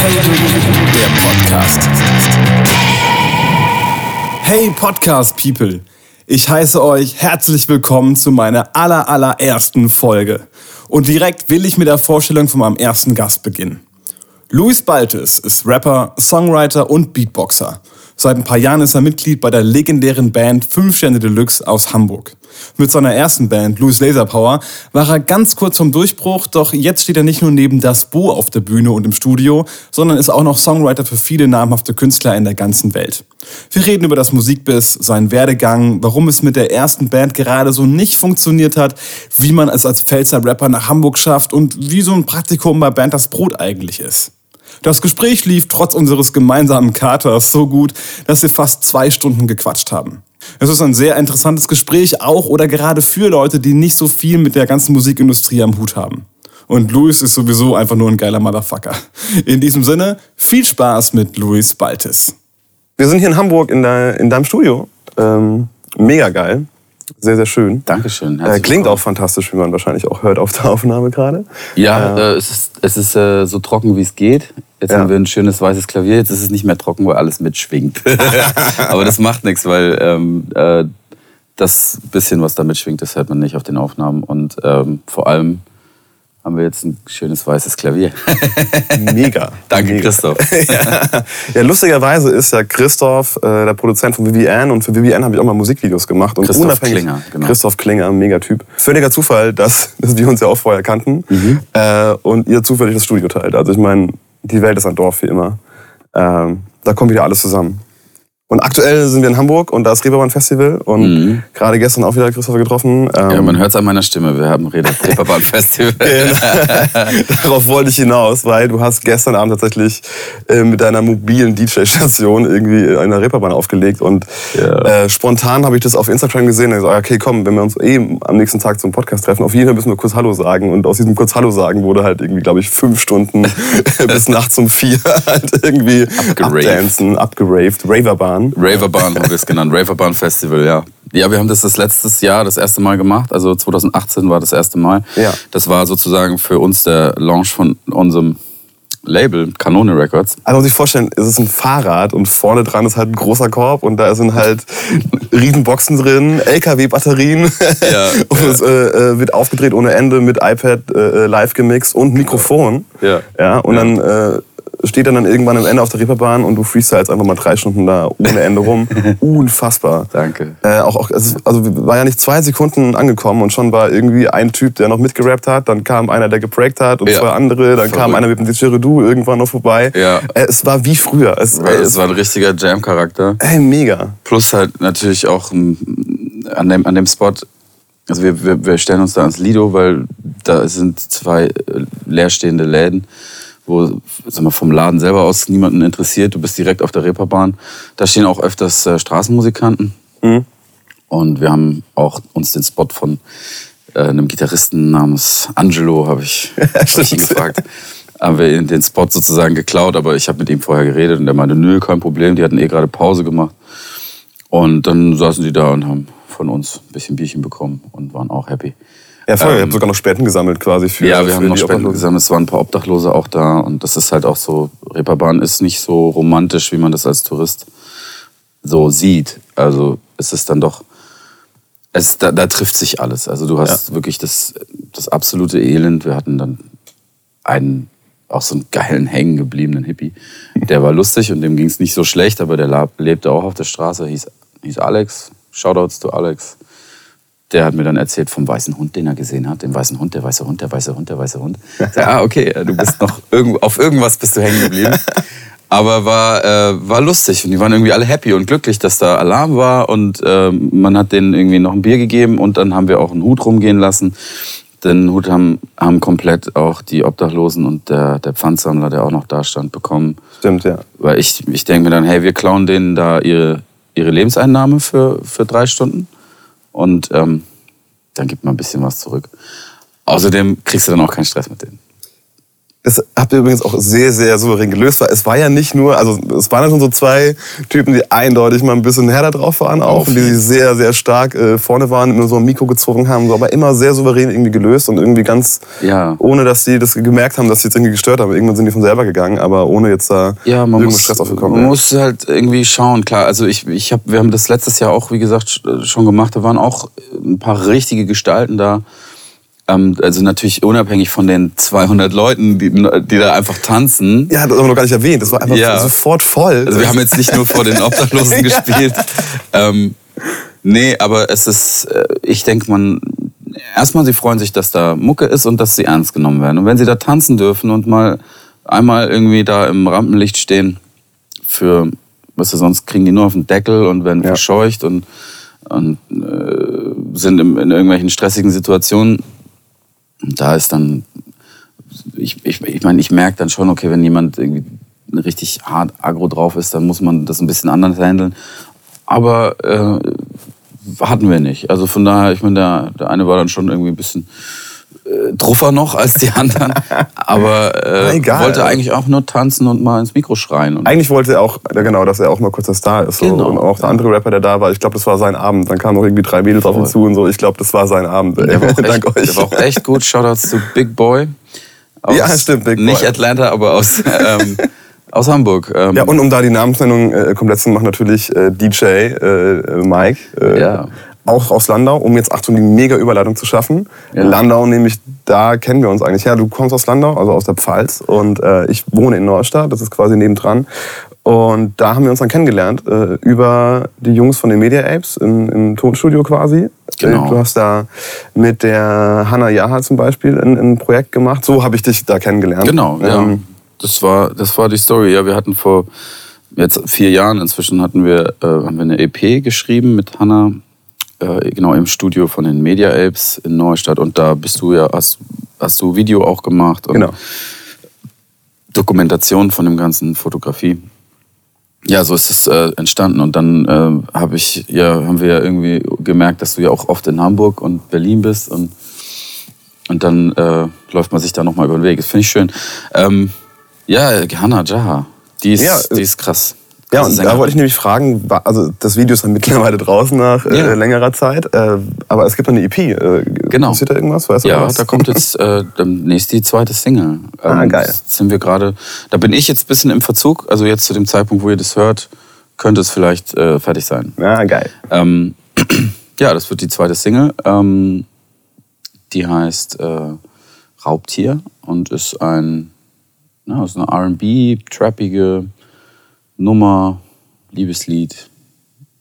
der Podcast. Hey Podcast People, ich heiße euch herzlich willkommen zu meiner aller allerersten Folge. Und direkt will ich mit der Vorstellung von meinem ersten Gast beginnen. Luis Baltes ist Rapper, Songwriter und Beatboxer. Seit ein paar Jahren ist er Mitglied bei der legendären Band 5 Sterne Deluxe aus Hamburg. Mit seiner ersten Band, Louis Laser Power, war er ganz kurz vom Durchbruch, doch jetzt steht er nicht nur neben Das Bo auf der Bühne und im Studio, sondern ist auch noch Songwriter für viele namhafte Künstler in der ganzen Welt. Wir reden über das Musikbiss, seinen Werdegang, warum es mit der ersten Band gerade so nicht funktioniert hat, wie man es als Pfälzer Rapper nach Hamburg schafft und wie so ein Praktikum bei Band Das Brot eigentlich ist. Das Gespräch lief trotz unseres gemeinsamen Katers so gut, dass wir fast zwei Stunden gequatscht haben. Es ist ein sehr interessantes Gespräch, auch oder gerade für Leute, die nicht so viel mit der ganzen Musikindustrie am Hut haben. Und Luis ist sowieso einfach nur ein geiler Motherfucker. In diesem Sinne, viel Spaß mit Luis Baltes. Wir sind hier in Hamburg in, de, in deinem Studio. Ähm, mega geil. Sehr, sehr schön. Dankeschön. Äh, klingt auch fantastisch, wie man wahrscheinlich auch hört auf der Aufnahme gerade. Ja, äh, es ist, es ist äh, so trocken, wie es geht. Jetzt ja. haben wir ein schönes weißes Klavier. Jetzt ist es nicht mehr trocken, weil alles mitschwingt. Aber das macht nichts, weil ähm, äh, das bisschen, was da mitschwingt, das hört man nicht auf den Aufnahmen. Und ähm, vor allem haben wir jetzt ein schönes weißes Klavier. Mega. Danke, Mega. Christoph. ja. ja. lustigerweise ist ja Christoph äh, der Produzent von Vivian und für Vivian habe ich auch mal Musikvideos gemacht. Und Christoph unabhängig, Klinger, genau. Christoph Klinger, mega Typ. Völliger Zufall, dass, dass wir uns ja auch vorher kannten mhm. äh, und ihr zufällig das Studio teilt. Also ich meine, die Welt ist ein Dorf wie immer. Ähm, da kommt wieder alles zusammen. Und aktuell sind wir in Hamburg und da ist Reeperbahn Festival und mhm. gerade gestern auch wieder Christopher getroffen. Ähm ja, man hört es an meiner Stimme, wir haben Reeperbahn Festival. Darauf wollte ich hinaus, weil du hast gestern Abend tatsächlich äh, mit deiner mobilen DJ-Station irgendwie eine Reeperbahn aufgelegt und ja. äh, spontan habe ich das auf Instagram gesehen und gesagt, okay, komm, wenn wir uns eh am nächsten Tag zum Podcast treffen, auf jeden Fall müssen wir kurz Hallo sagen und aus diesem kurz Hallo sagen wurde halt irgendwie, glaube ich, fünf Stunden bis nachts um vier halt irgendwie abdancen, abgeraved, Raverbahn. Raverbahn. Raverbahn haben wir es genannt, Raverbahn Festival, ja. Ja, wir haben das das letztes Jahr das erste Mal gemacht, also 2018 war das erste Mal. Ja. Das war sozusagen für uns der Launch von unserem Label, Kanone Records. Also muss ich vorstellen, es ist ein Fahrrad und vorne dran ist halt ein großer Korb und da sind halt Riesenboxen drin, LKW-Batterien ja, und ja. es äh, äh, wird aufgedreht ohne Ende mit iPad äh, äh live gemixt und Mikrofon. Ja. ja und dann äh, steht dann, dann irgendwann am Ende auf der Reeperbahn und du freestylst einfach mal drei Stunden da ohne Ende rum. Unfassbar. Danke. Äh, auch, auch, also, also war ja nicht zwei Sekunden angekommen und schon war irgendwie ein Typ, der noch mitgerappt hat, dann kam einer, der geprägt hat und ja. zwei andere, dann Verrückt. kam einer mit dem Didgeridoo irgendwann noch vorbei. Ja. Äh, es war wie früher. Es, äh, es war ein richtiger Jam-Charakter. Ey, mega. Plus halt natürlich auch an dem, an dem Spot also wir, wir, wir, stellen uns da ans Lido, weil da sind zwei äh, leerstehende Läden wo sag mal, vom Laden selber aus niemanden interessiert. Du bist direkt auf der Reeperbahn. Da stehen auch öfters äh, Straßenmusikanten. Mhm. Und wir haben auch uns den Spot von äh, einem Gitarristen namens Angelo, habe ich, hab ich ihn gefragt. Haben wir den Spot sozusagen geklaut, aber ich habe mit ihm vorher geredet und der meinte, nö, kein Problem, die hatten eh gerade Pause gemacht. Und dann saßen die da und haben von uns ein bisschen Bierchen bekommen und waren auch happy. Ja, voll. Ähm, ihr habt sogar noch Spenden gesammelt quasi für Ja, wir für haben noch Spenden gesammelt. Es waren ein paar Obdachlose auch da. Und das ist halt auch so, Reeperbahn ist nicht so romantisch, wie man das als Tourist so sieht. Also es ist dann doch, es, da, da trifft sich alles. Also du hast ja. wirklich das, das absolute Elend. Wir hatten dann einen, auch so einen geilen, hängen gebliebenen Hippie. Der war lustig und dem ging es nicht so schlecht, aber der lebte auch auf der Straße, hieß, hieß Alex. Shoutouts to Alex der hat mir dann erzählt vom weißen Hund, den er gesehen hat. Den weißen Hund, der weiße Hund, der weiße Hund, der weiße Hund. Ich sag, ah, okay, du bist noch irgend, auf irgendwas bist du hängen geblieben. Aber war, äh, war lustig und die waren irgendwie alle happy und glücklich, dass da Alarm war und äh, man hat denen irgendwie noch ein Bier gegeben und dann haben wir auch einen Hut rumgehen lassen. Den Hut haben, haben komplett auch die Obdachlosen und der, der Pfandsammler, der auch noch da stand, bekommen. Stimmt, ja. Weil ich, ich denke mir dann, hey, wir klauen denen da ihre, ihre Lebenseinnahme für, für drei Stunden und ähm, dann gibt man ein bisschen was zurück. Außerdem kriegst du dann auch keinen Stress mit denen. Das habt ihr übrigens auch sehr, sehr souverän gelöst, weil es war ja nicht nur, also es waren ja schon so zwei Typen, die eindeutig mal ein bisschen härter drauf waren auch und die jeden. sehr, sehr stark äh, vorne waren, nur so ein Mikro gezogen haben, so, aber immer sehr souverän irgendwie gelöst und irgendwie ganz, Ja. ohne dass sie das gemerkt haben, dass sie jetzt irgendwie gestört haben. Irgendwann sind die von selber gegangen, aber ohne jetzt da Ja, man irgendwo muss, Stress aufgekommen. man ja. muss halt irgendwie schauen. Klar, also ich, ich hab, wir haben das letztes Jahr auch, wie gesagt, sch- schon gemacht. Da waren auch ein paar richtige Gestalten da. Ähm, also natürlich unabhängig von den 200 Leuten, die, die da einfach tanzen. Ja, das haben wir noch gar nicht erwähnt. Das war einfach Ja. sofort voll. Also wir haben jetzt nicht nur vor den Obdachlosen gespielt. Ähm, nee, aber es ist, äh, ich denke, man, erstmal, sie freuen sich, dass da Mucke ist und dass sie ernst genommen werden. Und wenn sie da tanzen dürfen und mal einmal irgendwie da im Rampenlicht stehen, für, weißt du, sonst kriegen die nur auf den Deckel und werden Ja. verscheucht und, und äh, sind in, in irgendwelchen stressigen Situationen. Da ist dann, ich, ich, ich meine, ich merke dann schon, okay, wenn jemand irgendwie richtig hart agro drauf ist, dann muss man das ein bisschen anders handeln. Aber äh, hatten wir nicht. Also von daher, ich meine, der, der eine war dann schon irgendwie ein bisschen äh, druffer noch als die anderen, aber Na, äh, egal. wollte eigentlich auch nur tanzen und mal ins Mikro schreien. Und Eigentlich wollte er auch, ja, genau, dass er auch mal kurz der Star ist. So. Genau. Und auch der andere Rapper, der da war, ich glaube, das war sein Abend. Dann kamen noch irgendwie drei Mädels auf ihn Voll. zu und so. Ich glaube, das war sein Abend. der, war auch Dank echt, euch. der war auch echt gut. Shoutouts zu Big Boy. Aus, Ja, stimmt, Big Boy. Nicht Atlanta, aber aus, ähm, aus Hamburg. Ähm, Ja, und um da die Namensnennung äh, komplett zu machen, natürlich äh, DJ äh, Mike. Äh, Ja. Auch aus Landau, um jetzt Achtung, die mega Überleitung zu schaffen. Ja. Landau, nämlich, da kennen wir uns eigentlich. Ja, du kommst aus Landau, also aus der Pfalz. Und äh, ich wohne in Neustadt, das ist quasi nebendran. Und da haben wir uns dann kennengelernt äh, über die Jungs von den Media Apes im, im Tonstudio quasi. Genau. Äh, Du hast da mit der Hanna Jaha zum Beispiel ein, ein Projekt gemacht. So habe ich dich da kennengelernt. Genau, ja. Ähm, Das war, das war die Story. Ja, wir hatten vor jetzt vier Jahren inzwischen hatten wir, äh, haben wir eine EP geschrieben mit Hanna, äh, genau im Studio von den Media Apes in Neustadt. Und da bist du ja, hast, hast du Video auch gemacht und Genau. Dokumentation von dem ganzen Fotografie. Ja, so ist es äh, entstanden. Und dann äh, hab ich, ja, haben wir ja irgendwie gemerkt, dass du ja auch oft in Hamburg und Berlin bist und und dann äh, läuft man sich da nochmal über den Weg. Das finde ich schön. Ähm, ja, Hannah Jaha, die ist, Ja, die ist krass. Ja, und da wollte ich nämlich fragen, also das Video ist dann mittlerweile draußen nach äh, Ja. längerer Zeit, äh, aber es gibt noch eine EP. Äh, Genau. Passiert da irgendwas? Weißt du Ja, was? da kommt jetzt äh, demnächst die zweite Single. Ähm, Ah, geil. Sind wir gerade. Da bin ich jetzt ein bisschen im Verzug. Also jetzt zu dem Zeitpunkt, wo ihr das hört, könnte es vielleicht äh, fertig sein. Ja, geil. Ähm, ja, das wird die zweite Single. Ähm, die heißt äh, Raubtier und ist ein, na, ist eine R&B, trappige Nummer, Liebeslied.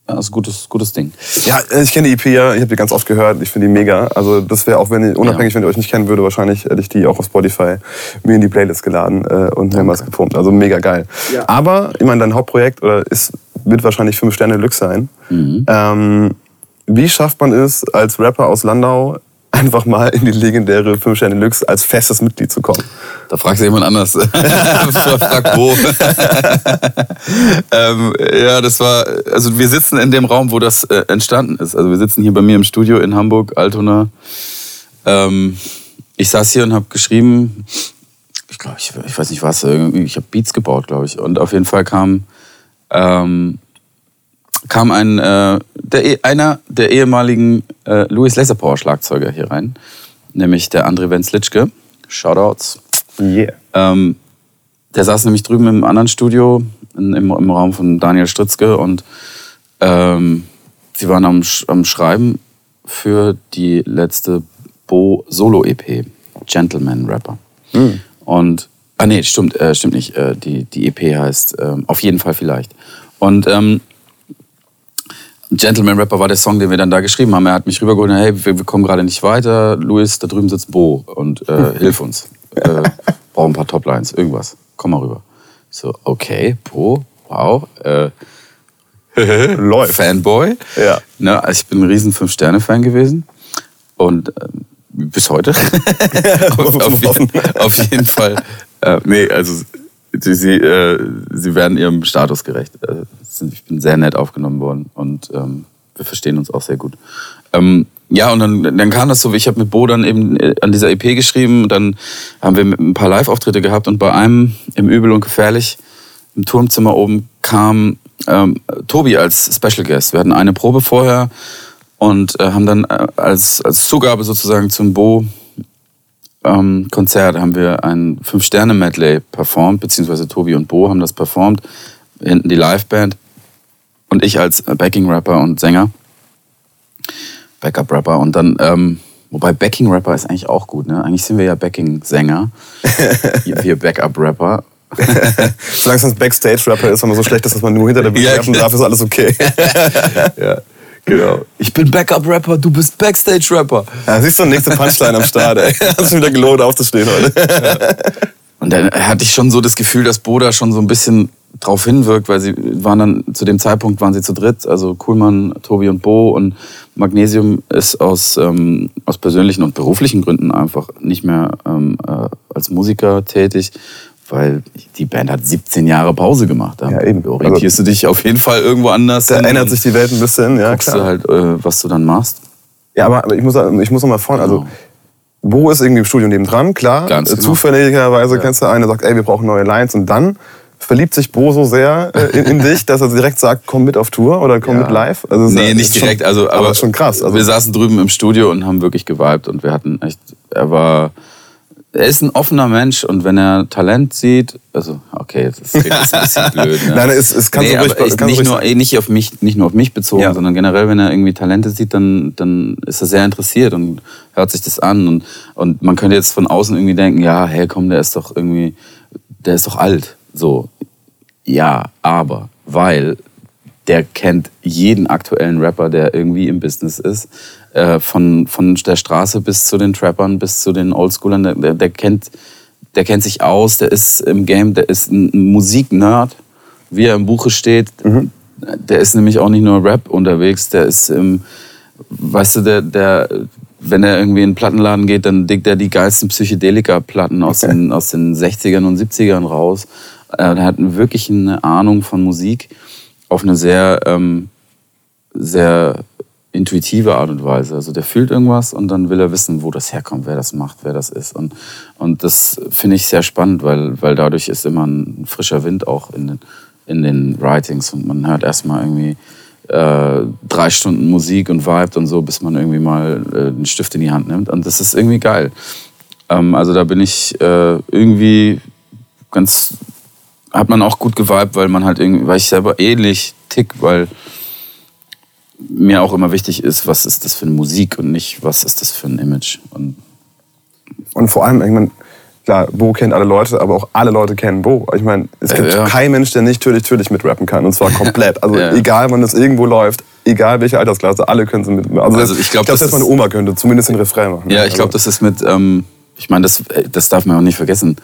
Ja, ist ein gutes, gutes Ding. Ja, ich kenne die EP ja, ich habe die ganz oft gehört, ich finde die mega. Also das wäre auch, wenn ihr, unabhängig, wenn ihr euch nicht kennen würde, wahrscheinlich hätte ich die auch auf Spotify mir in die Playlist geladen äh, und mehrmals gepumpt. Also mega geil. Aber, ich meine, dein Hauptprojekt oder ist, wird wahrscheinlich 5 Sterne Deluxe sein. Mhm. Ähm, wie schafft man es, als Rapper aus Landau einfach mal in die legendäre 5 Sterne Deluxe als festes Mitglied zu kommen? Da fragst du jemand anders. Frag wo. ähm, ja, das war, also wir sitzen in dem Raum, wo das äh, entstanden ist. Also wir sitzen hier bei mir im Studio in Hamburg, Altona. Ähm, ich saß hier und habe geschrieben, ich glaube, ich, ich weiß nicht was, ich habe Beats gebaut, glaube ich. Und auf jeden Fall kam, ähm, kam ein, äh, der, eh- einer der ehemaligen äh, Louis Lesserpower Schlagzeuger hier rein, nämlich der André Wenzlitschke. Shoutouts. Yeah. Ähm, der saß nämlich drüben im anderen Studio, in, im, im Raum von Daniel Stritzke und ähm, sie waren am, am Schreiben für die letzte Bo Solo-EP, Gentleman Rapper. Und, ah nee, stimmt, äh, stimmt nicht, äh, die, die EP heißt ähm, Auf jeden Fall vielleicht. Und ähm, Gentleman Rapper war der Song, den wir dann da geschrieben haben. Er hat mich rübergeholt, hey, wir, wir kommen gerade nicht weiter. Luis, da drüben sitzt Bo und äh, hilf uns. Äh, brauchen ein paar Toplines, irgendwas. Komm mal rüber. Ich so, okay, Bo, wow. Äh, Läuft. Fanboy. Ja. Ne, also ich bin ein riesen Fünf-Sterne-Fan gewesen. Und ähm, bis heute. auf, auf, je- auf jeden Fall. Äh, nee, also sie, sie, äh, sie werden ihrem Status gerecht. Äh, ich bin sehr nett aufgenommen worden und ähm, wir verstehen uns auch sehr gut. Ähm, ja, und dann, dann kam das so, ich habe mit Bo dann eben äh, an dieser EP geschrieben, dann haben wir ein paar Live-Auftritte gehabt und bei einem im Übel und Gefährlich im Turmzimmer oben kam ähm, Tobi als Special Guest. Wir hatten eine Probe vorher und äh, haben dann äh, als, als Zugabe sozusagen zum Bo ähm, Konzert haben wir ein Fünf-Sterne-Medley performt, beziehungsweise Tobi und Bo haben das performt, hinten die Liveband und ich als Backing-Rapper und Sänger. Backup-Rapper und dann, ähm, wobei Backing-Rapper ist eigentlich auch gut, ne? Eigentlich sind wir ja Backing-Sänger, wir Backup-Rapper. Solange es ein Backstage-Rapper ist, wenn man so schlecht ist, dass man nur hinter der Bühne Ja, rappen darf, ist alles okay. ja, genau. Ich bin Backup-Rapper, du bist Backstage-Rapper. Ja, siehst du, nächste Punchline am Start, ey. Hast schon wieder gelohnt, aufzustehen heute. Und dann hatte ich schon so das Gefühl, dass Boda schon so ein bisschen drauf hinwirkt, weil sie waren dann, zu dem Zeitpunkt waren sie zu dritt, also Kuhlmann, Tobi und Bo und Magnesium ist aus, ähm, aus persönlichen und beruflichen Gründen einfach nicht mehr ähm, äh, als Musiker tätig, weil die Band hat 17 Jahre Pause gemacht. Da Ja, eben. orientierst du dich auf jeden Fall irgendwo anders. Da ändert sich die Welt ein bisschen, ja, guckst du klar. halt, äh, was du dann machst. Ja, aber aber ich muss, ich muss noch mal vorne, also Genau. Bo ist irgendwie im Studio nebendran, klar. Ganz Äh, genau. Zufälligerweise kennst du einen, der sagt, ey, wir brauchen neue Lines. Und dann verliebt sich Bo so sehr äh, in, in dich, dass er direkt sagt, komm mit auf Tour oder komm Ja. mit live. Also nee, ja- nicht direkt. Schon, also, aber, schon krass. Also, wir saßen drüben im Studio und haben wirklich geweibt und wir hatten echt, er war, er ist ein offener Mensch und wenn er Talent sieht, also okay, das klingt jetzt ein bisschen blöd. Ne? Nein, es- es kann so nee, ruhig- aber ich, kann so nicht, ruhig nur, sein. nicht, auf mich, nicht nur auf mich bezogen, Ja. sondern generell, wenn er irgendwie Talente sieht, dann, dann ist er sehr interessiert und hört sich das an. Und, und man könnte jetzt von außen irgendwie denken, ja, hey, komm, der ist doch irgendwie, der ist doch alt. So, ja, aber, weil der kennt jeden aktuellen Rapper, der irgendwie im Business ist. Äh, von, von der Straße bis zu den Trappern, bis zu den Oldschoolern. Der, der, kennt, der kennt sich aus, der ist im Game, der ist ein Musiknerd, wie er im Buche steht. Der ist nämlich auch nicht nur Rap unterwegs, der ist im, weißt du, der, der, wenn er irgendwie in den Plattenladen geht, dann diggt er die geilsten Psychedelika-Platten aus den, aus den 60ern und 70ern raus. Äh, Der hat wirklich eine Ahnung von Musik auf eine sehr, ähm, sehr intuitive Art und Weise. Also der fühlt irgendwas und dann will er wissen, wo das herkommt, wer das macht, wer das ist. Und, und das finde ich sehr spannend, weil, weil dadurch ist immer ein frischer Wind auch in den, in den Writings und man hört erstmal irgendwie äh, drei Stunden Musik und vibet und so, bis man irgendwie mal äh, einen Stift in die Hand nimmt. Und das ist irgendwie geil. Ähm, also da bin ich äh, irgendwie ganz, hat man auch gut geweibt, weil man halt irgendwie, weil ich selber ähnlich tick, weil mir auch immer wichtig ist, was ist das für eine Musik und nicht, was ist das für ein Image. Und und vor allem, ich meine, klar, Bo kennt alle Leute, aber auch alle Leute kennen Bo. Ich meine, es gibt Ja, ja. keinen Mensch, der nicht Türlich Türlich mitrappen kann. Und zwar komplett. Also Ja. egal, wann das irgendwo läuft, egal welche Altersklasse, alle können sie mit. Also, Also ich glaub, das selbst meine Oma könnte zumindest den Refrain machen. ja, ich glaube, das ist mit, ähm, ich meine, das, äh, das darf man auch nicht vergessen,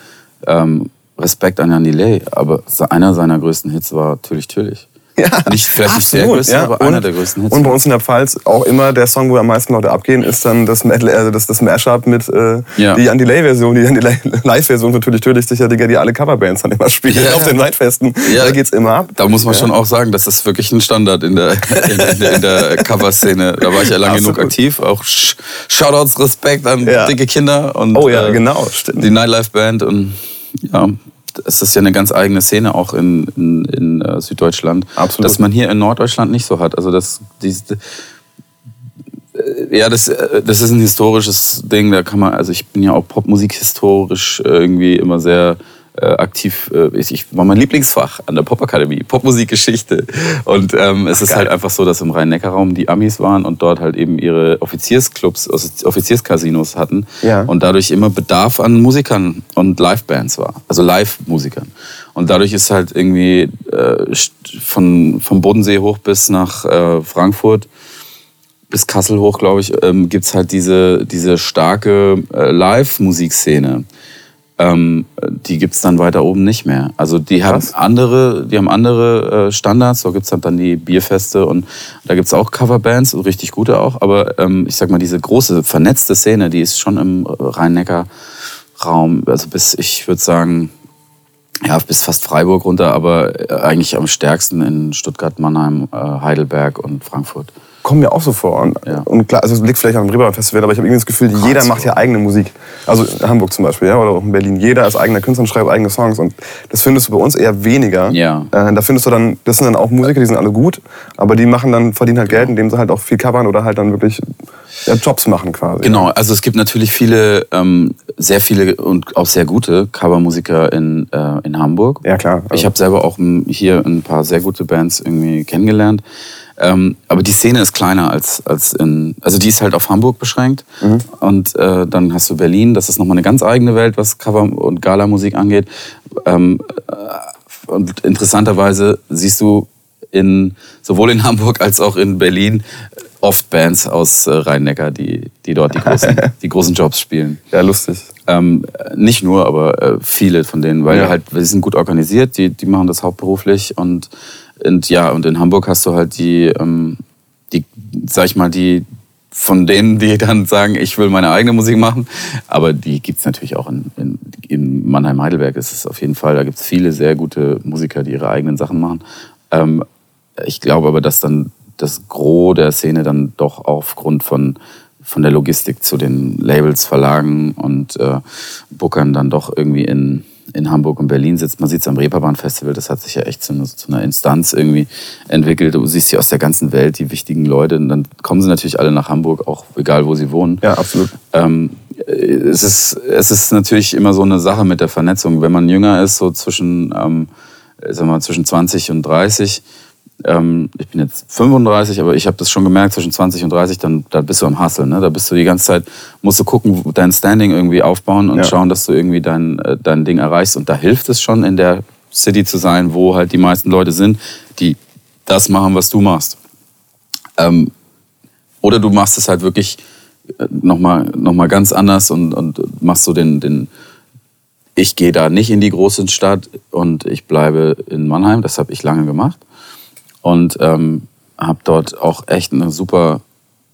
ähm, Respekt an Jan Delay, aber einer seiner größten Hits war Natürlich, Natürlich. Ja, Nicht, vielleicht nicht der absolut, größte, ja. aber und, einer der größten Hits. Und bei uns in der Pfalz auch immer der Song, wo am meisten Leute abgehen, ist dann das, Metal, äh, das, das Mashup mit äh, Ja. die Anti-Lay-Version, die Anti-Live-Version natürlich, natürlich sicher, Digga, die alle Coverbands dann immer spielen Ja. auf den Waldfesten. Ja. Da geht's immer ab. Da muss man schon auch sagen, das ist wirklich ein Standard in der, in, in der, in der Cover-Szene. Da war ich ja lange genug Absolut. aktiv. Auch Sh- Shoutouts, Respekt an dicke Kinder und Oh ja, äh, genau, stimmt. die Nightlife-Band. Und ja, es ist ja eine ganz eigene Szene auch in, in, in äh, Süddeutschland. Absolut. Das man hier in Norddeutschland nicht so hat. Also das, diese, äh, ja, das, äh, das ist ein historisches Ding. Da kann man, also ich bin ja auch Popmusik historisch äh, irgendwie immer sehr äh, aktiv. Äh, ich, ich war mein Lieblingsfach an der Popakademie, Popmusikgeschichte. Und ähm, es ist geil. halt einfach so, dass im Rhein-Neckar-Raum die Amis waren und dort halt eben ihre Offiziersclubs, Offiz- Offizierscasinos hatten. Ja. Und dadurch immer Bedarf an Musikern und Livebands war. Also Live-Musikern. Und dadurch ist halt irgendwie äh, von, vom Bodensee hoch bis nach äh, Frankfurt bis Kassel hoch, glaube ich, ähm, gibt es halt diese, diese starke äh, Live-Musikszene. Ähm, die gibt es dann weiter oben nicht mehr. Also die haben Krass. andere, die haben andere äh, Standards. So gibt es dann die Bierfeste und da gibt es auch Coverbands, richtig gute auch. Aber ähm, ich sag mal, diese große vernetzte Szene, die ist schon im Rhein-Neckar-Raum. Also bis, ich würde sagen, ja, bis fast Freiburg runter, aber äh, eigentlich am stärksten in Stuttgart, Mannheim, äh, Heidelberg und Frankfurt. Kommt mir auch so vor. Und, Ja. und klar, also es liegt vielleicht am Reeperbahn Festival, aber ich habe irgendwie das Gefühl, jeder macht ja eigene Musik. Also in Hamburg zum Beispiel, ja, oder auch in Berlin. Jeder ist eigener Künstler und schreibt eigene Songs. Und das findest du bei uns eher weniger. Ja. Äh, da findest du dann, das sind dann auch Musiker, die sind alle gut, aber die machen dann, verdienen halt Geld, indem sie halt auch viel covern oder halt dann wirklich ja, Jobs machen quasi. Genau, also es gibt natürlich viele, ähm, sehr viele und auch sehr gute Covermusiker in, äh, in Hamburg. Ja, klar. Also- Ich habe selber auch hier ein paar sehr gute Bands irgendwie kennengelernt. Ähm, aber die Szene ist kleiner als, als in, also die ist halt auf Hamburg beschränkt. Mhm. Und äh, dann hast du Berlin, das ist nochmal eine ganz eigene Welt, was Cover- und Gala-Musik angeht. Ähm, äh, und interessanterweise siehst du in, sowohl in Hamburg als auch in Berlin oft Bands aus äh, Rhein-Neckar, die, die dort die großen, die großen Jobs spielen. Ja, lustig. Ähm, nicht nur, aber äh, viele von denen, weil Ja. halt, die sind gut organisiert, die, die machen das hauptberuflich und, und ja, und in Hamburg hast du halt die, ähm, die, sag ich mal, die von denen, die dann sagen, ich will meine eigene Musik machen. Aber die gibt's natürlich auch in, in, in Mannheim-Heidelberg, ist es auf jeden Fall. Da gibt's viele sehr gute Musiker, die ihre eigenen Sachen machen. Ähm, ich glaube aber, dass dann das Gros der Szene dann doch aufgrund von, von der Logistik zu den Labels, Verlagen und äh, Bookern dann doch irgendwie in, in Hamburg und Berlin sitzt. Man sieht es am Reeperbahn-Festival, das hat sich ja echt zu, einer- zu einer Instanz irgendwie entwickelt. Du siehst ja aus der ganzen Welt die wichtigen Leute und dann kommen sie natürlich alle nach Hamburg, auch egal wo sie wohnen. Ja, absolut. Ähm, es, ist, es ist natürlich immer so eine Sache mit der Vernetzung. Wenn man jünger ist, so zwischen, ähm, sag mal, zwischen 20 und 30, ähm, ich bin jetzt 35, aber ich habe das schon gemerkt, zwischen 20 und 30, dann da bist du am Hustle. Ne? Da bist du die ganze Zeit, musst du gucken, dein Standing irgendwie aufbauen und Ja. schauen, dass du irgendwie dein, äh, dein Ding erreichst. Und da hilft es schon, in der City zu sein, wo halt die meisten Leute sind, die das machen, was du machst. Ähm, oder du machst es halt wirklich nochmal noch mal ganz anders und, und machst so den, den ich gehe da nicht in die große Stadt und ich bleibe in Mannheim. Das habe ich lange gemacht. Und ähm, habe dort auch echt ein super,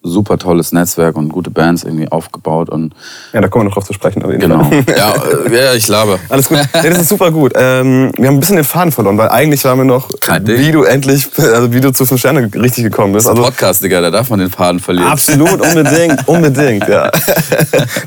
super tolles Netzwerk und gute Bands irgendwie aufgebaut. Und Ja, da kommen wir noch drauf zu sprechen. genau. Ja, äh, ja, ich laber. Alles gut. Nee, das ist super gut. Ähm, wir haben ein bisschen den Faden verloren, weil eigentlich waren wir noch, Kein Ding. wie du endlich, also wie du zu fünf Sterne richtig gekommen bist. Also Podcast, Digga, da darf man den Faden verlieren. absolut, unbedingt, unbedingt, ja.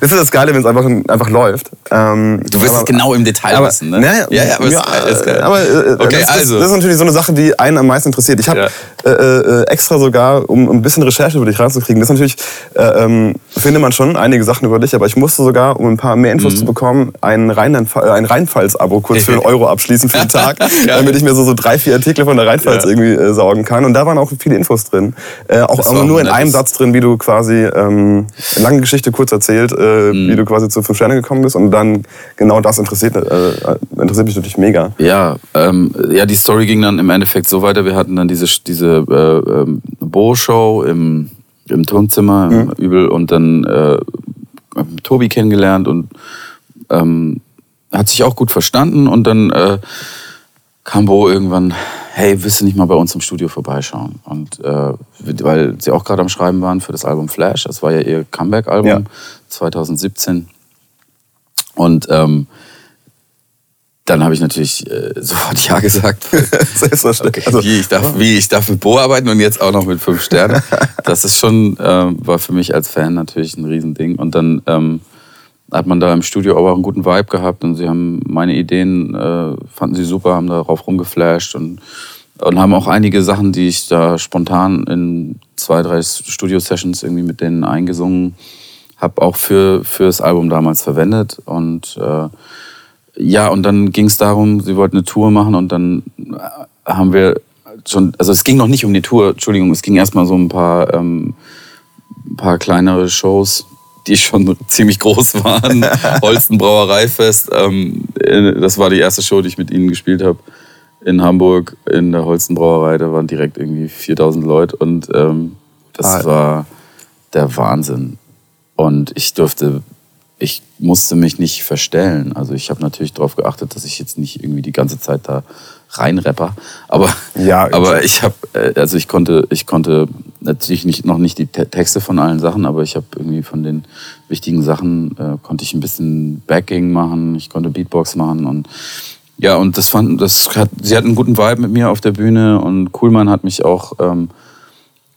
Das ist das Geile, wenn es einfach, einfach läuft. Ähm, Du wirst aber- es genau im Detail aber, wissen, ne? Ja, ja, ja, aber ja, ist, geil. aber äh, Okay, das, also. Das, ist natürlich so eine Sache, die einen am meisten interessiert. Ich habe Ja. Äh, äh, extra sogar, um ein bisschen Recherche über dich reinzukriegen, das ist natürlich, äh, ähm, findet man schon einige Sachen über dich, aber ich musste sogar, um ein paar mehr Mhm. Infos zu bekommen, ein, Rheinland, äh, ein Rheinpfalz-Abo kurz für einen Euro abschließen für den Tag, damit ich mir so, so drei, vier Artikel von der Rheinpfalz Ja. irgendwie äh, saugen kann. Und da waren auch viele Infos drin. Äh, auch auch nur in einem Satz drin, wie du quasi, ähm, lange Geschichte kurz erzählt, äh, Mhm. wie du quasi zu fünf Sterne gekommen bist. Und dann genau das interessiert, äh, interessiert mich natürlich mega. Ja, ähm, ja, die Story ging dann im Endeffekt so weiter. Wir hatten dann diese, diese äh, ähm, Bo-Show im, im Turmzimmer, im Übel, und dann äh, Tobi kennengelernt und ähm, hat sich auch gut verstanden. Und dann äh, kam Bo irgendwann, hey, willst du nicht mal bei uns im Studio vorbeischauen? Und äh, weil sie auch gerade am Schreiben waren für das Album Flash, das war ja ihr Comeback-Album Ja. 2017. Und ähm, dann habe ich natürlich äh, sofort Ja gesagt. Selbstverständlich. Okay, Also, wie, ich darf, wie ich darf mit Bo arbeiten und jetzt auch noch mit fünf Sternen. Das ist schon, ähm, war für mich als Fan natürlich ein Riesending. Und dann ähm, hat man da im Studio aber auch einen guten Vibe gehabt und sie haben meine Ideen, äh, fanden sie super, haben darauf rumgeflasht und, und haben auch einige Sachen, die ich da spontan in zwei, drei Studio-Sessions irgendwie mit denen eingesungen habe, auch für, für das Album damals verwendet. Und äh, ja, und dann ging es darum, sie wollten eine Tour machen und dann äh, haben wir schon, also es ging noch nicht um die Tour, Entschuldigung, es ging erstmal so ein paar, ähm, ein paar kleinere Shows, die schon ziemlich groß waren. Holsten Brauereifest, ähm, äh, das war die erste Show, die ich mit ihnen gespielt habe in Hamburg in der Holsten Brauerei. Da waren direkt irgendwie 4000 Leute und ähm, das Ah. war der Wahnsinn. Und ich durfte, ich musste mich nicht verstellen. Also ich habe natürlich darauf geachtet, dass ich jetzt nicht irgendwie die ganze Zeit da reinrapper. Aber, Ja, aber ich habe, also ich konnte, ich konnte natürlich nicht, noch nicht die Te- Texte von allen Sachen, aber ich habe irgendwie von den wichtigen Sachen äh, konnte ich ein bisschen Backing machen, ich konnte Beatbox machen und ja, und das fand, das hat, sie hatten einen guten Vibe mit mir auf der Bühne und Kuhlmann hat mich auch ähm,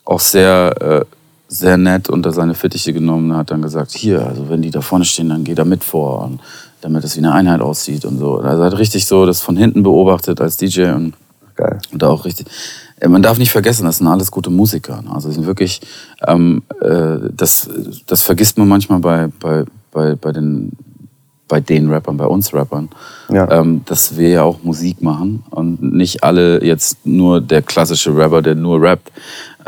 auch sehr, äh, sehr nett unter seine Fittiche genommen und hat dann gesagt, hier, also wenn die da vorne stehen, dann geh da mit vor, und damit es wie eine Einheit aussieht und so. Also er hat richtig so das von hinten beobachtet als DJ und, Geil. und da auch richtig. Äh, Man darf nicht vergessen, das sind alles gute Musiker. ne? Also sind wirklich, ähm, äh, das, das vergisst man manchmal bei, bei, bei, bei den bei den Rappern, bei uns Rappern, Ja. ähm, dass wir ja auch Musik machen und nicht alle jetzt nur der klassische Rapper, der nur rappt.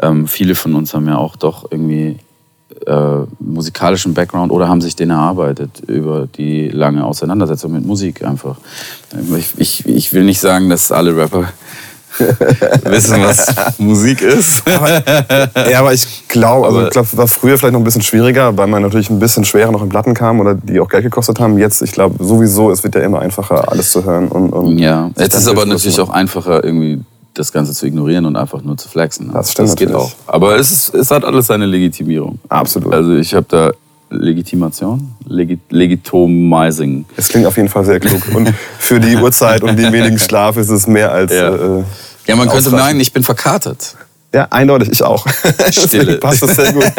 Ähm, viele von uns haben ja auch doch irgendwie äh, musikalischen Background oder haben sich den erarbeitet über die lange Auseinandersetzung mit Musik einfach. Ich, ich, ich will nicht sagen, dass alle Rapper wissen, was Musik ist. Ja, aber ich glaube, also ich glaube, war früher vielleicht noch ein bisschen schwieriger, weil man natürlich ein bisschen schwerer noch in Platten kam oder die auch Geld gekostet haben. Jetzt, ich glaube, sowieso, es wird ja immer einfacher, alles zu hören. Und, und Ja, jetzt ist aber Bild zu natürlich machen. auch einfacher, irgendwie das Ganze zu ignorieren und einfach nur zu flexen. ne? Das stimmt Das geht natürlich. auch. Aber es, ist, es hat alles seine Legitimierung. Absolut. Also ich habe da Legitimation, Legi Legitomizing. Es klingt auf jeden Fall sehr klug. Und für die Uhrzeit und den wenigen Schlaf ist es mehr als. Ja. Äh, Ja, man könnte meinen, ich bin verkatert. Ja, eindeutig, ich auch. Stille. Passt das sehr gut.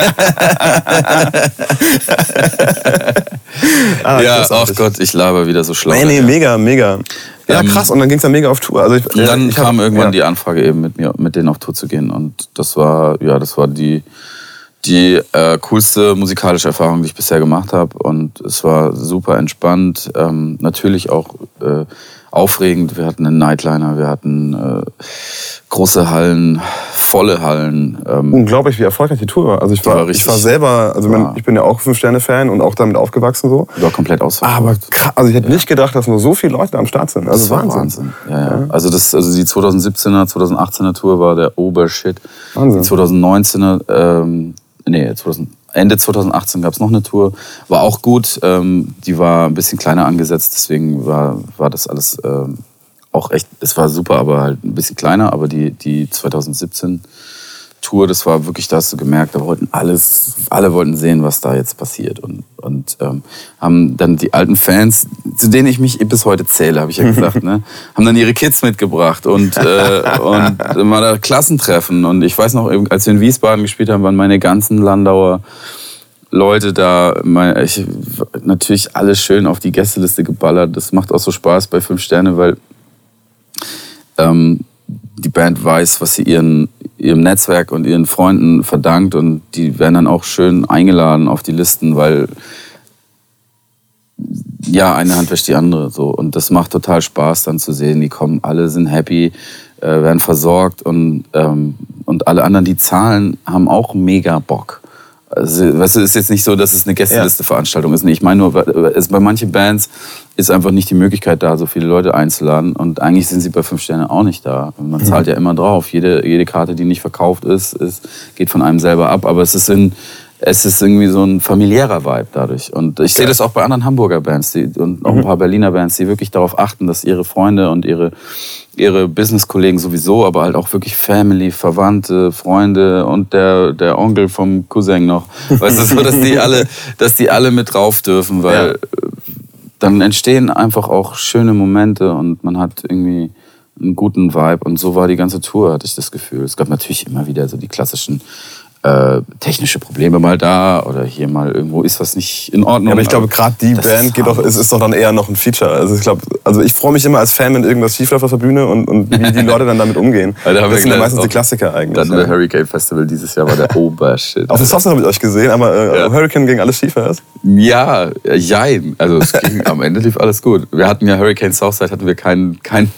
ah, ja, ach großartig. Gott, ich laber wieder so schlau. Nee, nee, mega, mega. Ja, Ähm, krass. Und dann ging es dann mega auf Tour. Also ich, Und dann ich hab- kam irgendwann ja. die Anfrage eben mit mir, mit denen auf Tour zu gehen. Und das war, ja, das war die, die äh, coolste musikalische Erfahrung, die ich bisher gemacht habe. Und es war super entspannt. Ähm, natürlich auch äh, aufregend. Wir hatten einen Nightliner, wir hatten äh, große Hallen, volle Hallen. Ähm, Unglaublich, wie erfolgreich die Tour war. Also ich war war, ich war selber, also war- ich bin ja auch Fünf-Sterne-Fan und auch damit aufgewachsen so. war komplett ausverkauft. Aber krass, also ich hätte nicht gedacht, dass nur so viele Leute am Start sind. Also Das war Wahnsinn. Wahnsinn. Ja, ja. Also, das, also die 2017er, 2018er Tour war der Obershit. Wahnsinn. Die 2019er, ähm, nee, 2000, Ende 2018 gab es noch eine Tour. War auch gut. Ähm, die war ein bisschen kleiner angesetzt, deswegen war, war das alles ähm, auch echt, es war super, aber halt ein bisschen kleiner. Aber die, die 2017 Tour, das war wirklich, da hast du gemerkt, da wollten alles, alle wollten sehen, was da jetzt passiert. Und, und ähm, haben dann die alten Fans, zu denen ich mich bis heute zähle, habe ich ja gesagt, ne, haben dann ihre Kids mitgebracht und, äh, und mal da Klassentreffen. Und ich weiß noch, als wir in Wiesbaden gespielt haben, waren meine ganzen Landauer Leute da, mein, ich, natürlich alles schön auf die Gästeliste geballert. Das macht auch so Spaß bei Fünf Sterne, weil ähm, die Band weiß, was sie ihren, ihrem Netzwerk und ihren Freunden verdankt und die werden dann auch schön eingeladen auf die Listen, weil ja, eine Hand wäscht die andere so und das macht total Spaß dann zu sehen, die kommen, alle sind happy, äh, werden versorgt und, ähm, und alle anderen, die zahlen, haben auch mega Bock. Also, weißt du, es ist jetzt nicht so, dass es eine Gästeliste-Veranstaltung ist. Ich meine nur, es, bei manchen Bands ist einfach nicht die Möglichkeit da, so viele Leute einzuladen. Und eigentlich sind sie bei Fünf Sterne auch nicht da. Man zahlt ja immer drauf. Jede, jede Karte, die nicht verkauft ist, ist, geht von einem selber ab. Aber es ist, in, es ist irgendwie so ein familiärer Vibe dadurch. Und ich sehe das auch bei anderen Hamburger Bands die, und auch ein paar Berliner Bands, die wirklich darauf achten, dass ihre Freunde und ihre ihre Business-Kollegen sowieso, aber halt auch wirklich Family, Verwandte, Freunde und der, der Onkel vom Cousin noch. Weißt du, so, dass die alle, dass die alle mit drauf dürfen, weil Ja. äh, dann entstehen einfach auch schöne Momente und man hat irgendwie einen guten Vibe und so war die ganze Tour, hatte ich das Gefühl. Es gab natürlich immer wieder so die klassischen äh, technische Probleme mal da oder hier mal irgendwo ist was nicht in Ordnung. Ja, aber ich glaube, gerade die Band ist geht doch, ist, ist doch dann eher noch ein Feature. Also ich glaube, also ich freue mich immer als Fan, wenn irgendwas schiefläuft auf der Bühne und, und wie die Leute dann damit umgehen. Da das sind ja meistens die auch- Klassiker eigentlich. Dann ja. der Hurricane Festival dieses Jahr war der Obershit. Auf dem Software habe ich euch gesehen, aber äh, Ja. Hurricane ging alles schief erst. Ja, äh, jein. Also es ging, am Ende lief alles gut. Wir hatten ja Hurricane Southside, hatten wir keinen, kein,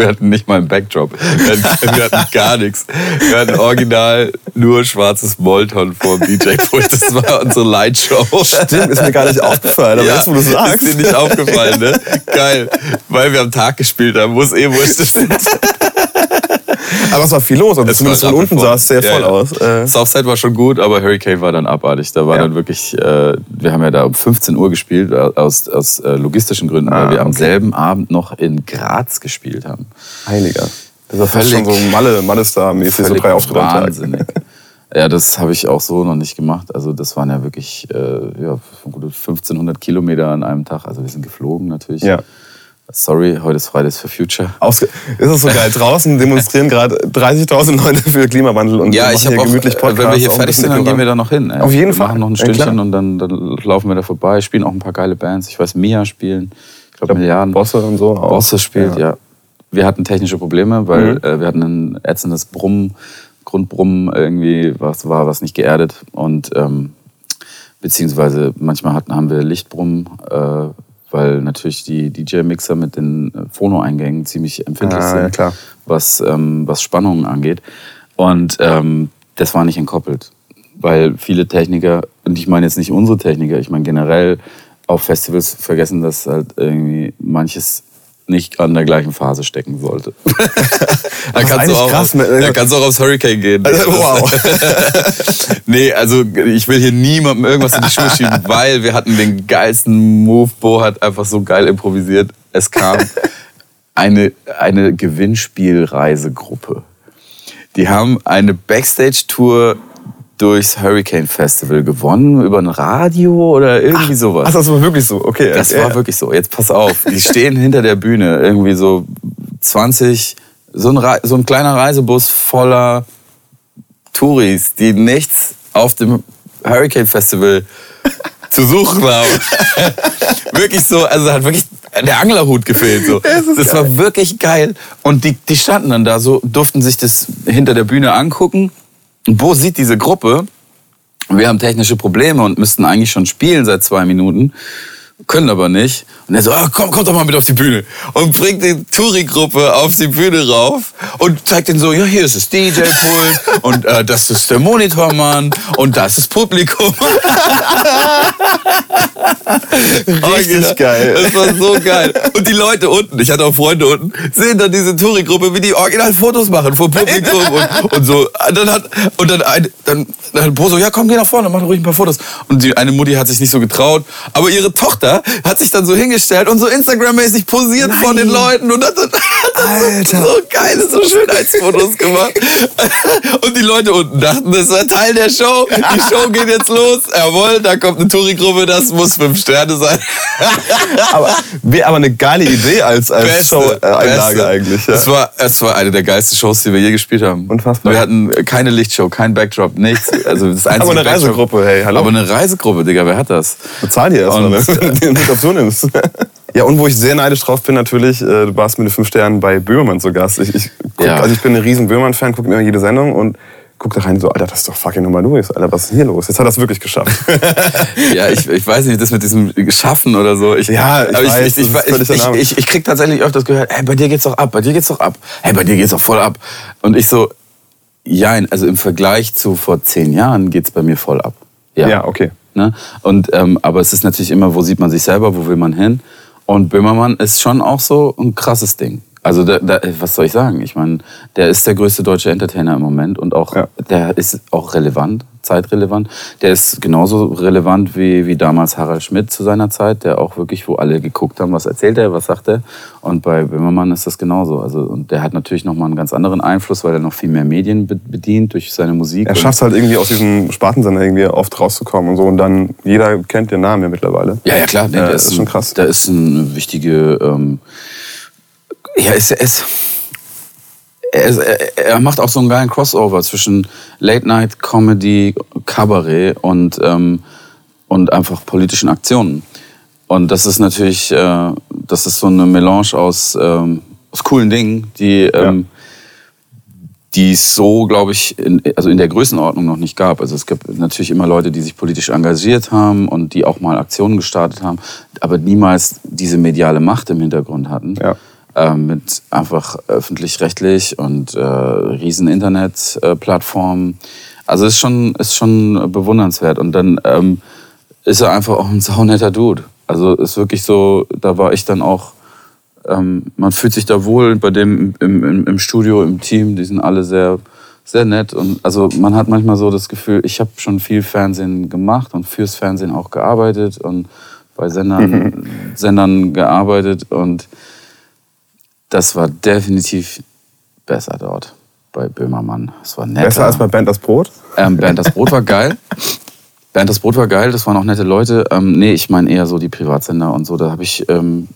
wir hatten nicht mal einen Backdrop. Wir hatten, wir hatten gar nichts. Wir hatten original nur schwarzes Molton vor dem DJ-Pult. Das war unsere Lightshow. Stimmt, ist mir gar nicht aufgefallen, aber jetzt, wo du sagst. Ist dir nicht aufgefallen, ne? Geil. Weil wir am Tag gespielt haben, wo es eh wurscht ist. Aber es war viel los. Also Es zumindest von unten sah es sehr Ja, voll ja. aus. Äh, Southside war schon gut, aber Hurricane war dann abartig. Da war Ja. dann wirklich, äh, wir haben ja da um 15 Uhr gespielt, aus, aus äh, logistischen Gründen, Ah, weil wir am okay. selben Abend noch in Graz gespielt haben. Heiliger. Das war fast schon so Malle, Malle-Star-mäßig, so drei Auftritte am Tag. Wahnsinnig. Ja, das habe ich auch so noch nicht gemacht. Also das waren ja wirklich äh, ja, gute 1500 Kilometer an einem Tag. Also wir sind geflogen natürlich. Ja. Sorry, heute ist Fridays for Future. Ausge ist das so geil? Draußen demonstrieren gerade 30.000 Leute für Klimawandel und Ja, wir ich habe hier auch, gemütlich äh, Podcast. wenn wir hier fertig sind, dann gehen wir da noch hin. ey. Auf jeden wir Fall. machen noch ein Ja. Stündchen und dann, dann laufen wir da vorbei, spielen auch ein paar geile Bands. Ich weiß, Mia spielen, ich glaube Milliarden. Bosse und so auch. Bosse spielt, ja. Ja. Wir hatten technische Probleme, weil Mhm. äh, wir hatten ein ätzendes Brummen, Grundbrummen irgendwie, was war was nicht geerdet und ähm, beziehungsweise manchmal hatten, haben wir Lichtbrummen, äh, weil natürlich die DJ-Mixer mit den äh, Phono-Eingängen ziemlich empfindlich Ah, sind, ja, was ähm, was Spannungen angeht. Und ähm, das war nicht entkoppelt, weil viele Techniker und ich meine jetzt nicht unsere Techniker, ich meine generell auf Festivals vergessen, dass halt irgendwie manches nicht an der gleichen Phase stecken sollte. da, kannst auch, krass, ne? da kannst du auch aufs Hurricane gehen. Also, wow. nee, also ich will hier niemandem irgendwas in die Schuhe schieben, weil wir hatten den geilsten Move. Bo hat einfach so geil improvisiert. Es kam eine, eine Gewinnspielreisegruppe. Die haben eine Backstage-Tour durchs Hurricane Festival gewonnen, über ein Radio oder irgendwie sowas. Ach, das war wirklich so. Okay. Das ja. war wirklich so. Jetzt pass auf. Die stehen hinter der Bühne. Irgendwie so 20, so ein, Rei- so ein kleiner Reisebus voller Touris, die nichts auf dem Hurricane Festival zu suchen haben. wirklich so, also hat wirklich der Anglerhut gefehlt. So. Das Das war wirklich geil. Und die, die standen dann da so, durften sich das hinter der Bühne angucken. Und Bo sieht diese Gruppe. Wir haben technische Probleme und müssten eigentlich schon spielen seit zwei Minuten. Können aber nicht. Und er so, ah, komm, komm doch mal mit auf die Bühne. Und bringt die Touri-Gruppe auf die Bühne rauf und zeigt ihnen so, ja, hier ist das DJ-Pult und äh, das ist der Monitormann und das ist Publikum. Richtig geil. Das war so geil. Und die Leute unten, ich hatte auch Freunde unten, sehen dann diese Touri-Gruppe, wie die original Fotos machen vor Publikum und, und so. Dann hat, und dann, ein, dann, dann hat Bo so, ja komm, geh nach vorne, mach doch ruhig ein paar Fotos. Und die eine Mutti hat sich nicht so getraut, aber ihre Tochter hat sich dann so hingestellt und so Instagram-mäßig posiert vor den Leuten und hat dann, hat dann so, so geile so Schönheitsfotos gemacht. Und die Leute unten dachten, das war Teil der Show. Die Show geht jetzt los. Jawohl, da kommt eine Touri-Gruppe, das muss fünf Sterne sein. aber, aber eine geile Idee als, als Show-Einlage eigentlich. Ja. Es, war, es war eine der geilsten Shows, die wir je gespielt haben. Unfassbar. Wir hatten keine Lichtshow, kein Backdrop, nichts. Also das einzige Aber eine Backdrop- Reisegruppe, hey, hallo. Aber eine Reisegruppe, Digga, wer hat das? Bezahl dir erstmal, ne? Mutation nimmst. Ja, und wo ich sehr neidisch drauf bin, natürlich, äh, du warst mit den fünf Sternen bei Böhmermann zu Gast. Ich, ich, guck, Ja. also ich bin ein riesen Böhmermann-Fan, gucke mir immer jede Sendung und guck da rein so, Alter, das ist doch fucking Nummer Louis. Alter, was ist denn hier los? Jetzt hat er es wirklich geschafft. Ja, ich, ich weiß nicht, das mit diesem Schaffen oder so. Ich, Ja, ich aber weiß, ich, ich, ich, ich, ich, krieg tatsächlich öfters gehört, hey, bei dir geht's doch ab, bei dir geht's doch ab. Hey, bei dir geht's doch voll ab. Und ich so, ja, also im Vergleich zu vor zehn Jahren geht's bei mir voll ab. ja, okay. Ne? Und, ähm, aber es ist natürlich immer, wo sieht man sich selber, wo will man hin? Und Böhmermann ist schon auch so ein krasses Ding. Also da, da, was soll ich sagen? Ich meine, der ist der größte deutsche Entertainer im Moment und auch Ja. der ist auch relevant, zeitrelevant. Der ist genauso relevant wie, wie damals Harald Schmidt zu seiner Zeit, der auch wirklich, wo alle geguckt haben, was erzählt er, was sagt er. Und bei Böhmermann ist das genauso. Also und der hat natürlich noch mal einen ganz anderen Einfluss, weil er noch viel mehr Medien be- bedient durch seine Musik. Er schafft es halt irgendwie aus diesem Spartensender irgendwie oft rauszukommen und so. Und dann, jeder kennt den Namen ja mittlerweile. Ja, ja, klar. Nee, der ist ein- schon krass. Der ist eine wichtige. Ähm, ja, ist, er ist, er, macht auch so einen geilen Crossover zwischen Late Night Comedy, Kabarett und, ähm, und einfach politischen Aktionen. Und das ist natürlich, äh, das ist so eine Melange aus, ähm, aus coolen Dingen, die, ähm, die es so, glaube ich, in, also in der Größenordnung noch nicht gab. Also es gibt natürlich immer Leute, die sich politisch engagiert haben und die auch mal Aktionen gestartet haben, aber niemals diese mediale Macht im Hintergrund hatten. Ja. Ähm, mit einfach öffentlich-rechtlich und äh, riesen Internetplattformen. also ist schon, ist schon bewundernswert. Und dann ähm, ist er einfach auch ein saunetter Dude. Also ist wirklich so, da war ich dann auch ähm, man fühlt sich da wohl bei dem im, im, im Studio, im Team, die sind alle sehr, sehr nett. Und also man hat manchmal so das Gefühl, ich habe schon viel Fernsehen gemacht und fürs Fernsehen auch gearbeitet und bei Sendern, Sendern gearbeitet und das war definitiv besser dort bei Böhmermann. Es war netter. Besser als bei Band das Brot? Ähm, Bernd das Brot war geil. Bernd das Brot war geil, das waren auch nette Leute. Ähm, nee, ich meine eher so die Privatsender und so. Da habe ich. Ähm,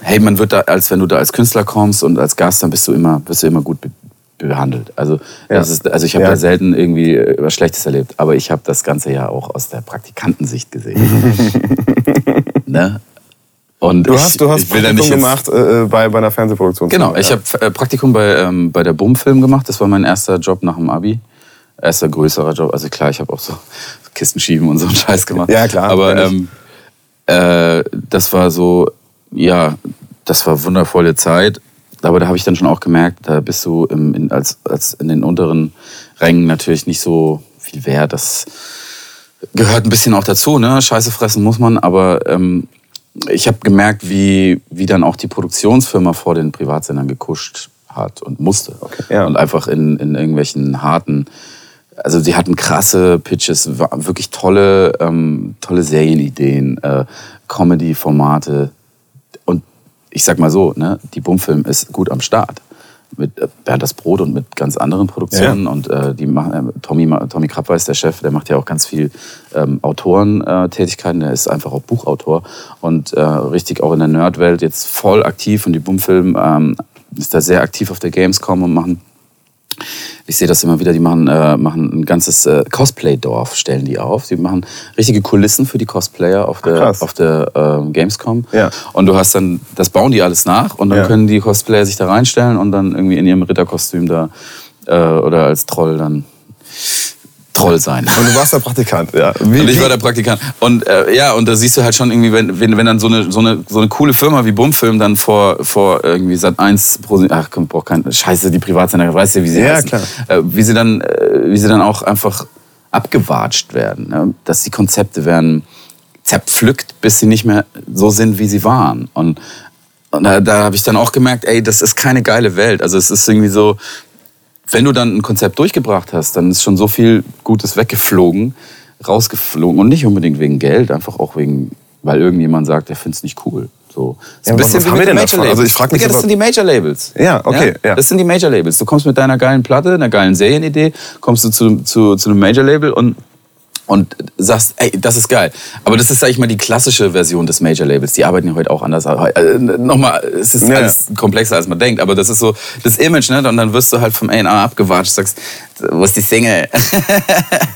hey, man wird da, als wenn du da als Künstler kommst und als Gast, dann bist du immer, bist du immer gut be behandelt. Also, Ja. das ist, also ich habe Ja. da selten irgendwie äh, was Schlechtes erlebt, aber ich habe das Ganze ja auch aus der Praktikantensicht gesehen. ne? Und Du ich, hast, du hast ich Praktikum jetzt- gemacht äh, bei, bei einer Fernsehproduktion. Genau, ich habe äh, Praktikum bei, ähm, bei der Bum-Film gemacht. Das war mein erster Job nach dem Abi. Erster größerer Job. Also klar, ich habe auch so Kisten schieben und so einen Scheiß gemacht. Ja, klar, Aber ich. ähm, äh, das war so, ja, das war wundervolle Zeit. Aber da habe ich dann schon auch gemerkt, da bist du im, in, als, als in den unteren Rängen natürlich nicht so viel wert. Das gehört ein bisschen auch dazu, ne? Scheiße fressen muss man, aber ähm, ich habe gemerkt, wie, wie dann auch die Produktionsfirma vor den Privatsendern gekuscht hat und musste. ja. Und einfach in, in irgendwelchen harten, also die hatten krasse Pitches, wirklich tolle, ähm, tolle Serienideen, äh, Comedy-Formate. Und ich sag mal so, ne, die Bumfilm ist gut am Start. Mit äh, Bernd das Brot und mit ganz anderen Produktionen. Und äh, die machen, äh, Tommy, Tommy Krabweis, der Chef, der macht ja auch ganz viel ähm, Autorentätigkeiten. Der ist einfach auch Buchautor und äh, richtig auch in der Nerdwelt jetzt voll aktiv. Und die Bumfilm ähm, ist da sehr aktiv auf der Gamescom und machen ich sehe das immer wieder, die machen, äh, machen ein ganzes äh, Cosplay-Dorf, stellen die auf. Die machen richtige Kulissen für die Cosplayer auf der, krass. auf der ähm, Gamescom. Ja. Und du hast dann, das bauen die alles nach und dann Ja. können die Cosplayer sich da reinstellen und dann irgendwie in ihrem Ritterkostüm da äh, oder als Troll dann Troll sein. Und du warst der Praktikant, ja. Wie, Und ich war der Praktikant. Und äh, ja, und da siehst du halt schon irgendwie, wenn, wenn, wenn dann so eine, so, eine, so eine coole Firma wie Bumfilm dann vor, vor irgendwie Sat 1 pro ach komm, braucht kein Scheiße, die Privatsender, weißt du, wie sie Ja, heißen. klar. Äh, wie sie dann, äh, wie sie dann auch einfach abgewatscht werden. Ne? Dass die Konzepte werden zerpflückt, bis sie nicht mehr so sind, wie sie waren. Und, und da, da habe ich dann auch gemerkt, ey, das ist keine geile Welt. Also es ist irgendwie so, wenn du dann ein Konzept durchgebracht hast, dann ist schon so viel Gutes weggeflogen, rausgeflogen. Und nicht unbedingt wegen Geld, einfach auch wegen, weil irgendjemand sagt, er findet es nicht cool. So. Ja, aber was haben wir denn Major davon? Also ich frag mich Digga, das sind die Major Labels. Ja, okay, ja. Das sind die Major Labels. Du kommst mit deiner geilen Platte, einer geilen Serienidee, kommst du zu, zu, zu einem Major Label und und sagst, ey, das ist geil. Aber das ist, sag ich mal, die klassische Version des Major Labels. Die arbeiten ja heute auch anders. Äh, Nochmal, es ist Ja, alles komplexer, als man denkt. Aber das ist so das Image, ne? Und dann wirst du halt vom A&R abgewatscht, sagst, wo ist die Single?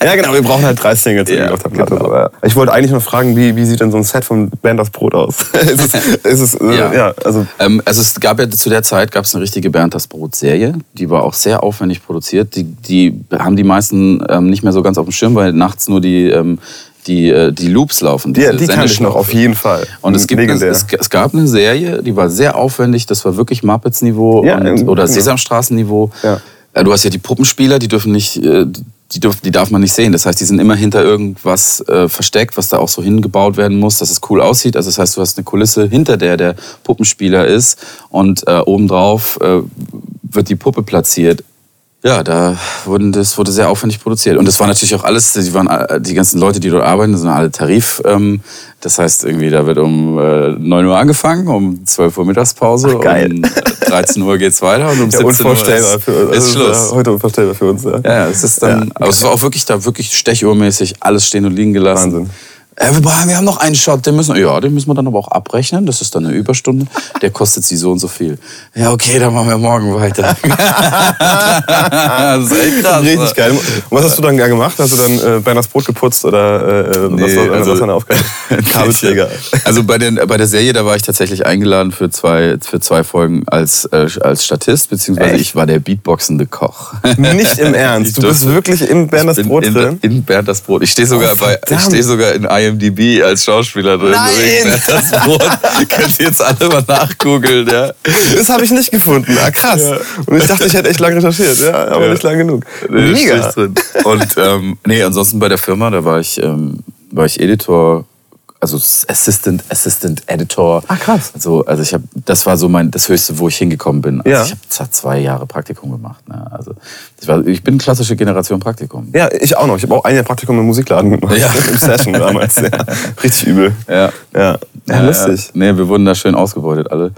Ja, genau, wir brauchen halt drei Singles Ja, auf der Platte. genau. Aber Ich wollte eigentlich noch fragen, wie, wie sieht denn so ein Set von Band das Brot aus? ist es, ist es, äh, Ja. ja. also Ähm, also es gab ja zu der Zeit gab es eine richtige Bernd das Brot Serie, die war auch sehr aufwendig produziert. Die, die haben die meisten ähm, nicht mehr so ganz auf dem Schirm, weil nachts nur die ähm, die, äh, die Loops laufen. Ja, die kann ich noch, auf jeden Fall. Und es, gibt eine, es, es gab eine Serie, die war sehr aufwendig, das war wirklich Muppets-Niveau Ja, und, oder genau. Sesamstraßen-Niveau. Ja. Äh, Du hast ja die Puppenspieler, die dürfen nicht, äh, die, dürfen, die darf man nicht sehen. Das heißt, die sind immer hinter irgendwas äh, versteckt, was da auch so hingebaut werden muss, dass es cool aussieht. Also das heißt, du hast eine Kulisse, hinter der der Puppenspieler ist und äh, obendrauf äh, wird die Puppe platziert. Ja, da wurden, das wurde sehr aufwendig produziert. Und das war natürlich auch alles, die, waren, äh, die ganzen Leute, die dort arbeiten, das sind alle Tarif. Ähm, das heißt, irgendwie, da wird um äh, 9 Uhr angefangen, um 12 Uhr Mittagspause, Ach, geil. um 13 Uhr geht's weiter und um ja, 17 unvorstellbar Uhr für ist, uns. ist Also, Schluss. Ja, heute unvorstellbar für uns. Ja. Ja, es ist dann, Ja, aber es war auch wirklich da wirklich stechuhrmäßig alles stehen und liegen gelassen. Wahnsinn. Äh, wir, haben noch einen Shot, den müssen, ja, den müssen wir dann aber auch abrechnen. Das ist dann eine Überstunde. Der kostet sie so und so viel. Ja, okay, dann machen wir morgen weiter. das ist echt krass. Richtig geil. Und was hast du dann gemacht? Hast du dann äh, Berners Brot geputzt oder äh, Nee, was, war, also- was war deine Aufgabe? Kabelträger. Also bei, den, bei der Serie, da war ich tatsächlich eingeladen für zwei, für zwei Folgen als, äh, als Statist, beziehungsweise Echt? ich war der beatboxende Koch. Nicht im Ernst. Ich Du bist wirklich im Berners in, Brot in, drin? In Bernd das Brot. Ich stehe sogar, Oh, bei, ich verdammt. stehe sogar in IMDb als Schauspieler drin. Nein! Das Brot. Könnt ihr jetzt alle mal nachgoogeln, ja? Das habe ich nicht gefunden. Ah, krass. Und ich dachte, ich hätte echt lange recherchiert, ja, aber Ja. nicht lang genug. Mega. Und ähm, nee, ansonsten bei der Firma, da war ich, ähm, war ich Editor, also Assistant, Assistant Editor. Ah, krass. Also, also ich habe, das war so mein, das Höchste, wo ich hingekommen bin. Also Ja. Ich habe zwar zwei Jahre Praktikum gemacht. Ne? Also ich, war, ich bin klassische Generation Praktikum. Ja, ich auch noch. Ich habe auch ein Jahr Praktikum im Musikladen gemacht. Ja. Im Session damals. Ja. Richtig übel. Ja. Ja, ja lustig. Nee, wir wurden da schön ausgebeutet alle.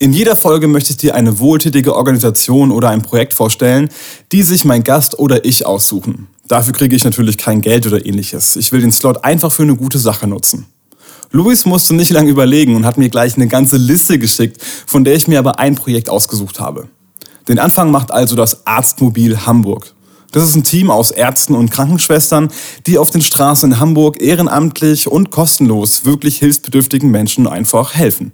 In jeder Folge möchte ich dir eine wohltätige Organisation oder ein Projekt vorstellen, die sich mein Gast oder ich aussuchen. Dafür kriege ich natürlich kein Geld oder ähnliches. Ich will den Slot einfach für eine gute Sache nutzen. Luis musste nicht lange überlegen und hat mir gleich eine ganze Liste geschickt, von der ich mir aber ein Projekt ausgesucht habe. Den Anfang macht also das Arztmobil Hamburg. Das ist ein Team aus Ärzten und Krankenschwestern, die auf den Straßen in Hamburg ehrenamtlich und kostenlos wirklich hilfsbedürftigen Menschen einfach helfen.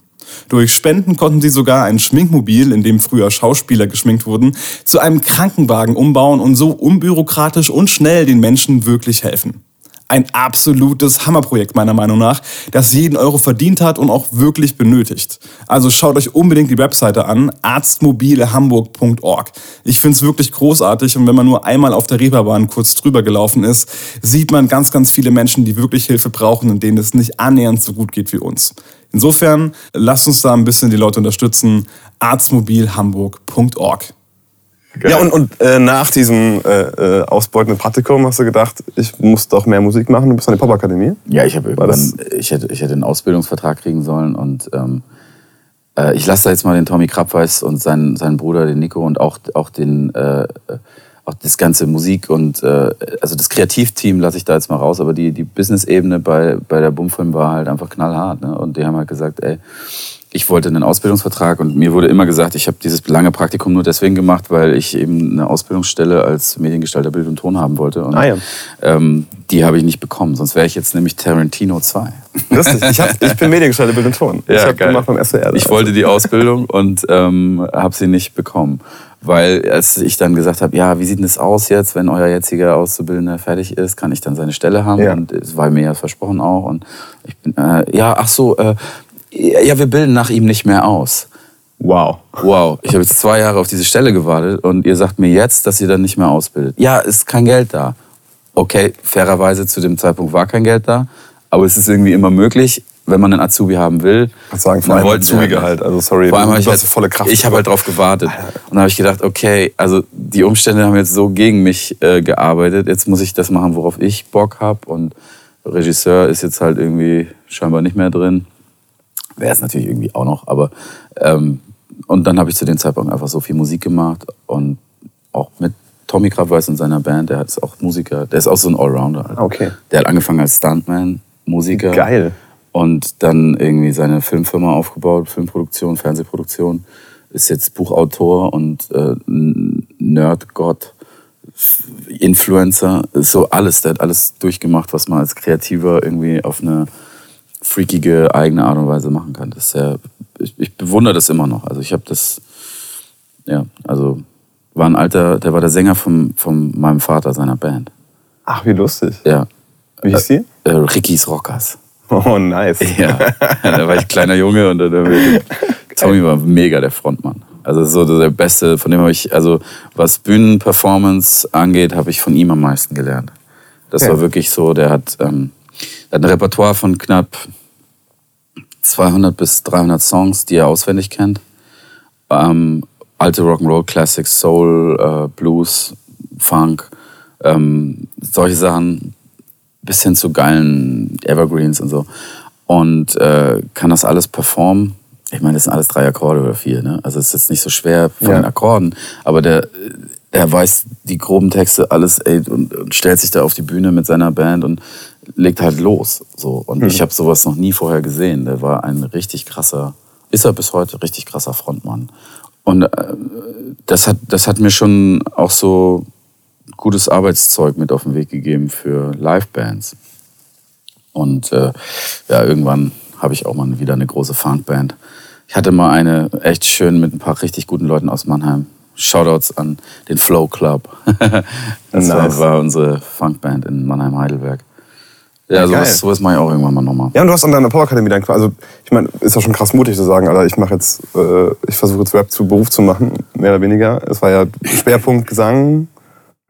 Durch Spenden konnten sie sogar ein Schminkmobil, in dem früher Schauspieler geschminkt wurden, zu einem Krankenwagen umbauen und so unbürokratisch und schnell den Menschen wirklich helfen ein absolutes Hammerprojekt meiner Meinung nach, das jeden Euro verdient hat und auch wirklich benötigt. Also schaut euch unbedingt die Webseite an, arztmobilehamburg.org. Ich finde es wirklich großartig und wenn man nur einmal auf der Reeperbahn kurz drüber gelaufen ist, sieht man ganz, ganz viele Menschen, die wirklich Hilfe brauchen und denen es nicht annähernd so gut geht wie uns. Insofern lasst uns da ein bisschen die Leute unterstützen. arztmobilhamburg.org. Geil. Ja, und, und äh, nach diesem äh, äh, ausbeutenden Praktikum hast du gedacht, ich muss doch mehr Musik machen, du bist an der Popakademie? Ja, ich, hab irgendwann, ich, hätte, ich hätte einen Ausbildungsvertrag kriegen sollen und ähm, äh, ich lasse da jetzt mal den Tommy Krabweis und seinen, seinen Bruder, den Nico und auch, auch den äh, auch das ganze Musik und äh, also das Kreativteam lasse ich da jetzt mal raus, aber die, die Business-Ebene bei, bei der Bumfilm war halt einfach knallhart. Ne? Und die haben halt gesagt, ey, ich wollte einen Ausbildungsvertrag und mir wurde immer gesagt, ich habe dieses lange Praktikum nur deswegen gemacht, weil ich eben eine Ausbildungsstelle als Mediengestalter Bild und Ton haben wollte. Und ah, ja. ähm, die habe ich nicht bekommen, sonst wäre ich jetzt nämlich Tarantino 2. Lustig, ich, hab, ich bin Mediengestalter Bild und Ton. Ja, ich habe gemacht beim SWR. Ich wollte die Ausbildung und ähm, habe sie nicht bekommen. Weil als ich dann gesagt habe, ja, wie sieht denn das aus jetzt, wenn euer jetziger Auszubildender fertig ist, kann ich dann seine Stelle haben? Ja. Und es war mir ja versprochen auch. Und ich bin, äh, ja, ach so, äh, ja, wir bilden nach ihm nicht mehr aus. Wow. Wow, ich habe jetzt zwei Jahre auf diese Stelle gewartet und ihr sagt mir jetzt, dass ihr dann nicht mehr ausbildet. Ja, ist kein Geld da. Okay, fairerweise zu dem Zeitpunkt war kein Geld da, aber es ist irgendwie immer möglich, wenn man einen Azubi haben will. Ich sagen, vor allem Azubi-Gehalt, also sorry, vor allem du ich hast halt, volle Kraft. Ich habe halt drauf gewartet. Und dann habe ich gedacht, okay, also die Umstände haben jetzt so gegen mich äh, gearbeitet, jetzt muss ich das machen, worauf ich Bock habe. Und Regisseur ist jetzt halt irgendwie scheinbar nicht mehr drin. Wäre es natürlich irgendwie auch noch, aber ähm, und dann habe ich zu dem Zeitpunkt einfach so viel Musik gemacht und auch mit Tommy Krabweis und seiner Band, der ist auch Musiker, der ist auch so ein Allrounder. Alter. Okay. Der hat angefangen als Stuntman, Musiker. Geil. Und dann irgendwie seine Filmfirma aufgebaut, Filmproduktion, Fernsehproduktion. Ist jetzt Buchautor und äh, Nerdgott, Influencer, so alles. Der hat alles durchgemacht, was man als Kreativer irgendwie auf eine freakige eigene Art und Weise machen kann. Das ist sehr, ich, ich bewundere das immer noch. Also ich habe das, ja, also war ein alter, der war der Sänger von, von meinem Vater, seiner Band. Ach, wie lustig. Ja. Wie hieß die? Äh, Ricky's Rockers. Oh, nice. Ja, da war ich kleiner Junge und dann, Tommy war mega der Frontmann. Also so der Beste, von dem habe ich, also was Bühnenperformance angeht, habe ich von ihm am meisten gelernt. Das Okay. war wirklich so, der hat, ähm, der hat ein Repertoire von knapp 200 bis 300 Songs, die er auswendig kennt. Ähm, alte Rock'n'Roll, Classics, Soul, äh, Blues, Funk, ähm, solche Sachen, bis hin zu geilen Evergreens und so. Und äh, kann das alles performen. Ich meine, das sind alles drei Akkorde oder vier, ne? Also es ist jetzt nicht so schwer von Ja. den Akkorden, aber der, der weiß die groben Texte alles ey, und, und stellt sich da auf die Bühne mit seiner Band und legt halt los. So. Und ich habe sowas noch nie vorher gesehen. Der war ein richtig krasser, ist er bis heute richtig krasser Frontmann. Und äh, das, hat, das hat mir schon auch so gutes Arbeitszeug mit auf den Weg gegeben für Livebands. Und äh, ja, irgendwann habe ich auch mal wieder eine große Funkband. Ich hatte mal eine echt schön mit ein paar richtig guten Leuten aus Mannheim. Shoutouts an den Flow Club. das war, Nice. war unsere Funkband in Mannheim-Heidelberg. Ja, Ja, sowas, sowas mache ich auch irgendwann mal nochmal. Ja, und du hast an deiner Powerakademie dann quasi, also ich meine, ist ja schon krass mutig zu sagen, Alter, ich mache jetzt, äh, ich versuche jetzt Rap zu Beruf zu machen, mehr oder weniger. Es war ja Schwerpunkt Gesang,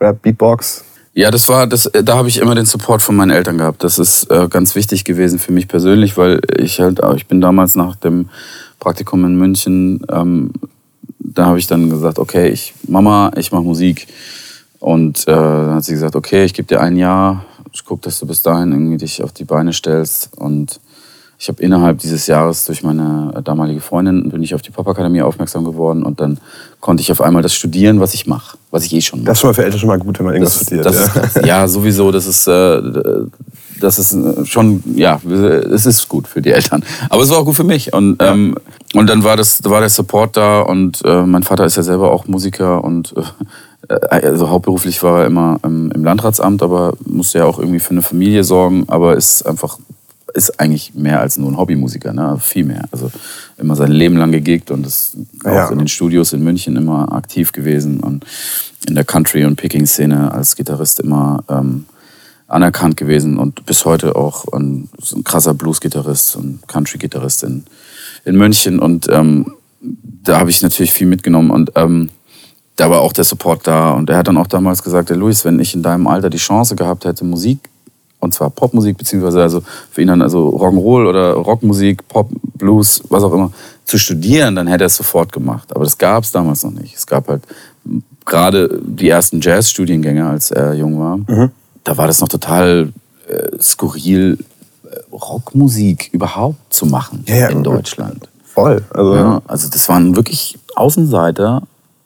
Rap, Beatbox. Ja, das war, das, da habe ich immer den Support von meinen Eltern gehabt. Das ist äh, ganz wichtig gewesen für mich persönlich, weil ich halt, ich bin damals nach dem Praktikum in München, ähm, da habe ich dann gesagt, okay, ich, Mama, ich mache Musik. Und äh, dann hat sie gesagt, okay, ich gebe dir ein Jahr, ich guck, dass du bis dahin irgendwie dich auf die Beine stellst. Und ich habe innerhalb dieses Jahres durch meine damalige Freundin bin ich auf die Popakademie aufmerksam geworden und dann konnte ich auf einmal das studieren, was ich mache, was ich eh schon mache. Das ist schon mal für Eltern schon mal gut, wenn man irgendwas Das, studiert. das ja. ist ja, sowieso. Das ist, äh, das ist äh, schon, ja, es ist gut für die Eltern. Aber es war auch gut für mich. Und, ähm, und dann war, das, war der Support da und äh, mein Vater ist ja selber auch Musiker und äh, also hauptberuflich war er immer im Landratsamt, aber musste ja auch irgendwie für eine Familie sorgen, aber ist einfach ist eigentlich mehr als nur ein Hobbymusiker, ne? viel mehr. Also immer sein Leben lang gegigt und ist auch Ja. in den Studios in München immer aktiv gewesen und in der Country- und Picking-Szene als Gitarrist immer ähm, anerkannt gewesen und bis heute auch ein, ein krasser Blues-Gitarrist und Country-Gitarrist in, in München und ähm, da habe ich natürlich viel mitgenommen und ähm, da war auch der Support da und er hat dann auch damals gesagt, der Luis, wenn ich in deinem Alter die Chance gehabt hätte, Musik und zwar Popmusik, beziehungsweise also für ihn dann also Rock'n'Roll oder Rockmusik, Pop, Blues, was auch immer, zu studieren, dann hätte er es sofort gemacht. Aber das gab es damals noch nicht. Es gab halt gerade die ersten Jazz-Studiengänge, als er jung war. Mhm. Da war das noch total äh, skurril, äh, Rockmusik überhaupt zu machen Ja, ja. in Deutschland. Voll. Also, Ja, also das waren wirklich Außenseiter.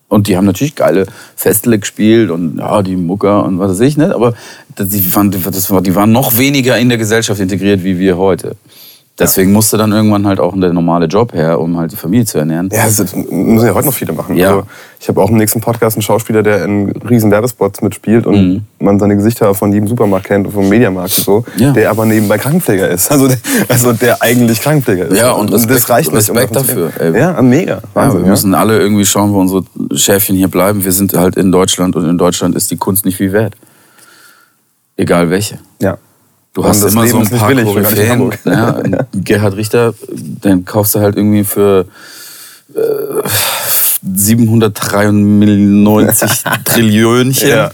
Und die haben natürlich geile Festele gespielt und ja, die Mucker und was weiß ich, ne? aber die die waren noch weniger in der Gesellschaft integriert wie wir heute. Deswegen musste dann irgendwann halt auch der normale Job her, um halt die Familie zu ernähren. Ja, das müssen ja heute noch viele machen. Ja. Also, ich habe auch im nächsten Podcast einen Schauspieler, der in riesen Werbespots mitspielt und Mhm. man seine Gesichter von jedem Supermarkt kennt und vom Mediamarkt und so, Ja. der aber nebenbei Krankenpfleger ist. Also der, also der eigentlich Krankenpfleger ist. Ja, und Respekt- das reicht nicht. um Respekt zu dafür, ey. Ja, mega. Ja, Wahnsinn, wir ja. müssen alle irgendwie schauen, wo unsere Schäfchen hier bleiben. Wir sind halt in Deutschland und in Deutschland ist die Kunst nicht viel wert. Egal welche. ja. Du Und hast immer Leben so ein paar Koryphäen. Hamburg. Ja, Gerhard Richter, den kaufst du halt irgendwie für äh, 793 Trillionchen. Ja.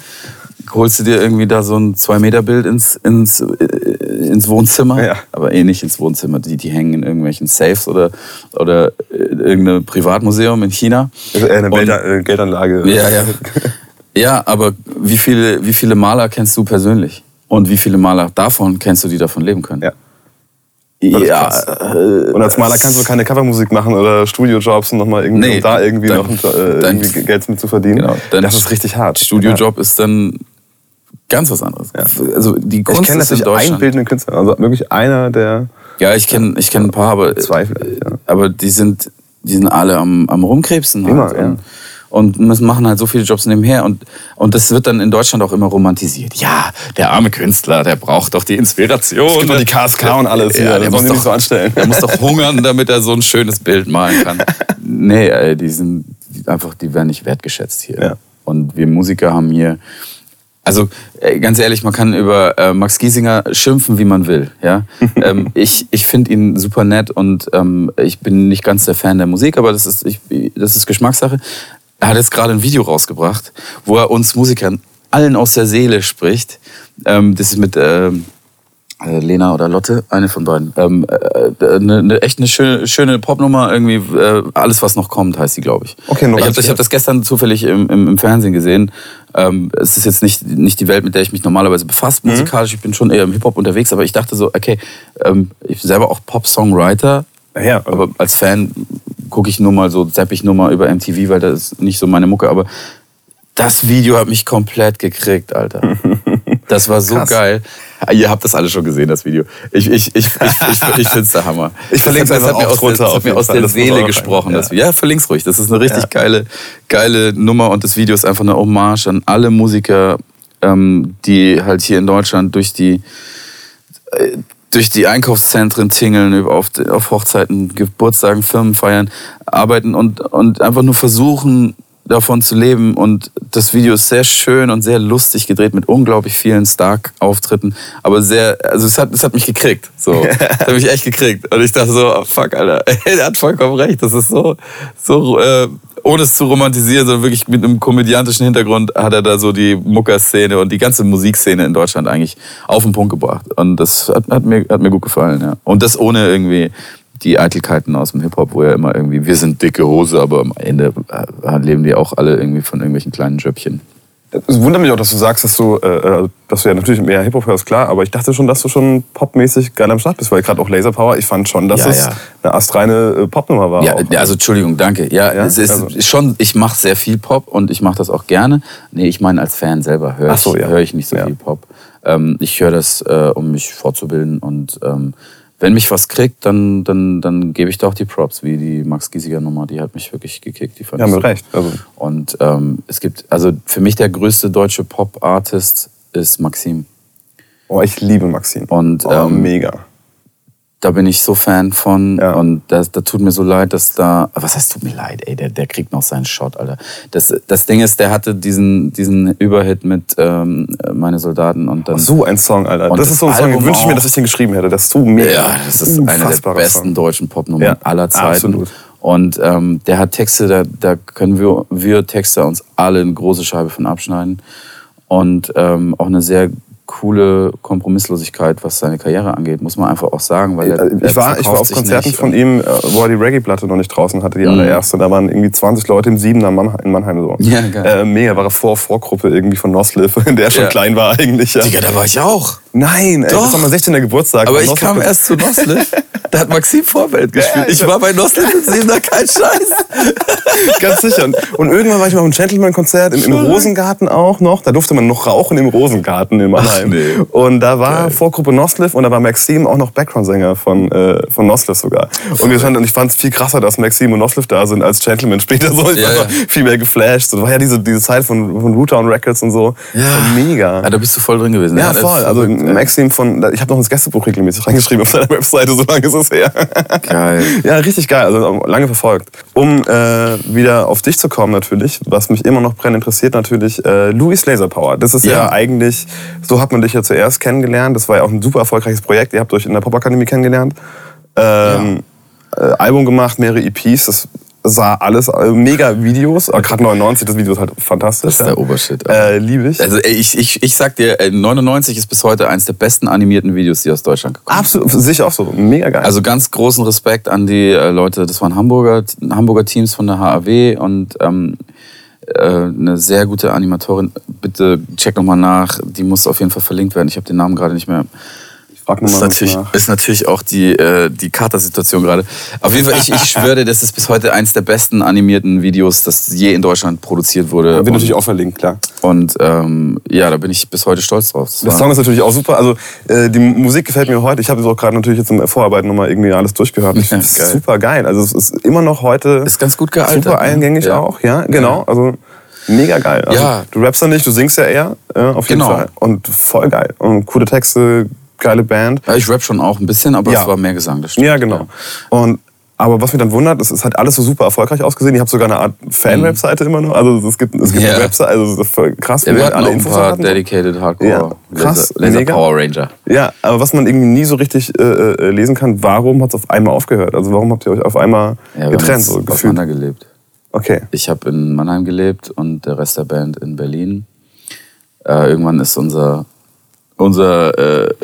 Holst du dir irgendwie da so ein 2-Meter-Bild ins, ins, äh, ins Wohnzimmer, Ja. aber eh nicht ins Wohnzimmer. Die, die hängen in irgendwelchen Safes oder, oder in irgendeinem Privatmuseum in China. Das ist eher eine Und- Gelda- äh, Geldanlage. ja, ja. Ja, aber wie viele, wie viele Maler kennst du persönlich? Und wie viele Maler davon kennst du, die davon leben können? Ja. Ja äh, Und als Maler kannst du keine Covermusik machen oder Studiojobs und nochmal irgendwie, Nee, um da irgendwie dein- noch äh, dein- irgendwie Geld mit zu verdienen. Genau, das ist richtig hart. Studiojob ist dann ganz was anderes. Also die Ja. Ich Kunst kenne natürlich einen bildenden Künstler, also wirklich einer, der Ja, ich kenne ich kenn ein paar, aber, zwei vielleicht. Ja. aber die sind, die sind alle am, am Rumkrebsen. Immer, halt. ja. und, und müssen- machen halt so viele Jobs nebenher. Und, und das wird dann in Deutschland auch immer romantisiert. Ja, der arme Künstler, der braucht doch die Inspiration. gibt doch die KSK und alles hier, Ja, der muss doch, so anstellen. Der muss doch hungern, damit er so ein schönes Bild malen kann. Nee, ey, die sind die, einfach, die werden nicht wertgeschätzt hier. Ja. Und wir Musiker haben hier, also ganz ehrlich, man kann über äh, Max Giesinger schimpfen, wie man will. Ja? ähm, ich ich finde ihn super nett und ähm, ich bin nicht ganz der Fan der Musik, aber das ist, ich, das ist Geschmackssache. Er hat jetzt gerade ein Video rausgebracht, wo er uns Musikern allen aus der Seele spricht. Ähm, das ist mit ähm, äh, Lena oder Lotte, eine von beiden. Ähm, äh, eine, eine, echt eine schöne, schöne Popnummer, irgendwie äh, alles, was noch kommt, heißt sie, glaube ich. Okay, nur ich habe hab das gestern zufällig im, im, im Fernsehen gesehen. Ähm, es ist jetzt nicht, nicht die Welt, mit der ich mich normalerweise befasse, Mhm. musikalisch. Ich bin schon eher im Hip-Hop unterwegs, aber ich dachte so, okay, ähm, ich bin selber auch Pop-Songwriter, Ja, aber als Fan gucke ich nur mal so, zapp ich nur mal über MTV, weil das ist nicht so meine Mucke. Aber das Video hat mich komplett gekriegt, Alter. Das war so Krass. geil. Ihr habt das alle schon gesehen, das Video. Ich, ich, ich, ich, ich, ich finde es der Hammer. Ich verlinke es einfach auch drunter das hat mir aus der Das Seele gesprochen. ja. Ja, verlink's ruhig. Das ist eine richtig Ja. geile, geile Nummer und das Video ist einfach eine Hommage an alle Musiker, ähm, die halt hier in Deutschland durch die äh, durch die Einkaufszentren tingeln, auf, auf Hochzeiten, Geburtstagen, Firmen feiern, arbeiten und, und einfach nur versuchen, davon zu leben. Und das Video ist sehr schön und sehr lustig gedreht mit unglaublich vielen Stark-Auftritten. Aber sehr, also es hat, es hat mich gekriegt. So. Es hat mich echt gekriegt. Und ich dachte so, oh, fuck, Alter, er hat vollkommen recht. Das ist so, so äh, ohne es zu romantisieren, sondern wirklich mit einem komödiantischen Hintergrund hat er da so die Mucker-Szene und die ganze Musikszene in Deutschland eigentlich auf den Punkt gebracht. Und das hat, hat, mir, hat mir gut gefallen. Ja. Und das ohne irgendwie die Eitelkeiten aus dem Hip-Hop, wo ja immer irgendwie, wir sind dicke Hose, aber am Ende äh, leben die auch alle irgendwie von irgendwelchen kleinen Jöppchen. Es wundert mich auch, dass du sagst, dass du, äh, dass du ja natürlich mehr Hip-Hop hörst, klar, aber ich dachte schon, dass du schon popmäßig geil am Start bist, weil gerade auch Laser Power, ich fand schon, dass Ja, es ja. eine astreine äh, Popnummer war. Ja, auch. also Entschuldigung, danke. Ja, Ja, es ist also- schon, ich mache sehr viel Pop und ich mache das auch gerne. Nee, ich meine, als Fan selber höre ich, so, ja. höre ich nicht so viel Pop. Ähm, ich höre das, äh, um mich fortzubilden und ähm, wenn mich was kriegt, dann, dann, dann gebe ich da auch die Props, wie die Max Giesiger Nummer, die hat mich wirklich gekickt. Die fand Ja, ich mit super. Recht. Also, Und ähm, es gibt, also für mich der größte deutsche Pop-Artist ist Maxim. oh, ich liebe Maxine. Und, oh, ähm, mega. Da bin ich so Fan von Ja. und das, da tut mir so leid, dass da. Was heißt tut mir leid, ey, der, der kriegt noch seinen Shot, Alter. Das, das Ding ist, der hatte diesen, diesen Überhit mit ähm, Meine Soldaten und dann. So ein Song, Alter. Und das das ist so ein Song, den Album wünsche ich mir, dass ich den geschrieben hätte. Das ist so mega. Ja, das ist einer der besten Song. deutschen Popnummern Ja, aller Zeiten. absolut. Und ähm, der hat Texte, da, da können wir, wir Texter uns alle eine große Scheibe von abschneiden. Und ähm, auch eine sehr coole Kompromisslosigkeit, was seine Karriere angeht, muss man einfach auch sagen. Weil er, Ich war, ich war auf Konzerten von ihm, äh, wo er die Reggae-Platte noch nicht draußen hatte, die allererste. Da waren irgendwie 20 Leute im Siebener Mann- in Mannheim so. Mhm. Ja, geil. Äh, mega, war er vor Vorgruppe irgendwie von Nosliv, in der er schon klein war eigentlich. Ja. Digga, da war ich auch. Nein, ey, das war mein 16. Geburtstag. Aber ich kam erst zu Nosliv. Da hat Maxim Vorbild gespielt. ja, ich war bei Nosliv im Siebener, kein Scheiß. Ganz sicher. Und, und irgendwann war ich mal auf einem Gentleman-Konzert im, im Rosengarten auch noch. Da durfte man noch rauchen im Rosengarten in Mannheim. nee. Und da war Vorgruppe Nosliv und da war Maxim auch noch Background-Sänger von, äh, von Nosliv sogar. Und, wir und ich fand es viel krasser, dass Maxim und Nosliv da sind als Gentleman später so. Ich Ja, war ja. viel mehr geflasht. Das war ja diese, diese Zeit von, von Roottown Records und so. Mega. Ja, da bist du voll drin gewesen. Ja, voll. Also ey. Maxim von, ich habe noch ins Gästebuch regelmäßig reingeschrieben auf seiner Webseite, so lange ist es her. Geil. Ja, richtig geil. Also lange verfolgt. Um äh, wieder auf dich zu kommen natürlich, was mich immer noch brennend interessiert natürlich, äh, Louis Laser Power. Das ist ja. Ja. eigentlich, so hat man dich ja zuerst kennengelernt. Das war ja auch ein super erfolgreiches Projekt. Ihr habt euch in der Popakademie kennengelernt. Ähm, äh, Album gemacht, mehrere EPs. Das sah alles, äh, mega Videos. Äh, Gerade 99, das Video ist halt fantastisch. Das ist der Obershit. Äh, Liebe ich. Also ey, ich, ich, ich sag dir, ey, 99 ist bis heute eines der besten animierten Videos, die aus Deutschland gekommen sind. Absolut, sehe ich auch so. Mega geil. Also ganz großen Respekt an die äh, Leute, das waren Hamburger, Hamburger Teams von der HAW und ähm, äh, eine sehr gute Animatorin. Bitte check nochmal nach, die muss auf jeden Fall verlinkt werden. Ich habe den Namen gerade nicht mehr. Frag Das ist natürlich, nach. ist natürlich auch die, äh, die Kater-Situation gerade. Auf jeden Fall, ich, ich schwöre dir, das ist bis heute eins der besten animierten Videos, das je in Deutschland produziert wurde. Wird und, natürlich auch verlinkt, klar. und ähm, ja, da bin ich bis heute stolz drauf. Das Der Song ist natürlich auch super. Also äh, die Musik gefällt mir heute. Ich habe es auch gerade natürlich jetzt im Vorarbeiten nochmal irgendwie alles durchgehört. Ich Ja, finde es super geil. Also es ist immer noch heute Ist ganz gut gealtert, super ne? eingängig Ja. auch. Ja, genau. Also mega geil. Also, Ja. Du rappst ja nicht, du singst ja eher. Äh, auf jeden Genau. Fall. Und voll geil. Und coole Texte, geile Band. ja, ich rap schon auch ein bisschen, aber Ja. es war mehr Gesang. Das stimmt. Ja, genau. Und aber was mich dann wundert, es ist halt alles so super erfolgreich ausgesehen. Ich habe sogar eine Art Fan-Webseite immer noch. Also es gibt, es gibt. Ja. eine Webseite, also das ist voll krass, Ja, wir hatten auch ein paar Dedicated Hardcore Ja, krass, Laser, Laser. Power Ranger. Ja, aber was man irgendwie nie so richtig äh, äh, lesen kann, warum hat es auf einmal aufgehört? Also warum habt ihr euch auf einmal Ja, getrennt? So aufeinander gelebt. Okay. Ich habe in Mannheim gelebt und der Rest der Band in Berlin. Äh, irgendwann ist unser, unser äh,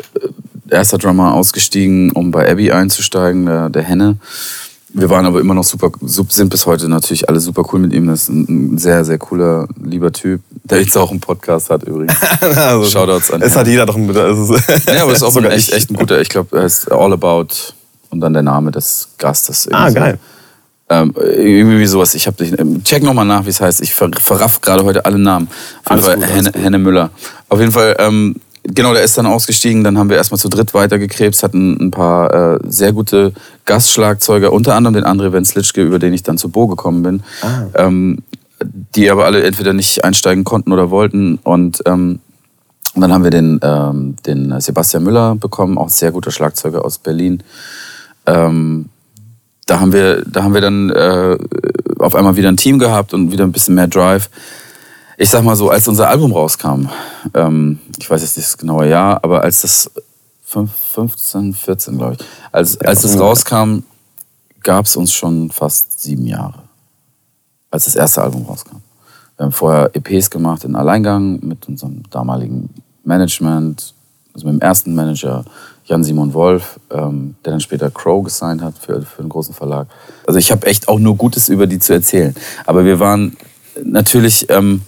erster Drummer ausgestiegen, um bei Abby einzusteigen, der, der Henne. Wir waren aber immer noch super, sind bis heute natürlich alle super cool mit ihm. Das ist ein, sehr, sehr cooler, lieber Typ, der jetzt auch einen Podcast hat übrigens. Also, Shoutouts an Es hat jeder doch ein es ist- Ja, aber es ist auch ein echt, echt ein guter, ich glaube, er ist All About und dann der Name des Gastes. Ah, geil. Ähm, irgendwie sowas. Ich habe dich. ähm, Check nochmal nach, wie es heißt. Ich ver, verraff gerade heute alle Namen. Auf jeden Fall gut, Henne. Henne Müller. Auf jeden Fall, ähm, genau, der ist dann ausgestiegen. Dann haben wir erstmal zu dritt weitergekrebst, hatten ein paar äh, sehr gute Gastschlagzeuger, unter anderem den André Wenzlitschke, über den ich dann zu Bo gekommen bin. Ah. Ähm, die aber alle entweder nicht einsteigen konnten oder wollten. Und ähm, dann haben wir den, ähm, den Sebastian Müller bekommen, auch sehr guter Schlagzeuger aus Berlin. Ähm, da haben wir, da haben wir dann äh, auf einmal wieder ein Team gehabt und wieder ein bisschen mehr Drive. Ich sag mal so, als unser Album rauskam, ähm, ich weiß jetzt nicht das genaue Jahr, aber als das fünf- 15, 14, glaube ich, als, als das rauskam, gab es uns schon fast sieben Jahre, als das erste Album rauskam. Wir haben vorher EPs gemacht in Alleingang mit unserem damaligen Management, also mit dem ersten Manager Jan-Simon Wolf, ähm, der dann später Crow gesigned hat für, für einen großen Verlag. Also ich habe echt auch nur Gutes über die zu erzählen. Aber wir waren natürlich, ähm,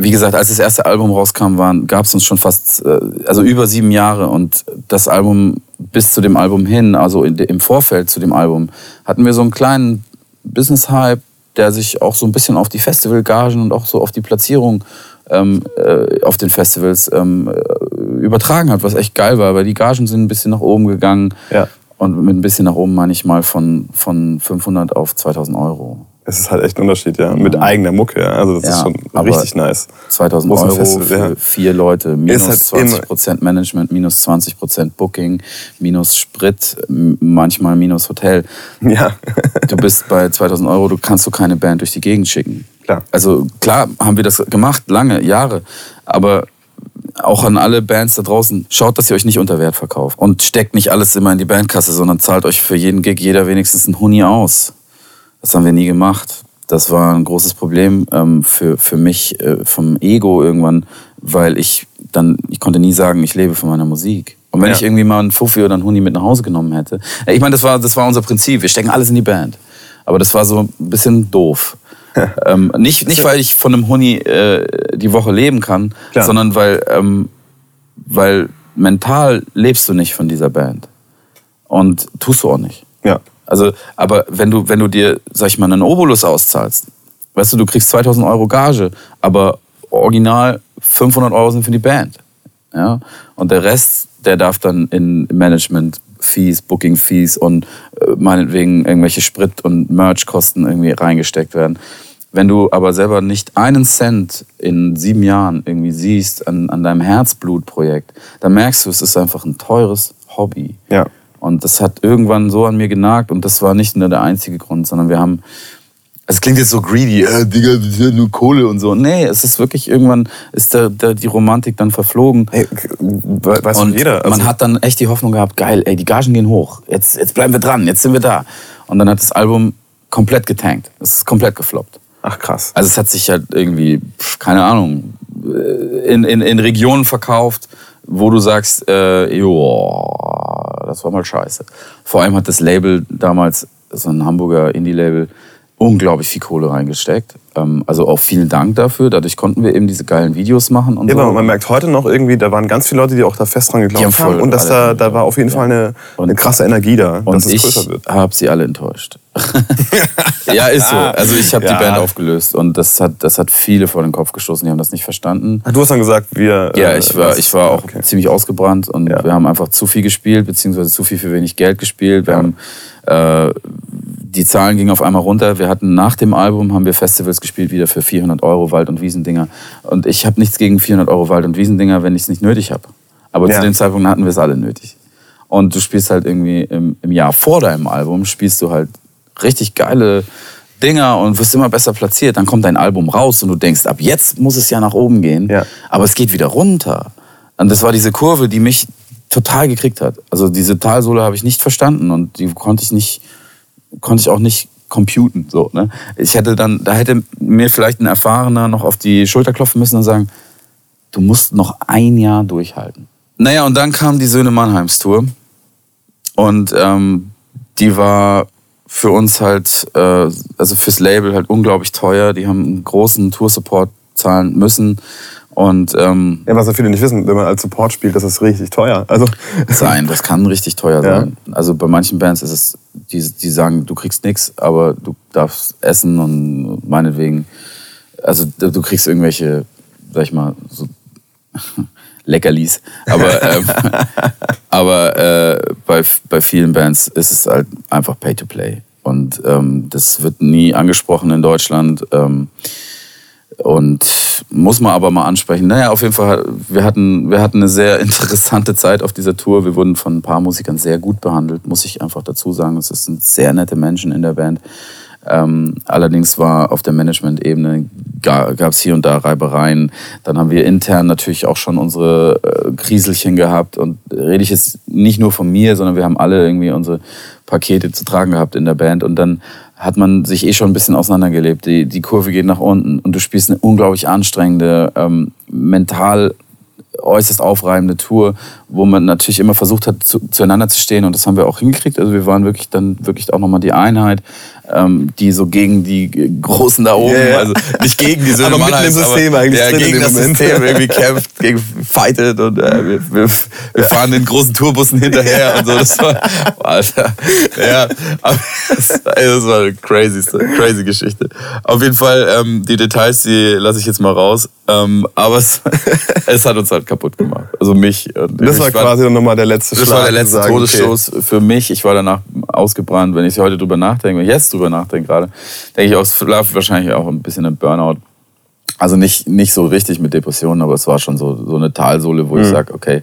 wie gesagt, als das erste Album rauskam, gab es uns schon fast, äh, also über sieben Jahre und das Album bis zu dem Album hin, also in, im Vorfeld zu dem Album, hatten wir so einen kleinen Business-Hype, der sich auch so ein bisschen auf die Festivalgagen und auch so auf die Platzierung ähm, äh, auf den Festivals ähm, äh, übertragen hat, was echt geil war, weil die Gagen sind ein bisschen nach oben gegangen. Ja. Und mit ein bisschen nach oben meine ich mal von, von 500 auf 2000 Euro. Es ist halt echt ein Unterschied, ja. Mit eigener Mucke, ja. Also das ja, ist schon richtig nice. 2000 Euro Festival, für ja. vier Leute, minus halt 20 Prozent Management, minus 20 Prozent Booking, minus Sprit, manchmal minus Hotel. Ja. du bist bei 2000 Euro, du kannst du keine Band durch die Gegend schicken. Klar. Also klar haben wir das gemacht, lange, Jahre. Aber auch an alle Bands da draußen, schaut, dass ihr euch nicht unter Wert verkauft. Und steckt nicht alles immer in die Bandkasse, sondern zahlt euch für jeden Gig jeder wenigstens einen Huni aus. Das haben wir nie gemacht. Das war ein großes Problem ähm, für, für mich äh, vom Ego irgendwann, weil ich dann, ich konnte nie sagen, ich lebe von meiner Musik. Und wenn ja. ich irgendwie mal einen Fuffi oder einen Huni mit nach Hause genommen hätte. Ich meine, das war, das war unser Prinzip. Wir stecken alles in die Band. Aber das war so ein bisschen doof. ähm, nicht, nicht, weil ich von einem Huni äh, die Woche leben kann, Klar. sondern weil, ähm, weil mental lebst du nicht von dieser Band. Und tust du auch nicht. Ja. Also, aber wenn du, wenn du dir, sag ich mal, einen Obolus auszahlst, weißt du, du kriegst 2000 Euro Gage, aber original 500 Euro sind für die Band. Ja? Und der Rest, der darf dann in Management Fees, Booking Fees und äh, meinetwegen irgendwelche Sprit- und Merch-Kosten irgendwie reingesteckt werden. Wenn du aber selber nicht einen Cent in sieben Jahren irgendwie siehst an, an deinem Herzblutprojekt, dann merkst du, es ist einfach ein teures Hobby. Ja. Und das hat irgendwann so an mir genagt und das war nicht nur der einzige Grund, sondern wir haben es klingt jetzt so greedy, äh, Digga, das ist ja nur Kohle und so. Nee, es ist wirklich irgendwann, ist der, der, die Romantik dann verflogen. Hey, weiß und jeder. Also man hat dann echt die Hoffnung gehabt, geil, ey, die Gagen gehen hoch. Jetzt, jetzt bleiben wir dran, jetzt sind wir da. Und dann hat das Album komplett getankt. Es ist komplett gefloppt. Ach krass. Also es hat sich halt irgendwie, keine Ahnung, äh, in, in, in Regionen verkauft, wo du sagst, äh, joa, das war mal scheiße. Vor allem hat das Label damals, so ein Hamburger Indie-Label, unglaublich viel Kohle reingesteckt. Ähm, also auch vielen Dank dafür. Dadurch konnten wir eben diese geilen Videos machen. Und ja, so. aber man merkt heute noch irgendwie, da waren ganz viele Leute, die auch da fest dran geglaubt haben. Und dass da, da war auf jeden Fall eine, eine krasse Energie da, und dass es größer wird. Ich habe sie alle enttäuscht. ja, ist so. Also ich habe ja. die Band aufgelöst und das hat, das hat viele vor den Kopf gestoßen. Die haben das nicht verstanden. Du hast dann gesagt, wir. Ja, ich war, ich war auch okay. ziemlich ausgebrannt und ja. wir haben einfach zu viel gespielt, beziehungsweise zu viel für wenig Geld gespielt. Wir haben äh, die Zahlen gingen auf einmal runter. Wir hatten nach dem Album haben wir Festivals gespielt wieder für 400 Euro Wald- und Wiesendinger. Und ich habe nichts gegen 400 Euro Wald- und Wiesendinger, wenn ich es nicht nötig habe. Aber ja. zu dem Zeitpunkt hatten wir es alle nötig. Und du spielst halt irgendwie im, im Jahr vor deinem Album, spielst du halt richtig geile Dinger und wirst immer besser platziert. Dann kommt dein Album raus und du denkst, ab jetzt muss es ja nach oben gehen. Ja. Aber es geht wieder runter. Und das war diese Kurve, die mich total gekriegt hat. Also diese Talsohle habe ich nicht verstanden und die konnte ich nicht konnte ich auch nicht computen. So, ne? Ich hätte dann, da hätte mir vielleicht ein Erfahrener noch auf die Schulter klopfen müssen und sagen, du musst noch ein Jahr durchhalten. Naja, und dann kam die Söhne Mannheims Tour. Und ähm, die war für uns halt, äh, also fürs Label halt unglaublich teuer. Die haben einen großen Tour-Support zahlen müssen. Und, ähm, ja, was ja viele nicht wissen, wenn man als Support spielt, das ist richtig teuer. Also sein, das kann richtig teuer ja. sein. Also bei manchen Bands ist es, die, die sagen, du kriegst nichts, aber du darfst essen und meinetwegen, also du kriegst irgendwelche, sag ich mal, so Leckerlis. Aber, ähm, aber äh, bei, bei vielen Bands ist es halt einfach Pay to Play. Und ähm, das wird nie angesprochen in Deutschland. Ähm, und muss man aber mal ansprechen. Naja, auf jeden Fall, wir hatten, wir hatten eine sehr interessante Zeit auf dieser Tour. Wir wurden von ein paar Musikern sehr gut behandelt, muss ich einfach dazu sagen. Es sind sehr nette Menschen in der Band. Ähm, allerdings war auf der Management-Ebene, gab es hier und da Reibereien. Dann haben wir intern natürlich auch schon unsere äh, Kriselchen gehabt. Und rede ich jetzt nicht nur von mir, sondern wir haben alle irgendwie unsere Pakete zu tragen gehabt in der Band. Und dann hat man sich eh schon ein bisschen auseinandergelebt. Die, die Kurve geht nach unten und du spielst eine unglaublich anstrengende, ähm, mental äußerst aufreibende Tour, wo man natürlich immer versucht hat, zu, zueinander zu stehen und das haben wir auch hingekriegt. Also wir waren wirklich dann wirklich auch nochmal die Einheit. Ähm, die so gegen die Großen da oben, ja. also nicht gegen die Söhne Aber mitten im System eigentlich in gegen das Moment. System irgendwie kämpft, gegen fightet und äh, wir, wir, wir fahren den großen Tourbussen hinterher und so. Das war, Alter, ja, das, das war eine crazy, crazy Geschichte. Auf jeden Fall, ähm, die Details, die lasse ich jetzt mal raus. Ähm, aber es, es hat uns halt kaputt gemacht. Also mich. Und Das war quasi dann nochmal der letzte das Schlag. war der letzte sagen, okay. Todesstoß für mich. Ich war danach ausgebrannt. Wenn ich heute drüber nachdenke, jetzt drüber nachdenke gerade, denke ich auch, es lag wahrscheinlich auch ein bisschen im Burnout. Also nicht, nicht so richtig mit Depressionen, aber es war schon so, so eine Talsohle, wo ich sage, okay,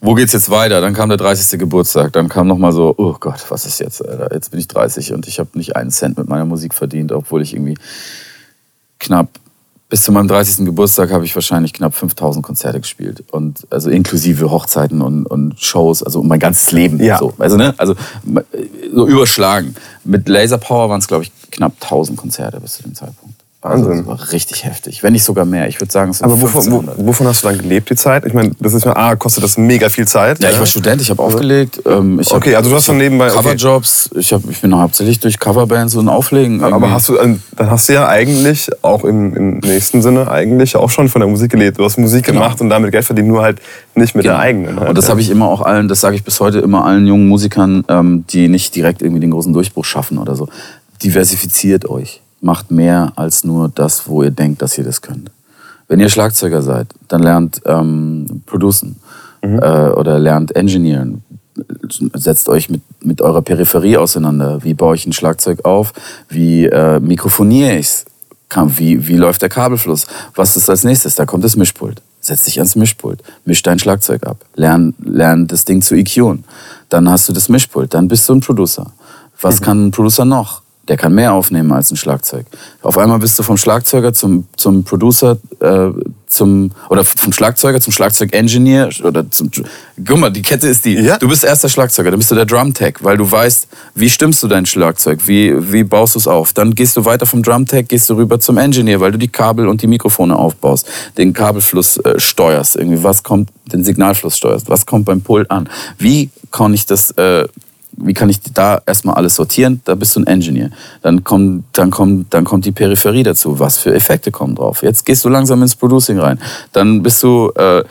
wo geht's jetzt weiter? Dann kam der 30. Geburtstag, dann kam nochmal so, oh Gott, was ist jetzt? Alter? Jetzt bin ich 30 und ich habe nicht einen Cent mit meiner Musik verdient, obwohl ich irgendwie knapp bis zu meinem 30. Geburtstag habe ich wahrscheinlich knapp 5000 Konzerte gespielt. Und also inklusive Hochzeiten und, und Shows, also mein ganzes Leben. Ja. So, also, ne? also so überschlagen. Mit Laser Power waren es, glaube ich, knapp 1000 Konzerte bis zu dem Zeitpunkt. Also, Wahnsinn. das war richtig heftig. Wenn nicht sogar mehr. Ich würde sagen, es sind Aber wovon, wo, 1500. wovon hast du dann gelebt, die Zeit? Ich meine, das ist ja, A, kostet das mega viel Zeit. Ja, ich war Student, ich habe aufgelegt. Ähm, ich Okay, hab, also du hast ich dann nebenbei- okay. Coverjobs. Ich, hab, ich bin hauptsächlich durch Coverbands und Auflegen. Aber irgendwie- hast du, ähm, dann hast du ja eigentlich auch im, im nächsten Sinne eigentlich auch schon von der Musik gelebt. Du hast Musik Genau. gemacht und damit Geld verdient, nur halt nicht mit der Genau. eigenen. Halt, Und das ja. habe ich immer auch allen, das sage ich bis heute immer allen jungen Musikern, ähm, die nicht direkt irgendwie den großen Durchbruch schaffen oder so. Diversifiziert euch. Macht mehr als nur das, wo ihr denkt, dass ihr das könnt. Wenn ihr Schlagzeuger seid, dann lernt ähm, producen Mhm. äh, oder lernt engineeren. Setzt euch mit, mit eurer Peripherie auseinander. Wie baue ich ein Schlagzeug auf? Wie äh, mikrofoniere ich's? Kam- Wie, wie läuft der Kabelfluss? Was ist als nächstes? Da kommt das Mischpult. Setz dich ans Mischpult. Misch dein Schlagzeug ab. Lern, lern das Ding zu EQen. Dann hast du das Mischpult. Dann bist du ein Producer. Was kann ein Producer noch? Der kann mehr aufnehmen als ein Schlagzeug. Auf einmal bist du vom Schlagzeuger zum, zum Producer, äh, zum, oder vom Schlagzeuger zum Schlagzeug-Engineer oder zum, guck mal, die Kette ist die. Ja. Du bist erster Schlagzeuger, dann bist du der Drum-Tech, weil du weißt, wie stimmst du dein Schlagzeug, wie, wie baust du es auf. Dann gehst du weiter vom Drum-Tech, gehst du rüber zum Engineer, weil du die Kabel und die Mikrofone aufbaust, den Kabelfluss äh, steuerst, irgendwie, was kommt, den Signalfluss steuerst, was kommt beim Pult an. Wie kann ich das, äh, wie kann ich da erstmal alles sortieren? Da bist du ein Engineer. Dann kommt, dann kommt, dann kommt die Peripherie dazu. Was für Effekte kommen drauf? Jetzt gehst du langsam ins Producing rein. Dann bist du, äh,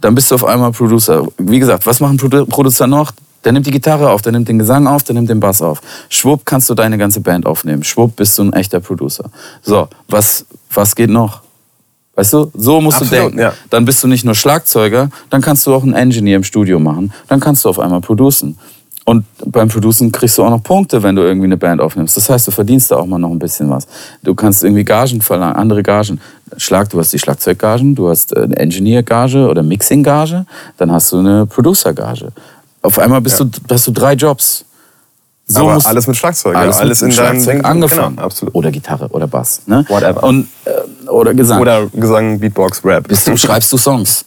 dann bist du auf einmal Producer. Wie gesagt, was macht ein Produ Producer noch? Der nimmt die Gitarre auf, der nimmt den Gesang auf, der nimmt den Bass auf. Schwupp kannst du deine ganze Band aufnehmen. Schwupp bist du ein echter Producer. So, was, was geht noch? Weißt du, so musst du Absolut, denken. ja. Dann bist du nicht nur Schlagzeuger, dann kannst du auch einen Engineer im Studio machen. Dann kannst du auf einmal producen. Und beim Producen kriegst du auch noch Punkte, wenn du irgendwie eine Band aufnimmst. Das heißt, du verdienst da auch mal noch ein bisschen was. Du kannst irgendwie Gagen verlangen, andere Gagen. Schlag, du hast die Schlagzeuggagen, du hast eine Engineer-Gage oder Mixing-Gage, dann hast du eine Producer-Gage. Auf einmal bist du, hast du drei Jobs. So Aber musst- alles mit Schlagzeug. alles, ja, alles mit in deinem Schlagzeug Ding. angefangen. Genau, absolut. Oder Gitarre oder Bass. Ne? Whatever. Und, äh, oder Gesang. Oder Gesang, Beatbox, Rap. Bist du, schreibst du Songs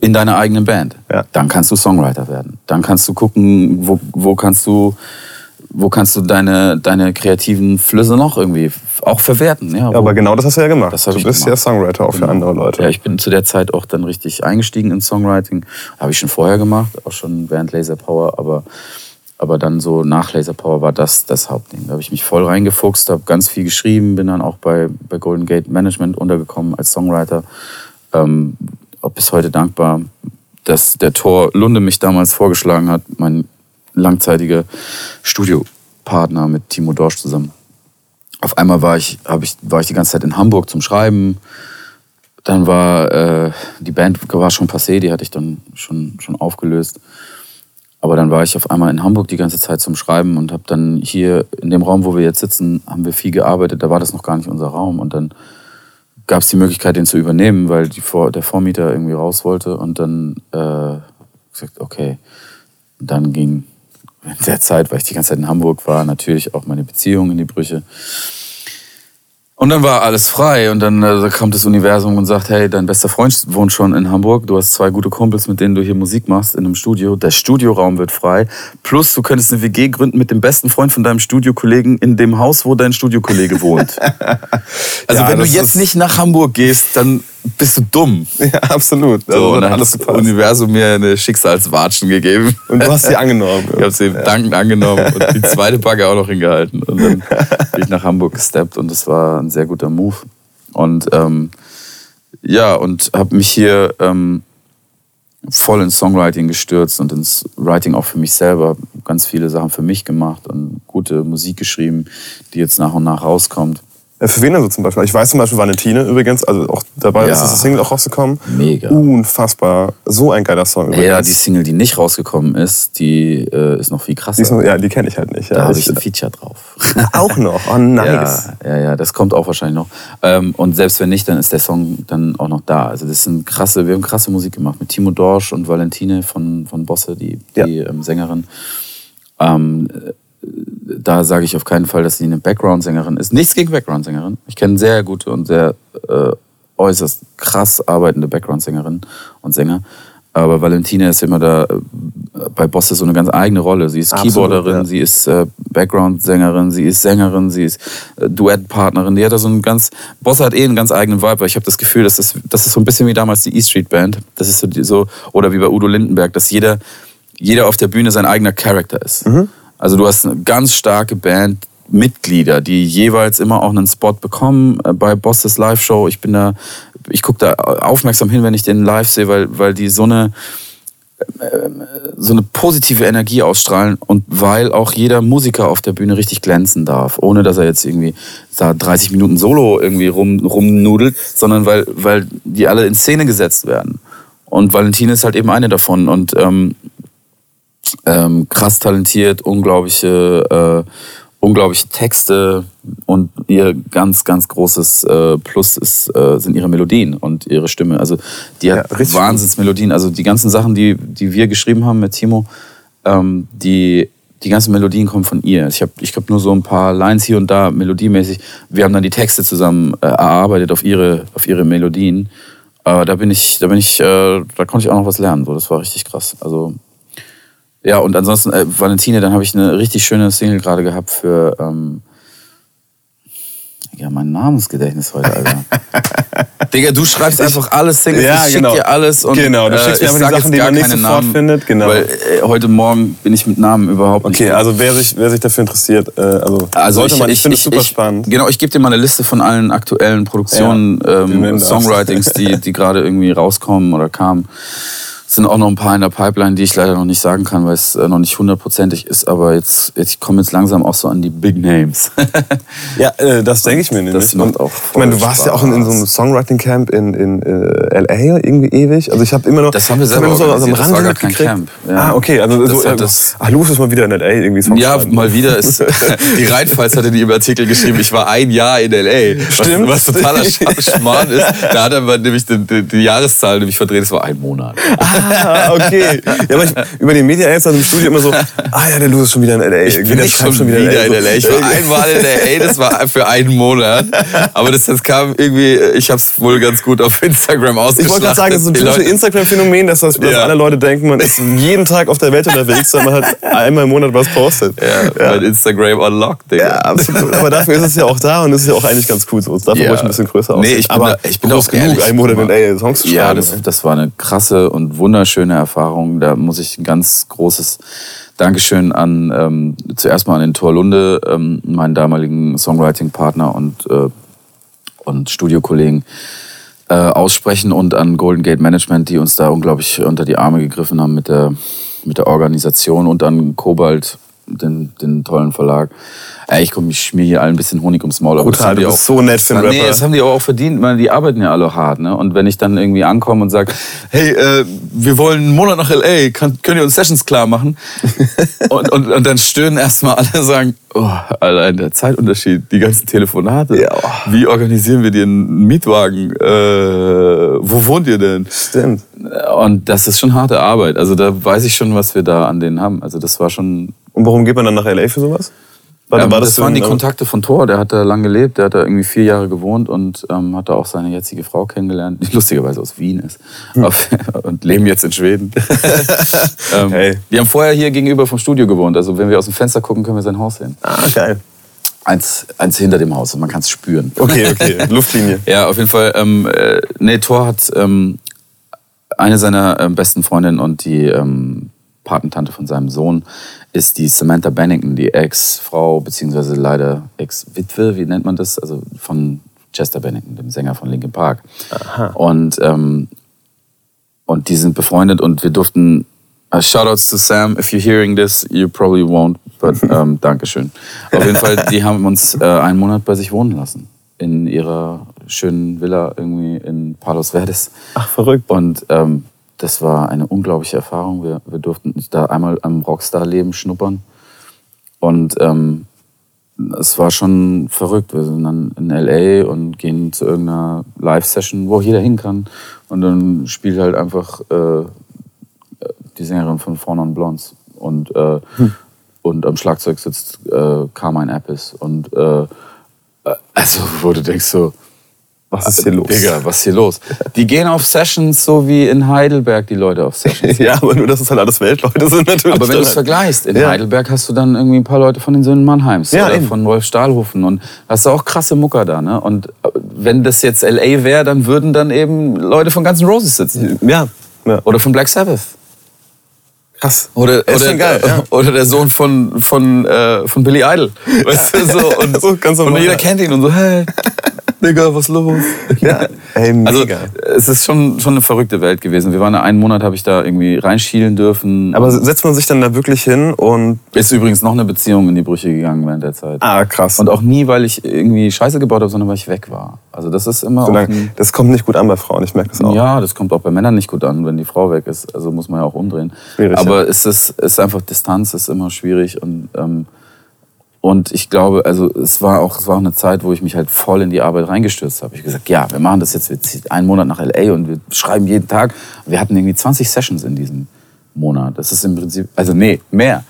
in deiner eigenen Band. Ja. Dann kannst du Songwriter werden. Dann kannst du gucken, wo, wo kannst du, wo kannst du deine, deine kreativen Flüsse noch irgendwie auch verwerten. Ja, Ja, aber genau das hast du ja gemacht. Du bist ja gemacht. Songwriter auch für Genau. andere Leute. Ja, ich bin zu der Zeit auch dann richtig eingestiegen in Songwriting. Habe ich schon vorher gemacht, auch schon während Laser Power, aber, aber dann so nach Laser Power war das das Hauptding. Da habe ich mich voll reingefuchst, habe ganz viel geschrieben, bin dann auch bei, bei Golden Gate Management untergekommen als Songwriter. Ähm, auch bis heute dankbar, dass der Tor Lunde mich damals vorgeschlagen hat, mein langzeitiger Studiopartner mit Timo Dorsch zusammen. Auf einmal war ich, ich, war ich die ganze Zeit in Hamburg zum Schreiben, dann war äh, die Band war schon passé, die hatte ich dann schon, schon aufgelöst. Aber dann war ich auf einmal in Hamburg die ganze Zeit zum Schreiben und habe dann hier in dem Raum, wo wir jetzt sitzen, haben wir viel gearbeitet. Da war das noch gar nicht unser Raum und dann gab es die Möglichkeit, den zu übernehmen, weil die Vor der Vormieter irgendwie raus wollte und dann äh, gesagt, okay. Dann ging in der Zeit, weil ich die ganze Zeit in Hamburg war, natürlich auch meine Beziehung in die Brüche. Und dann war alles frei und dann äh, kam das Universum und sagt, hey, dein bester Freund wohnt schon in Hamburg, du hast zwei gute Kumpels, mit denen du hier Musik machst in einem Studio, der Studioraum wird frei, plus du könntest eine WG gründen mit dem besten Freund von deinem Studiokollegen in dem Haus, wo dein Studiokollege wohnt. Also Ja, wenn du jetzt nicht nach Hamburg gehst, dann bist du dumm. Ja, absolut. So, Also, und dann hat das gepasst. Universum mir eine Schicksalswatschen gegeben. Und du hast sie angenommen. Ich habe sie dankend angenommen und die zweite Backe auch noch hingehalten. Und dann bin ich nach Hamburg gesteppt und das war ein sehr guter Move. Und ähm, ja, und habe mich hier ähm, voll ins Songwriting gestürzt und ins Writing auch für mich selber. Ganz viele Sachen für mich gemacht und gute Musik geschrieben, die jetzt nach und nach rauskommt. Äh, Für wen also zum Beispiel? Ich weiß zum Beispiel Valentine übrigens, also auch dabei Ja. ist das Single auch rausgekommen. Mega. Unfassbar. So ein geiler Song übrigens. Ja, die Single, die nicht rausgekommen ist, die äh, ist noch viel krasser. die, ist, ja, die kenne ich halt nicht. da Ja, habe ich ein Feature drauf. auch noch. Oh, nice. Ja, ja, ja, das kommt auch wahrscheinlich noch. Ähm, und selbst wenn nicht, dann ist der Song dann auch noch da. Also das sind krasse, wir haben krasse Musik gemacht mit Timo Dorsch und Valentine von, von Bosse, die, Ja. die ähm, Sängerin. Ähm, äh, da sage ich auf keinen Fall, dass sie eine Background-Sängerin ist. Nichts gegen Background-Sängerin. Ich kenne sehr gute und sehr äh, äußerst krass arbeitende Background-Sängerinnen und Sänger. Aber Valentine ist immer da äh, bei Bosse so eine ganz eigene Rolle. Sie ist Absolut, Keyboarderin, ja. sie ist äh, Background-Sängerin, sie ist Sängerin, sie ist äh, Duettpartnerin. Die hat da so einen ganz, Bosse hat eh einen ganz eigenen Vibe, weil ich habe das Gefühl, dass das, das ist so ein bisschen wie damals die E-Street Band. Das ist so, die- so, oder wie bei Udo Lindenberg, dass jeder, jeder auf der Bühne sein eigener Charakter ist. Also du hast eine ganz starke Band, Mitglieder, die jeweils immer auch einen Spot bekommen äh, bei Bosses Live-Show. Ich bin da, ich gucke da aufmerksam hin, wenn ich den live sehe, weil, weil die so eine, so eine positive Energie ausstrahlen und weil auch jeder Musiker auf der Bühne richtig glänzen darf, ohne dass er jetzt irgendwie da 30 Minuten Solo irgendwie rum, rumnudelt, sondern weil, weil die alle in Szene gesetzt werden. Und Valentine ist halt eben eine davon und ähm, ähm, krass talentiert, unglaubliche, äh, unglaubliche Texte und ihr ganz, ganz großes äh, Plus ist, äh, sind ihre Melodien und ihre Stimme. Also die hat Ja, Wahnsinnsmelodien. Also die ganzen Sachen, die, die wir geschrieben haben mit Timo, ähm, die, die ganzen Melodien kommen von ihr. Ich habe ich hab nur so ein paar Lines hier und da melodiemäßig. Wir haben dann die Texte zusammen äh, erarbeitet auf ihre, auf ihre Melodien. Äh, da bin ich, da bin ich, äh, da konnte ich auch noch was lernen. So, das war richtig krass. Also ja, und ansonsten, äh, Valentine, dann habe ich eine richtig schöne Single gerade gehabt für. Ähm, ja, mein Namensgedächtnis heute, Alter. Digga, du schreibst einfach alles Singles, Ja, ich schick genau. dir alles und Genau, du äh, schickst mir ich einfach die Sachen, die man nicht sofort Namen, findet, genau. Weil äh, heute Morgen bin ich mit Namen überhaupt nicht. Okay, also wer sich, wer sich dafür interessiert, äh, also, Also sollte man, ich, finde es super ich, spannend. Genau, ich gebe dir mal eine Liste von allen aktuellen Produktionen, Ja, ähm, Songwritings, die, die gerade irgendwie rauskommen oder kamen. Es sind auch noch ein paar in der Pipeline, die ich leider noch nicht sagen kann, weil es äh, noch nicht hundertprozentig ist. Aber jetzt, jetzt ich komme jetzt langsam auch so an die Big Names. Ja, äh, das denke ich mir nämlich. Das macht auch ich meine, du warst ja auch in, in so einem Songwriting-Camp in, in äh, L.A. irgendwie ewig. Also ich habe immer noch... Das haben wir hab selber immer so aus dem organisiert, das war Rand gar kein mitgekriegt. Camp, ja. Ah, okay. Also Das so, äh, das- ach, Luf ist mal wieder in L.A. irgendwie Songs Ja, schreiben. mal wieder ist. Die Rheinpfalz hatte die im Artikel geschrieben, ich war ein Jahr in L.A. Stimmt. Was, was totaler Sch- Schmarrn ist. Da hat er nämlich die, die, die Jahreszahl nämlich verdreht, es war ein Monat. Ah, okay. Ja, aber ich, über den Media Aids im Studio immer so, ah ja, der Luz ist schon wieder in L.A. Ich bin nicht schreibt schon wieder, in So, L.A. Ich war einmal in L.A., das war für einen Monat. Aber das, das kam irgendwie, ich habe es wohl ganz gut auf Instagram Ich ausgeschlachtet. wollte gerade sagen, das ist ein typisches Instagram-Phänomen, dass, das, dass Ja. alle Leute denken, man ist jeden Tag auf der Welt unterwegs, weil man halt einmal im Monat was postet. Ja, mein Instagram unlocked, Digga. Ja, absolut. Aber dafür ist es ja auch da und es ist ja auch eigentlich ganz cool so. Dafür Ja. ich ein bisschen größer Nee, aussehen. ich bin Aber da- ich bin auch genug, ehrlich. ein Monat in LA Songs zu Ja, schreiben. das, das war eine krasse und wunderschöne Erfahrung. Da muss ich ein ganz großes Dankeschön an ähm, zuerst mal an den Thor Lunde, ähm, meinen damaligen Songwriting-Partner und, äh, und Studiokollegen, äh, aussprechen und an Golden Gate Management, die uns da unglaublich unter die Arme gegriffen haben mit der, mit der Organisation und an Kobalt, den, den tollen Verlag. Ey, ich komm, ich schmier hier allen ein bisschen Honig ums Maul. Brutal, haben die du bist auch- so nett für einen Nee, Rapper. das haben die aber auch verdient, weil die arbeiten ja alle hart. Ne? Und wenn ich dann irgendwie ankomme und sage, hey, äh, wir wollen einen Monat nach L.A., kann, könnt ihr uns Sessions klar machen? und, und, und dann stöhnen erstmal alle und sagen, oh, allein der Zeitunterschied, die ganzen Telefonate. Ja. Wie organisieren wir dir einen Mietwagen? Äh, wo wohnt ihr denn? Stimmt. Und das ist schon harte Arbeit. Also da weiß ich schon, was wir da an denen haben. Also das war schon Und warum geht man dann nach LA für sowas? War, ähm, war das, so waren die Kontakte von Thor. Der hat da lang gelebt. Der hat da irgendwie vier Jahre gewohnt und ähm, hat da auch seine jetzige Frau kennengelernt, die lustigerweise aus Wien ist. Hm. Und leben jetzt in Schweden. ähm, Hey. Die haben vorher hier gegenüber vom Studio gewohnt. Also wenn wir aus dem Fenster gucken, können wir sein Haus sehen. Ah, geil. eins, eins hinter dem Haus und man kann es spüren. Okay, okay, Luftlinie. Ja, auf jeden Fall. Ähm, äh, nee, Thor hat ähm, eine seiner ähm, besten Freundinnen und die ähm, Patentante von seinem Sohn ist die Samantha Bennington, die Ex-Frau, beziehungsweise leider Ex-Witwe, wie nennt man das? Also von Chester Bennington, dem Sänger von Linkin Park. Und, ähm, und die sind befreundet und wir durften. Uh, shoutouts to Sam. If you're hearing this, you probably won't, but ähm, Dankeschön. Auf jeden Fall, die haben uns äh, einen Monat bei sich wohnen lassen. In ihrer schönen Villa irgendwie in Palos Verdes. Ach, verrückt. Und ähm, das war eine unglaubliche Erfahrung. Wir, wir durften da einmal am Rockstar-Leben schnuppern. Und ähm, es war schon verrückt. Wir sind dann in L.A. und gehen zu irgendeiner Live-Session, wo jeder hin kann. Und dann spielt halt einfach äh, die Sängerin von Fawn on Blondes. Und, äh, und am Schlagzeug sitzt äh, Carmine Appice. Und äh, also, wo du denkst so, Was ist hier los? Digga, was ist hier los? Die gehen auf Sessions so wie in Heidelberg die Leute auf Sessions. Ja, aber nur, dass es halt alles Weltleute sind natürlich. Aber wenn du es vergleichst, in Ja. Heidelberg hast du dann irgendwie ein paar Leute von den Söhnen Mannheims Ja, oder eben. von Wolf Stahlhofen und hast du auch krasse Mucker da. Ne? Und äh, wenn das jetzt L.A. wäre, dann würden dann eben Leute von Guns N' Roses sitzen. Ja, ja. Oder von Black Sabbath. krass. Oder, Ist oder, geil, ja. oder der Sohn von, von, äh, von Billy Idol. Weißt du, so. Und, So, ganz und normal. jeder kennt ihn und so, hey, Digga, was los? Ja, ey, mega. Also es ist schon, schon eine verrückte Welt gewesen. Wir waren einen Monat, habe ich da irgendwie reinschielen dürfen. aber setzt man sich dann da wirklich hin und. ist übrigens noch eine Beziehung in die Brüche gegangen während der Zeit. Ah, krass. Und auch nie, weil ich irgendwie Scheiße gebaut habe, sondern weil ich weg war. Also das ist immer so das kommt nicht gut an bei Frauen, ich merke das auch. ja, das kommt auch bei Männern nicht gut an, wenn die Frau weg ist. Also muss man ja auch umdrehen. Schwierig, Aber es ist, ist einfach Distanz ist immer schwierig und ähm, und ich glaube, also es war auch es war auch eine Zeit, wo ich mich halt voll in die Arbeit reingestürzt habe. Ich habe gesagt, ja, wir machen das jetzt, wir ziehen einen Monat nach LA und wir schreiben jeden Tag. Wir hatten irgendwie 20 Sessions in diesem Monat. Das ist im Prinzip, also nee, mehr.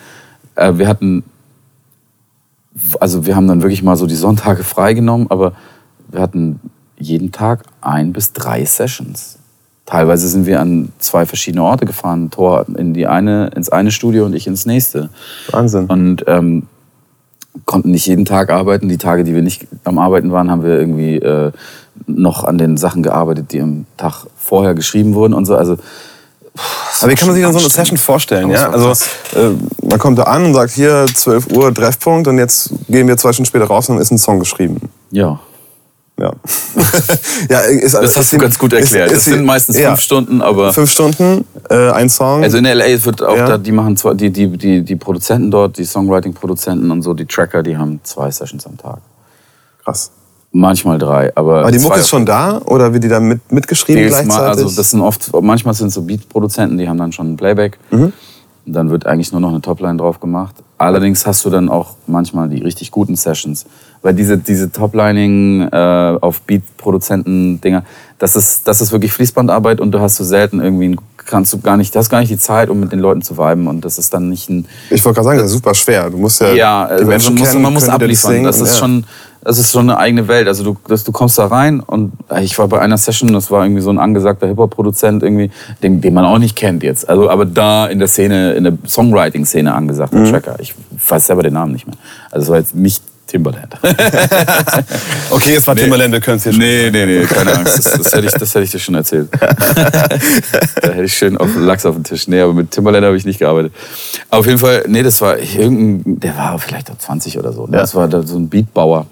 Äh, wir hatten also wir haben dann wirklich mal so die Sonntage freigenommen, aber wir hatten jeden Tag ein bis drei Sessions. Teilweise sind wir an zwei verschiedene Orte gefahren. Tor in die eine, ins eine Studio und ich ins nächste. Wahnsinn. Und ähm, konnten nicht jeden Tag arbeiten. Die Tage, die wir nicht am Arbeiten waren, haben wir irgendwie äh, noch an den Sachen gearbeitet, die am Tag vorher geschrieben wurden und so. Also, Aber wie kann man sich dann so eine. Session vorstellen? Ja? Also äh, man kommt da an und sagt, hier 12 Uhr Treffpunkt und jetzt gehen wir zwei Stunden später raus und dann ist ein Song geschrieben. ja, Ja. ja ist, das hast du ganz gut erklärt. das sind meistens ja, fünf Stunden, aber Fünf Stunden, äh, ein Song. Also in LA wird auch Ja. da, die machen zwar die, die, die, die Produzenten dort, die Songwriting-Produzenten und so, die Tracker, die haben zwei Sessions am Tag. Krass. Manchmal drei, aber. Aber die zwei Mucke ist schon da oder wird die dann mit, mitgeschrieben Jedes gleichzeitig? Mal, also das sind oft, manchmal sind es so Beat-Produzenten, die haben dann schon ein Playback. Mhm. Dann wird eigentlich nur noch eine Topline drauf gemacht. Allerdings hast du dann auch manchmal die richtig guten Sessions. Weil diese, diese Toplining äh, auf Beat-Produzenten-Dinger, das ist, das ist wirklich Fließbandarbeit und du hast so selten irgendwie, kannst du gar nicht, du hast gar nicht die Zeit, um mit den Leuten zu viben. Und das ist dann nicht ein, ich wollte gerade sagen, das ist super schwer. Du musst ja, ja, die also Menschen man muss, kennen, man muss abliefern. Das ist, ja. Das ist schon eine eigene Welt. Also du, das, du kommst da rein und ich war bei einer Session, das war irgendwie so ein angesagter Hip-Hop-Produzent, irgendwie, den, den man auch nicht kennt jetzt. Also, aber da in der Szene, in der Songwriting-Szene angesagter Mhm. Tracker. Ich weiß selber den Namen nicht mehr. Also es war jetzt nicht Timbaland. Okay, es war Timberland, wir können es hier schon. Nee, nee, nee, keine Angst. Das, das, hätte ich, das hätte ich dir schon erzählt. da hätte ich schön auf Lachs auf den Tisch. Nee, aber mit Timberland habe ich nicht gearbeitet. Aber auf jeden Fall, nee, das war irgendein, der war vielleicht auch 20 oder so. Ne? Das war da so ein Beatbauer.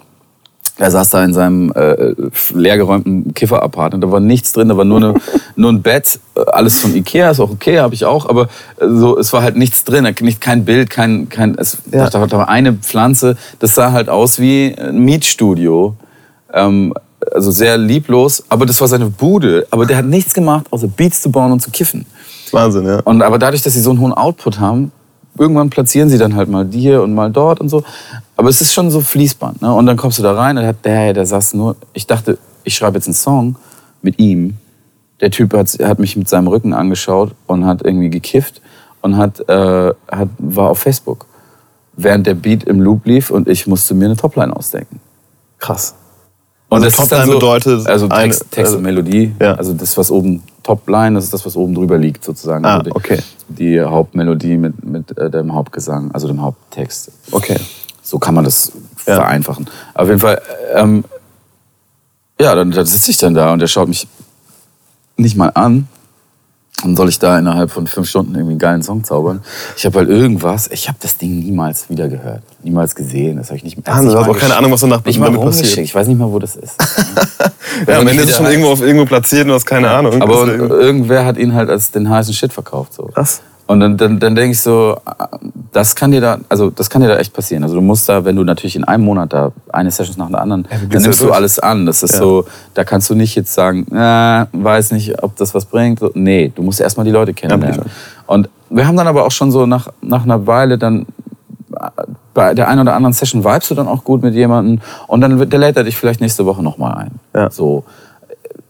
Er saß da in seinem äh, leergeräumten Kiffer-Apartment. Da war nichts drin, da war nur, eine, nur ein Bett, äh, alles von Ikea, ist auch okay, habe ich auch, aber äh, so, es war halt nichts drin, nicht, kein Bild, kein, kein es, Ja. da, war eine Pflanze, das sah halt aus wie ein Mietstudio. Ähm, also sehr lieblos, aber das war seine Bude. Aber der hat nichts gemacht, außer Beats zu bauen und zu kiffen. Wahnsinn, ja. Und aber dadurch, dass sie so einen hohen Output haben, irgendwann platzieren sie dann halt mal hier und mal dort und so. Aber es ist schon so Fließband. Ne? Und dann kommst du da rein und hat der, der saß nur. Ich dachte, ich schreibe jetzt einen Song mit ihm. Der Typ hat, hat mich mit seinem Rücken angeschaut und hat irgendwie gekifft und hat, äh, hat, war auf Facebook. Während der Beat im Loop lief und ich musste mir eine Topline ausdenken. Krass. Und Also das Topline bedeutet also eine- Text, Text also- und Melodie. Ja. Also das, was oben Topline, das ist das, was oben drüber liegt sozusagen. Ah, Also die, okay. Die Hauptmelodie mit, mit äh, dem Hauptgesang, also dem Haupttext. Okay. So kann man das ja. vereinfachen. Auf jeden Fall, ähm, ja, dann, dann sitze ich dann da und der schaut mich nicht mal an. Dann soll ich da innerhalb von fünf Stunden irgendwie einen geilen Song zaubern. Ich habe halt irgendwas, ich habe das Ding niemals wieder gehört, niemals gesehen. Das habe ich nicht mehr. Ah, du hast auch keine Ahnung, was danach nicht mal passiert. Ich weiß nicht mal, wo das ist. ja, am Ende ist es schon irgendwo auf irgendwo platziert und du hast keine Ahnung. Aber irgendwer hat ihn halt als den heißen Shit verkauft. So. Was? Und dann, dann, dann denke ich so, das kann dir da, also das kann dir da echt passieren. Also du musst da, wenn du natürlich in einem Monat da eine Session nach der anderen, ja, dann nimmst du alles an. Das ist ja. so, da kannst du nicht jetzt sagen, äh, weiß nicht, ob das was bringt. Nee, du musst erstmal die Leute kennenlernen. Ja, und wir haben dann aber auch schon so nach, nach einer Weile dann bei der einen oder anderen Session vibest du dann auch gut mit jemandem und dann der lädt er dich vielleicht nächste Woche nochmal ein. Ja. So.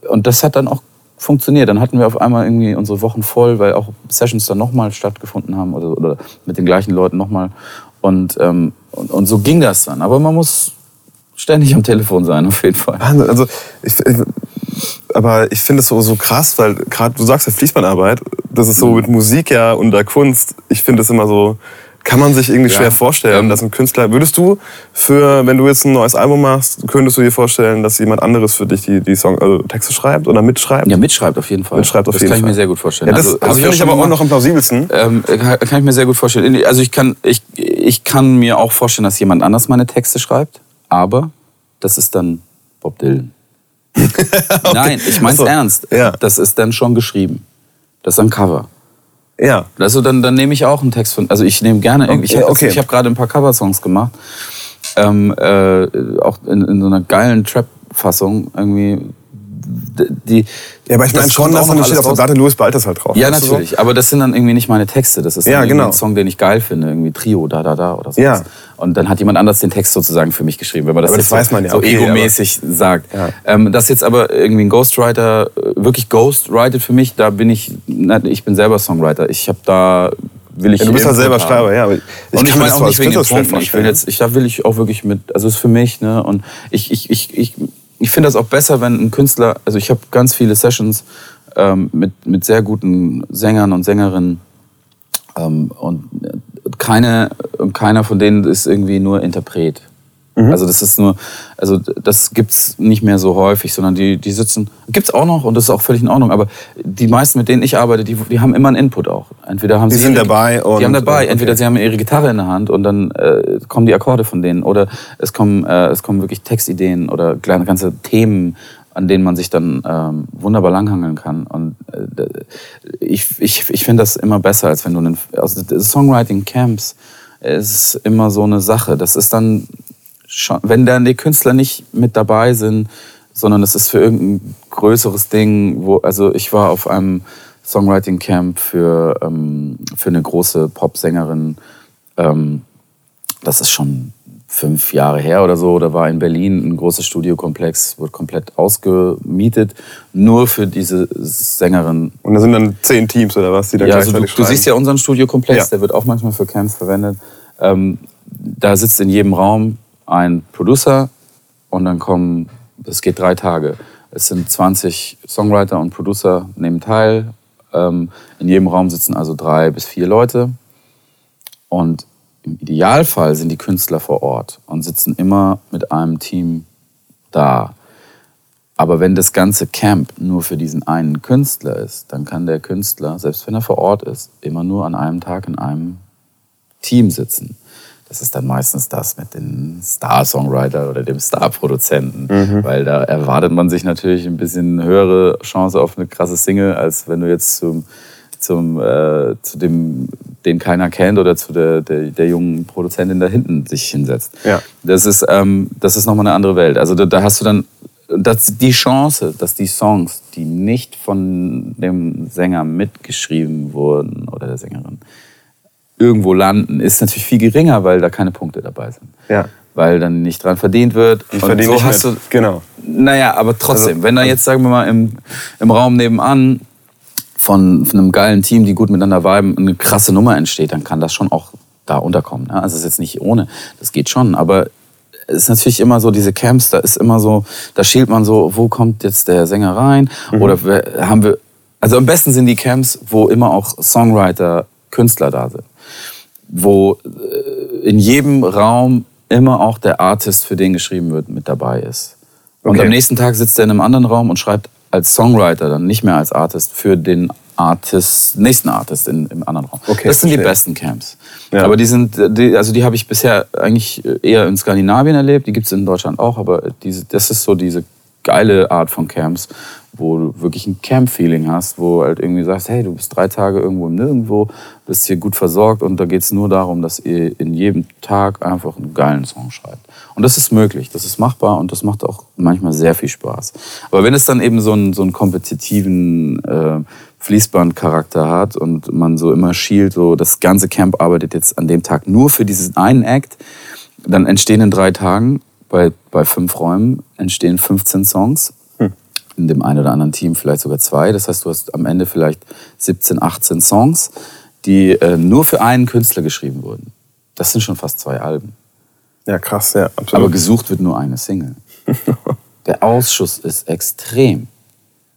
Und das hat dann auch funktioniert. Dann hatten wir auf einmal irgendwie unsere Wochen voll, weil auch Sessions dann nochmal stattgefunden haben oder, oder mit den gleichen Leuten nochmal. Und, ähm, und, und so ging das dann. Aber man muss ständig am Telefon sein, auf jeden Fall. Also, ich, ich, aber ich finde es so, so krass, weil gerade du sagst ja Fließbandarbeit, das ist so mhm. mit Musik ja und der Kunst. Ich finde es immer so, kann man sich irgendwie ja. schwer vorstellen, dass ein Künstler. Würdest du für, wenn du jetzt ein neues Album machst, könntest du dir vorstellen, dass jemand anderes für dich die, die Song, also Texte schreibt oder mitschreibt? Ja, mitschreibt auf jeden Fall. Mitschreibt auf das jeden kann Fall. ich mir sehr gut vorstellen. Ja, das also, das finde ich aber auch noch am plausibelsten. Ähm, kann ich mir sehr gut vorstellen. Also ich kann, ich, ich kann mir auch vorstellen, dass jemand anders meine Texte schreibt, aber das ist dann Bob Dylan. okay. Nein, ich meine es so. ernst. Ja. Das ist dann schon geschrieben. Das ist ein Cover. Ja. Also dann, dann nehme ich auch einen Text von. Also ich nehme gerne. Okay, ich habe okay. hab gerade ein paar Coversongs gemacht. Ähm, äh, auch in, in so einer geilen Trap-Fassung irgendwie die. Ja, aber ich meine schon, dass dann steht auf der Platte Louis Baltas halt drauf. Ja, natürlich. So? Aber das sind dann irgendwie nicht meine Texte. Das ist ja, genau. ein Song, den ich geil finde. Irgendwie Trio, da, da, da oder so. Ja. Und dann hat jemand anders den Text sozusagen für mich geschrieben, wenn man das, aber das weiß man ja. so okay, egomäßig sagt. Ja. Ähm, das jetzt aber irgendwie ein Ghostwriter, äh, wirklich ghostwritet für mich, da bin ich, ich bin selber Songwriter. Ich habe da will ich ja, du bist ja selber haben. Schreiber, ja. Aber ich und ich meine auch nicht wegen den Punkten. Ich will jetzt, ich, da will ich auch wirklich mit, also ist für mich, ne? Und ich, ich, ich, ich ich finde das auch besser, wenn ein Künstler, also ich habe ganz viele Sessions ähm, mit, mit sehr guten Sängern und Sängerinnen ähm, und keine, keiner von denen ist irgendwie nur Interpret. Mhm. Also das ist nur, also das gibt's nicht mehr so häufig, sondern die, die sitzen, gibt's auch noch und das ist auch völlig in Ordnung, aber die meisten, mit denen ich arbeite, die, die haben immer einen Input auch. Entweder haben die sie sind ihre, dabei und die haben dabei, okay. entweder sie haben ihre Gitarre in der Hand und dann äh, kommen die Akkorde von denen oder es kommen, äh, es kommen wirklich Textideen oder kleine ganze Themen, an denen man sich dann ähm, wunderbar langhangeln kann. Und äh, ich, ich, ich finde das immer besser, als wenn du einen, also Songwriting Camps ist immer so eine Sache. Das ist dann schon, wenn dann die Künstler nicht mit dabei sind, sondern es ist für irgendein größeres Ding, wo, also ich war auf einem Songwriting Camp für, ähm, für eine große Popsängerin, ähm, das ist schon fünf Jahre her oder so, da war in Berlin ein großes Studiokomplex, wurde komplett ausgemietet, nur für diese Sängerin. Und da sind dann zehn Teams oder was, die da ja, also du, du, siehst ja unseren Studiokomplex, ja. der wird auch manchmal für Camps verwendet. Ähm, da sitzt in jedem Raum ein Producer und dann kommen, das geht drei Tage. Es sind 20 Songwriter und Producer nehmen teil. Ähm, in jedem Raum sitzen also drei bis vier Leute. Und im Idealfall sind die Künstler vor Ort und sitzen immer mit einem Team da. Aber wenn das ganze Camp nur für diesen einen Künstler ist, dann kann der Künstler, selbst wenn er vor Ort ist, immer nur an einem Tag in einem Team sitzen. Das ist dann meistens das mit dem Star-Songwriter oder dem Star-Produzenten, mhm. weil da erwartet man sich natürlich ein bisschen höhere Chance auf eine krasse Single, als wenn du jetzt zum, zum, äh, zu dem, den keiner kennt oder zu der, der, der jungen Produzentin da hinten sich hinsetzt. Ja. Das ist, ähm, das ist nochmal eine andere Welt. Also da, da hast du dann dass die Chance, dass die Songs, die nicht von dem Sänger mitgeschrieben wurden oder der Sängerin, irgendwo landen, ist natürlich viel geringer, weil da keine Punkte dabei sind. Ja. Weil dann nicht dran verdient wird. Ich verdiene so nicht hast mit. du. Genau. Naja, aber trotzdem, also, wenn da jetzt, sagen wir mal, im, im Raum nebenan von, von einem geilen Team, die gut miteinander viben, eine krasse Nummer entsteht, dann kann das schon auch da unterkommen. Ne? Also es ist jetzt nicht ohne, das geht schon, aber es ist natürlich immer so, diese Camps, da ist immer so, da schielt man so, wo kommt jetzt der Sänger rein? Mhm. Oder haben wir, also am besten sind die Camps, wo immer auch Songwriter, Künstler da sind wo äh, in jedem Raum immer auch der Artist, für den geschrieben wird, mit dabei ist. Und Okay. am nächsten Tag sitzt er in einem anderen Raum und schreibt als Songwriter, dann nicht mehr als Artist, für den Artist, nächsten Artist in, im anderen Raum. Okay, das sind die besten Camps. Ja. Aber die sind, die, also die habe ich bisher eigentlich eher in Skandinavien erlebt, die gibt es in Deutschland auch, aber diese, das ist so diese geile Art von Camps, wo du wirklich ein Camp-Feeling hast, wo halt irgendwie sagst, hey, du bist drei Tage irgendwo im Nirgendwo, bist hier gut versorgt und da geht es nur darum, dass ihr in jedem Tag einfach einen geilen Song schreibt. Und das ist möglich, das ist machbar und das macht auch manchmal sehr viel Spaß. Aber wenn es dann eben so einen, so einen kompetitiven äh, Fließbandcharakter hat und man so immer schielt, so das ganze Camp arbeitet jetzt an dem Tag nur für diesen einen Act, dann entstehen in drei Tagen bei, bei fünf Räumen entstehen 15 Songs. In dem einen oder anderen Team vielleicht sogar zwei. Das heißt, du hast am Ende vielleicht 17, 18 Songs, die äh, nur für einen Künstler geschrieben wurden. Das sind schon fast zwei Alben. Ja, krass, ja, Aber absolut. gesucht wird nur eine Single. Der Ausschuss ist extrem.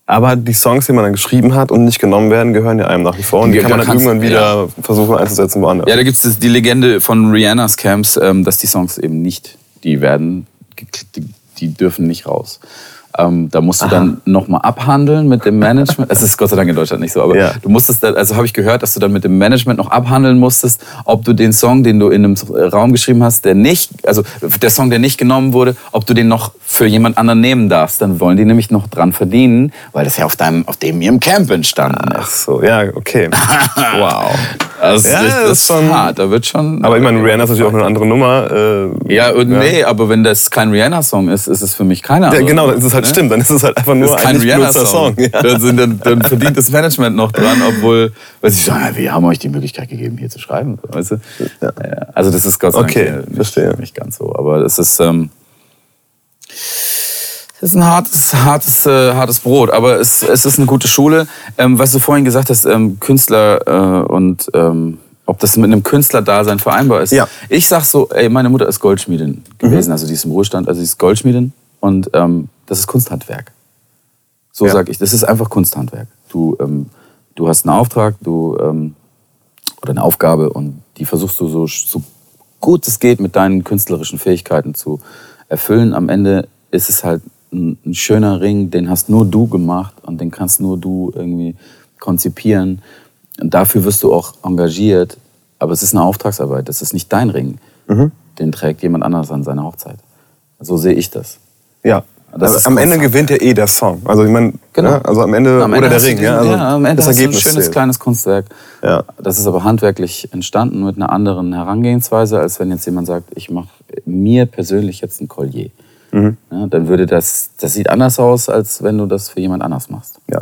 Aber die Songs, die man dann geschrieben hat und nicht genommen werden, gehören ja einem nach wie vor. Und die Ja, kann man da dann irgendwann wieder versuchen einzusetzen woanders. Ja, da gibt es die Legende von Rihannas Camps, ähm, dass die Songs eben nicht, die werden, die dürfen nicht raus. Ähm, da musst du dann nochmal abhandeln mit dem Management. Es ist Gott sei Dank in Deutschland nicht so, aber Ja. du musstest dann, also habe ich gehört, dass du dann mit dem Management noch abhandeln musstest, ob du den Song, den du in einem Raum geschrieben hast, der nicht, also der Song, der nicht genommen wurde, ob du den noch für jemand anderen nehmen darfst. Dann wollen die nämlich noch dran verdienen, weil das ja auf deinem, auf dem ihrem Camp entstanden Ach ist. so, ja, okay. wow. Das ist, Ja, richtig- das ist schon- hart. Da wird schon. Aber ich meine, Rihanna ist natürlich auch eine andere Nummer. Äh, Ja, und nee, aber wenn das kein Rihanna-Song ist, ist es für mich keine Ja, genau, ist halt? Stimmt. Dann ist es halt einfach nur Das ist kein ein Rihanna-Song. Song. Ja. Dann, dann, dann verdient das Management noch dran, obwohl, weil sie sagen, ja, wir haben euch die Möglichkeit gegeben, hier zu schreiben. Weißt du? ja. Also das ist Gott sei Dank Okay, nicht, verstehe. nicht ganz so. Aber es ist, ähm, es ist ein hartes, hartes, äh, hartes Brot, aber es, es ist eine gute Schule. Ähm, was du vorhin gesagt hast, ähm, Künstler äh, und ähm, ob das mit einem Künstlerdasein vereinbar ist. Ja. Mhm. Ich sag so, ey, meine Mutter ist Goldschmiedin gewesen, also die ist im Ruhestand, also sie ist Goldschmiedin und ähm, das ist Kunsthandwerk. So Ja. sag ich, das ist einfach Kunsthandwerk. Du, ähm, du hast einen Auftrag, du ähm, oder eine Aufgabe und die versuchst du so, so gut es geht mit deinen künstlerischen Fähigkeiten zu erfüllen. Am Ende ist es halt ein, ein schöner Ring, den hast nur du gemacht und den kannst nur du irgendwie konzipieren. Und dafür wirst du auch engagiert, aber es ist eine Auftragsarbeit, das ist nicht dein Ring. Den trägt jemand anderes an seiner Hochzeit. So sehe ich das. Ja. Ist am Ende gewinnt ja eh der Song. Also ich meine, Genau. ja, also am Ende, Am oder Ende der hast du Ring. diesen- ja, also ja, am Ende das du ein schönes zählt. kleines Kunstwerk. Ja. Das ist aber handwerklich entstanden mit einer anderen Herangehensweise, als wenn jetzt jemand sagt, ich mache mir persönlich jetzt ein Collier. Mhm. Ja, dann würde das, das sieht anders aus, als wenn du das für jemand anders machst. Ja.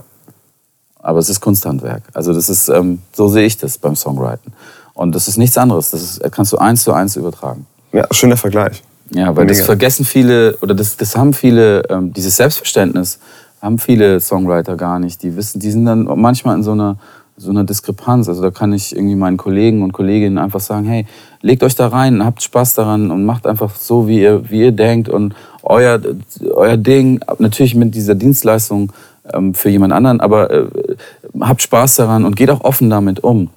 Aber es ist Kunsthandwerk. Also das ist, ähm, so sehe ich das beim Songwriten. Und das ist nichts anderes. Das ist, kannst du eins zu eins übertragen. ja, schöner Vergleich. Ja, weil das Mega. vergessen viele, oder das, das haben viele, ähm, dieses Selbstverständnis haben viele Songwriter gar nicht. Die wissen, die sind dann manchmal in so einer, so einer Diskrepanz. Also da kann ich irgendwie meinen Kollegen und Kolleginnen einfach sagen, hey, legt euch da rein, habt Spaß daran und macht einfach so, wie ihr, wie ihr denkt und euer, euer Ding, natürlich mit dieser Dienstleistung ähm, für jemand anderen, aber äh, habt Spaß daran und geht auch offen damit um.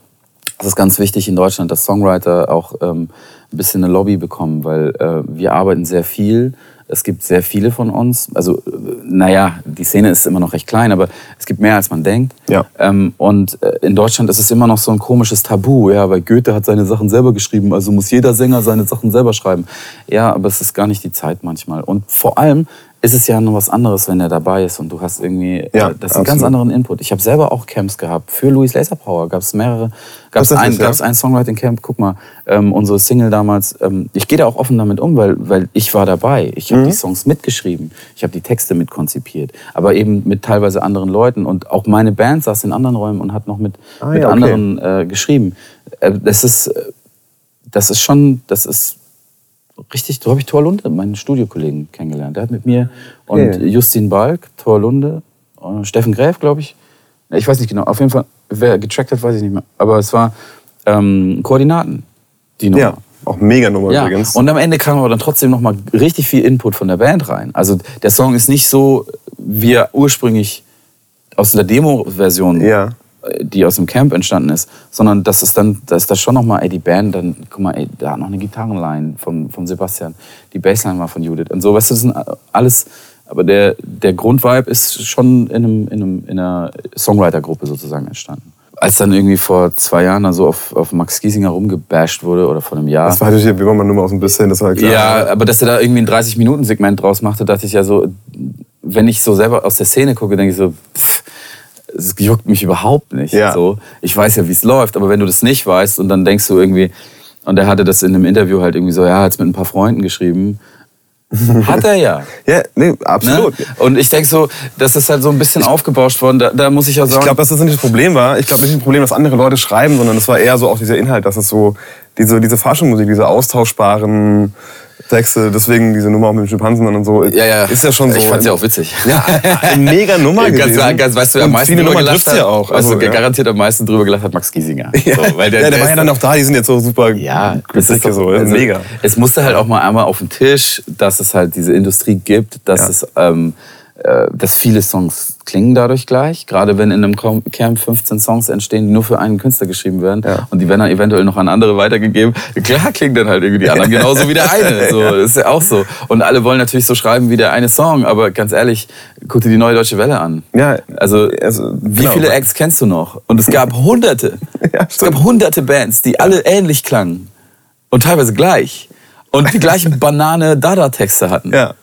Das ist ganz wichtig in Deutschland, dass Songwriter auch ähm, ein bisschen eine Lobby bekommen, weil äh, wir arbeiten sehr viel. Es gibt sehr viele von uns. Also, äh, naja, die Szene ist immer noch recht klein, aber es gibt mehr, als man denkt. Ja. Ähm, und äh, in Deutschland ist es immer noch so ein komisches Tabu. Ja, weil Goethe hat seine Sachen selber geschrieben, also muss jeder Sänger seine Sachen selber schreiben. Ja, aber es ist gar nicht die Zeit manchmal. Und vor allem ist es ja noch was anderes, wenn er dabei ist und du hast irgendwie, Ja, äh, das ist ein ganz anderen Input. Ich habe selber auch Camps gehabt. Für Louis Laser Power gab es mehrere, gab es ein, ja. ein Songwriting-Camp. Guck mal, ähm, unsere Single damals, ähm, ich gehe da auch offen damit um, weil, weil ich war dabei. Ich Mhm. habe die Songs mitgeschrieben, ich habe die Texte mitkonzipiert, aber eben mit teilweise anderen Leuten. Und auch meine Band saß in anderen Räumen und hat noch mit, Ah, mit ja, okay. anderen äh, geschrieben. Äh, das ist, äh, das ist schon, das ist richtig, so habe ich Thor Lunde, meinen Studiokollegen, kennengelernt. Der hat mit mir und Okay. Justin Balk, Thor Lunde, äh, Steffen Gräf, glaube ich. Ich weiß nicht genau. Auf jeden Fall, wer getrackt hat, weiß ich nicht mehr. Aber es war ähm, Koordinaten, die Nummer. Ja, auch mega Nummer Ja, übrigens. und am Ende kam aber dann trotzdem noch mal richtig viel Input von der Band rein. Also der Song ist nicht so, wie er ursprünglich aus der Demo-Version Ja. Die aus dem Camp entstanden ist, sondern das ist dann, da ist das schon nochmal, ey, die Band, dann, guck mal, ey, da hat noch eine Gitarrenline von, von Sebastian, die Bassline war von Judith und so, weißt du, das sind alles, aber der, der Grundvibe ist schon in, einem, in, einem, in einer Songwriter-Gruppe sozusagen entstanden. Als dann irgendwie vor zwei Jahren da so auf, auf Max Giesinger rumgebasht wurde oder vor einem Jahr. Das war natürlich, wie man nur mal aus ein bisschen, das war klar. Ja, aber dass er da irgendwie ein 30-Minuten-Segment draus machte, dachte ich ja so, wenn ich so selber aus der Szene gucke, denke ich so, pff, es juckt mich überhaupt nicht. Ja. So, ich weiß ja, wie es läuft, aber wenn du das nicht weißt und dann denkst du irgendwie, und er hatte das in einem Interview halt irgendwie so, ja, hat es mit ein paar Freunden geschrieben. Hat er ja. Ja, nee, absolut. Ne? Und ich denke so, das ist halt so ein bisschen aufgebauscht worden. Da, da muss ich auch sagen. Ich glaube, dass das nicht das Problem war. Ich glaube nicht das Problem, dass andere Leute schreiben, sondern es war eher so auch dieser Inhalt, dass es so diese, diese Faschenmusik, diese austauschbaren Texte, deswegen diese Nummer auch mit den Schimpansen und so. ja, ja. Ist ja schon so. Ich fand's ja auch witzig. Ja, eine mega Nummer Ganz, gewesen. ganz, weißt du, wer am meisten drüber gelacht hat? ja auch. Also, Also, ja. garantiert am meisten drüber gelacht hat Max Giesinger. Ja, So, weil der, ja, der der war ja dann auch da, die sind jetzt so super Ja, das ist doch, so. also, mega. Es musste halt auch mal einmal auf den Tisch, dass es halt diese Industrie gibt, dass es, ähm, äh, dass viele Songs klingen dadurch gleich. Gerade wenn in einem Camp 15 Songs entstehen, die nur für einen Künstler geschrieben werden Ja. und die werden dann eventuell noch an andere weitergegeben. Klar klingen dann halt irgendwie die anderen genauso wie der eine. So, ist ja auch so. Und alle wollen natürlich so schreiben wie der eine Song, aber ganz ehrlich, guck dir die neue Deutsche Welle an. Ja, Also, also, wie genau. viele Acts kennst du noch? Und es gab hunderte. Ja, es gab hunderte Bands, die alle ähnlich klangen. Und teilweise gleich. Und die gleichen Banane-Dada-Texte hatten. Ja.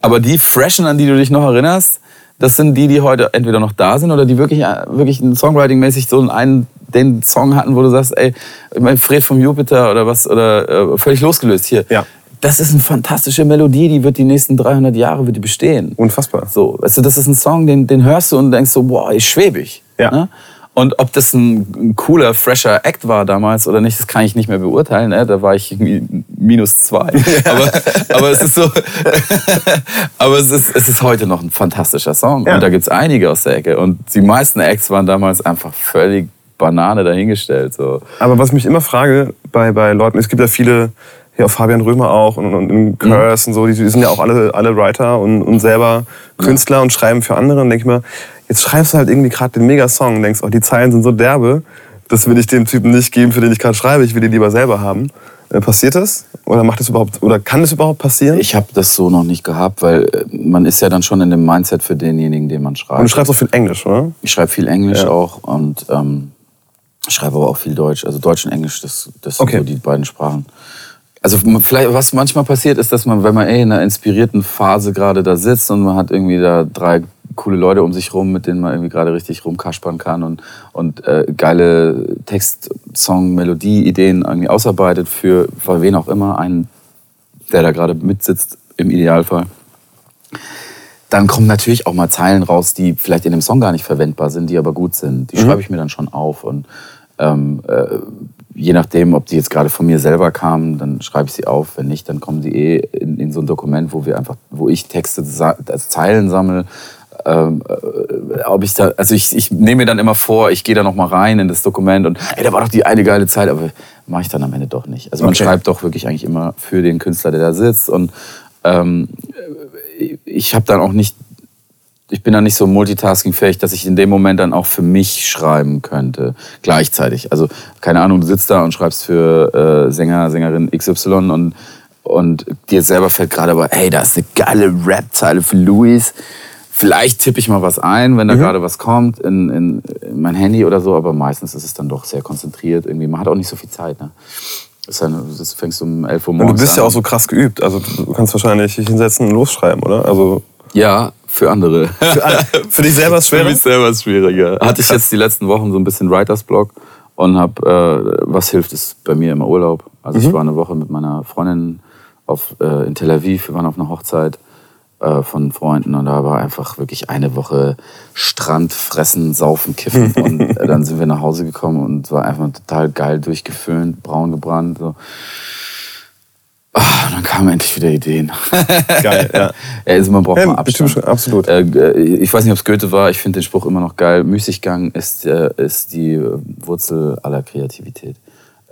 Aber die Freshen, an die du dich noch erinnerst, das sind die, die heute entweder noch da sind oder die wirklich, äh, wirklich Songwriting-mäßig so einen, den Song hatten, wo du sagst, ey, mein Fred vom Jupiter oder was, oder äh, völlig losgelöst hier. Ja. Das ist eine fantastische Melodie, die wird die nächsten 300 Jahre wird die bestehen. Unfassbar. So, weißt du, das ist ein Song, den, den hörst du und denkst so, boah, ich schwebig. Ja. Ne? Und ob das ein, ein cooler, fresher Act war damals oder nicht, das kann ich nicht mehr beurteilen. Ne? Da war ich minus zwei. Aber, aber es ist so, aber es ist, es ist heute noch ein fantastischer Song. Ja. Und da gibt's einige aus der Ecke. Und die meisten Acts waren damals einfach völlig Banane dahingestellt. So. Aber was ich mich immer frage bei, bei Leuten, es gibt ja viele, hier auch Fabian Römer auch und, und, und Curse und so, die, die sind ja auch alle, alle Writer und, und selber Künstler und schreiben für andere. Und denke ich mir, jetzt schreibst du halt irgendwie gerade den Mega-Song und denkst, oh, die Zeilen sind so derbe, das will ich dem Typen nicht geben, für den ich gerade schreibe, ich will die lieber selber haben. Äh, Passiert das? Oder macht das überhaupt, oder kann das überhaupt passieren? Ich habe das so noch nicht gehabt, weil äh, man ist ja dann schon in dem Mindset für denjenigen, den man schreibt. und du schreibst auch viel Englisch, oder? Ich schreibe viel Englisch Ja. auch und ähm, schreibe aber auch viel Deutsch. Also Deutsch und Englisch, das, das sind Okay. so die beiden Sprachen. Also vielleicht, was manchmal passiert, ist, dass man, wenn man ey, in einer inspirierten Phase gerade da sitzt und man hat irgendwie da drei coole Leute um sich rum, mit denen man irgendwie gerade richtig rumkaspern kann und, und äh, geile Text, Song, Melodie, Ideen irgendwie ausarbeitet für, für wen auch immer, einen, der da gerade mitsitzt, im Idealfall dann kommen natürlich auch mal Zeilen raus, die vielleicht in dem Song gar nicht verwendbar sind, die aber gut sind. Die schreibe ich mir dann schon auf. Und ähm, äh, je nachdem, ob die jetzt gerade von mir selber kamen, dann schreibe ich sie auf. Wenn nicht, dann kommen die eh in, in so ein Dokument, wo wir einfach, wo ich Texte, sa- als Zeilen sammle. Ähm, äh, ob ich da, also ich, ich nehme mir dann immer vor, ich gehe da noch mal rein in das Dokument und ey, da war doch die eine geile Zeit, aber mache ich dann am Ende doch nicht. Also man Okay. schreibt doch wirklich eigentlich immer für den Künstler, der da sitzt und ähm, ich habe dann auch nicht, ich bin dann nicht so multitaskingfähig, dass ich in dem Moment dann auch für mich schreiben könnte, gleichzeitig. Also keine Ahnung, du sitzt da und schreibst für äh, Sänger, Sängerin XY und, und dir selber fällt gerade aber, hey, da ist eine geile Rap-Zeile für Louis. Vielleicht tippe ich mal was ein, wenn da gerade was kommt in, in, in mein Handy oder so, aber meistens ist es dann doch sehr konzentriert. Irgendwie, man hat auch nicht so viel Zeit. Ne? Das, dann, das fängst du um 11 Uhr Und morgens du bist ja an. auch so krass geübt. Also du kannst wahrscheinlich dich hinsetzen und losschreiben, oder? Also Ja, für andere. für, für dich selber ist es Für mich selber ist schwieriger. Hatte ich jetzt die letzten Wochen so ein bisschen Writers Block und habe, äh, was hilft es bei mir im Urlaub? Also ich war eine Woche mit meiner Freundin auf, äh, in Tel Aviv, wir waren auf einer Hochzeit äh, von Freunden und da war einfach wirklich eine Woche Strand, Fressen, Saufen, Kiffen und äh, dann sind wir nach Hause gekommen und es war einfach total geil durchgeföhnt, braun gebrannt. So. Und dann kamen endlich wieder Ideen. Geil, ja. ja also man braucht Ja, mal Abstand. bestimmt, absolut. Äh, äh, ich weiß nicht, ob es Goethe war. Ich finde den Spruch immer noch geil. Müßiggang ist, äh, ist die äh, Wurzel aller Kreativität.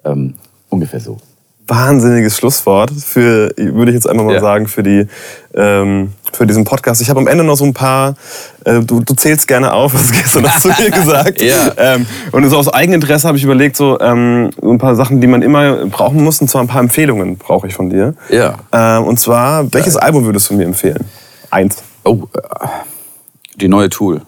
Ähm, ungefähr so. Wahnsinniges Schlusswort für, würde ich jetzt einfach mal Ja. sagen, für, die, ähm, für diesen Podcast. Ich habe am Ende noch so ein paar, äh, du, du zählst gerne auf, hast du gestern noch zu mir gesagt. Ja. Ähm, und so aus Eigeninteresse habe ich überlegt, so, ähm, so ein paar Sachen, die man immer brauchen muss, und zwar ein paar Empfehlungen brauche ich von dir. Ja. Ähm, und zwar, welches Album würdest du mir empfehlen? Eins. Oh, äh, die neue Tool.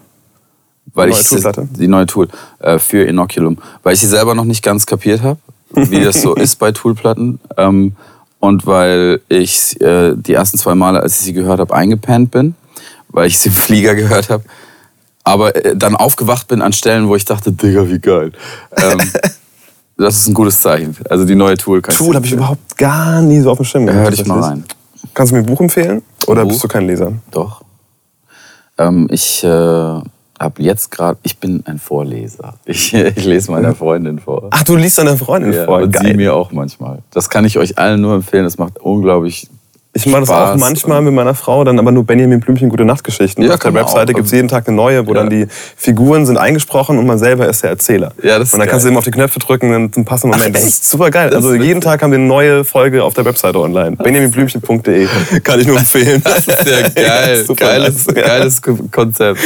Weil Die neue ich Tool-Platte? die neue Tool äh, für Inoculum, weil ich sie selber noch nicht ganz kapiert habe, wie das so ist bei Toolplatten ähm, und weil ich äh, die ersten zwei Male, als ich sie gehört habe, eingepennt bin, weil ich sie im Flieger gehört habe, aber äh, dann aufgewacht bin an Stellen, wo ich dachte, Digga, wie geil. Ähm, das ist ein gutes Zeichen. Also die neue Tool kann Tool habe ich überhaupt gar nie so auf dem Schirm. Gehabt, hör dich mal rein. Kannst du mir ein Buch empfehlen? Oder Buch? bist du kein Leser? Doch. Ähm, ich äh, habe jetzt gerade, ich bin ein Vorleser. Ich, ich lese meiner Freundin vor. Ach, du liest deiner Freundin Ja, vor. und sie Geil. mir auch manchmal. Das kann ich euch allen nur empfehlen. Das macht unglaublich. Ich mache das auch manchmal mit meiner Frau, dann aber nur Benjamin Blümchen Gute Nachtgeschichten. Ja, Auf der Webseite gibt es jeden Tag eine neue, wo Ja. dann die Figuren sind eingesprochen und man selber ist der Erzähler. Ja, das ist und dann kannst du geil. immer auf die Knöpfe drücken und dann passt Moment. das ist super geil. Also jeden Tag haben wir eine neue Folge auf der Webseite online. benjaminblümchen.de. Kann ich nur empfehlen. Das ist ja geil. Super geiles, nice. Ja. geiles Konzept.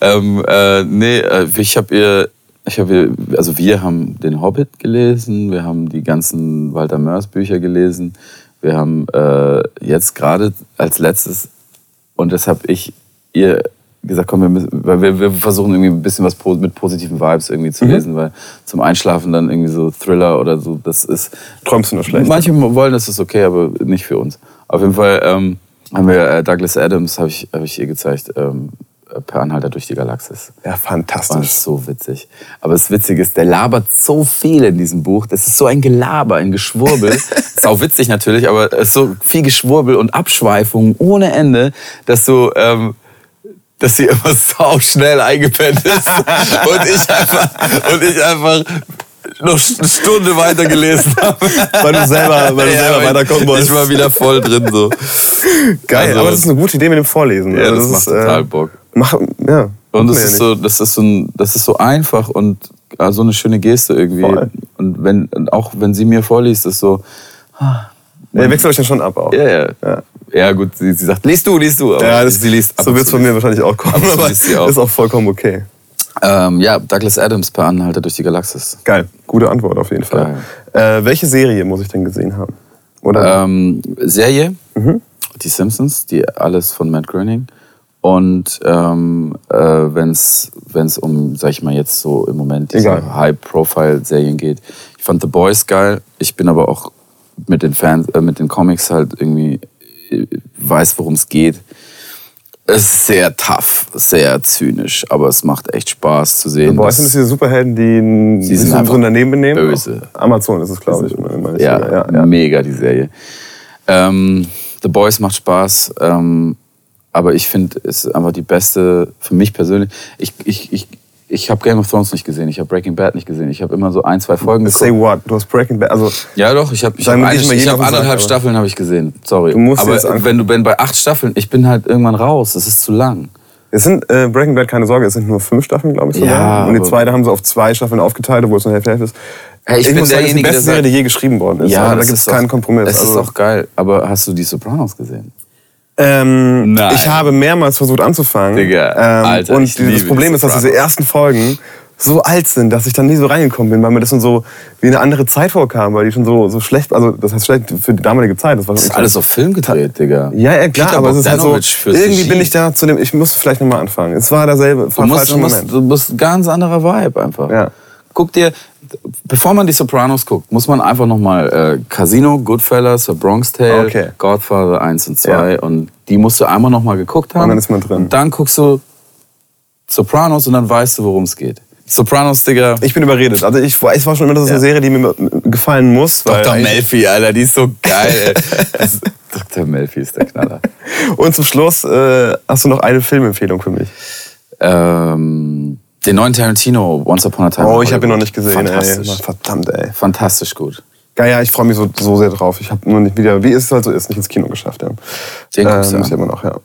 ähm, äh, nee, äh, ich habe ihr. Ich habe, ihr- also wir haben den Hobbit gelesen, wir haben die ganzen Walter Mörs Bücher gelesen, wir haben äh, jetzt gerade als letztes und das habe ich ihr gesagt, komm, wir, müssen, wir, wir versuchen irgendwie ein bisschen was mit positiven Vibes irgendwie zu lesen, weil zum Einschlafen dann irgendwie so Thriller oder so, das ist Träumst du nur schlecht? Manche wollen, das ist okay, aber nicht für uns. Auf jeden Fall ähm, haben wir äh, Douglas Adams, habe ich, hab ich ihr gezeigt, ähm, per Anhalter durch die Galaxis. Ja, Das fantastisch. ist so witzig. Aber das Witzige ist, der labert so viel in diesem Buch. Das ist so ein Gelaber, ein Geschwurbel. ist auch witzig natürlich, aber es ist so viel Geschwurbel und Abschweifungen ohne Ende, dass so... Ähm, dass sie immer sau schnell eingepennt ist und ich einfach, und ich einfach noch eine Stunde weiter gelesen habe. Weil du selber, weil du Ja, selber aber weiterkommen wolltest. Ich war wieder voll drin so. Geil, Also- aber das ist eine gute Idee mit dem Vorlesen. Ja, Also das macht ist, äh, total Bock. Mach, ja. Und ja ist nicht. so, das ist so ein, das ist so einfach und äh, so eine schöne Geste irgendwie. Voll. Und wenn, auch wenn sie mir vorliest, ist so, Ja, ihr wechselt euch dann schon ab auch. ja, ja. Ja. Ja, gut, sie, sie sagt, liest du, liest du. Aber Ja, das, sie liest ab so wird es von mir wahrscheinlich auch kommen, aber sie auch. ist auch vollkommen okay. Ähm, ja, Douglas Adams per Anhalter durch die Galaxis. Geil, gute Antwort auf jeden Fall. Äh, welche Serie muss ich denn gesehen haben? Oder? Ähm, Serie, Mhm. die Simpsons, die alles von Matt Groening. Und ähm, äh, wenn es um, sag ich mal, jetzt so im Moment diese. High-Profile-Serien geht. Ich fand The Boys geil. Ich bin aber auch mit den Fans, äh, mit den Comics halt irgendwie äh, weiß, worum es geht. Es ist sehr tough, sehr zynisch, aber es macht echt Spaß zu sehen. Boah, dass- sind das diese Superhelden, die ein Sie sich sind so daneben benehmen? böse. Amazon ist es, glaube ich. meine Ja, ja, ja. mega die Serie. Ähm, The Boys macht Spaß, ähm, aber ich finde, es ist einfach die beste, für mich persönlich. Ich, ich, ich, ich habe Game of Thrones nicht gesehen, ich habe Breaking Bad nicht gesehen. Ich habe immer so ein, zwei Folgen Say geguckt. what? Du hast Breaking Bad. Also, Ja, doch, ich habe ich hab eine, ich hab Sack, anderthalb aber- Staffeln habe ich gesehen. Sorry. Du musst aber wenn du wenn bei acht Staffeln, ich bin halt irgendwann raus. Das ist zu lang. es sind äh, Breaking Bad, keine Sorge, es sind nur fünf Staffeln, glaube ich. sogar. Ja, Und die zweite haben sie auf zwei Staffeln aufgeteilt, obwohl es nur Hälfte Hälfte ist. Hey, ich bin muss sagen, es ist die derjenige, beste Serie, die je geschrieben worden ist. also, da das gibt es keinen Kompromiss. Es Also, ist auch geil. Aber hast du die Sopranos gesehen? Ähm, Nein. Ich habe mehrmals versucht anzufangen. Digga, ähm, Alter, und das Problem ist, dass diese ersten Folgen so alt sind, dass ich dann nie so reingekommen bin, weil mir das dann so wie eine andere Zeit vorkam, weil die schon so, so schlecht, also das heißt schlecht für die damalige Zeit. Das war Das ist schon alles auf Film gedreht, Digga. Ja, ja klar, Peter aber es ist halt so, irgendwie bin ich da zu dem, ich muss vielleicht nochmal anfangen. Es war derselbe, Du musst, falscher du, musst, Moment. du musst ein ganz anderer Vibe einfach. Ja. Guck dir, bevor man die Sopranos guckt, muss man einfach nochmal äh, Casino, Goodfellas, The Bronx Tale, Okay. Godfather 1 und 2 Ja. und die musst du einmal nochmal geguckt haben. Und dann ist man drin. Und dann guckst du Sopranos und dann weißt du, worum es geht. Sopranos, Digga. Ich bin überredet. Also ich, ich war schon immer, das ist eine Ja. Serie, die mir gefallen muss. Dr. Melfi, Alter, die ist so geil. ist- Dr. Melfi ist der Knaller. Und zum Schluss äh, hast du noch eine Filmempfehlung für mich. Ähm, den neuen Tarantino, Once Upon a Time. Oh, ich habe ihn noch nicht gesehen. Ey. Fantastisch. Verdammt, ey. Fantastisch gut. Ja, ja, ich freue mich so, so sehr drauf. Ich habe nur nicht wieder, wie es halt so ist, nicht ins Kino geschafft. Ja. Den du muss ich immer noch, ja.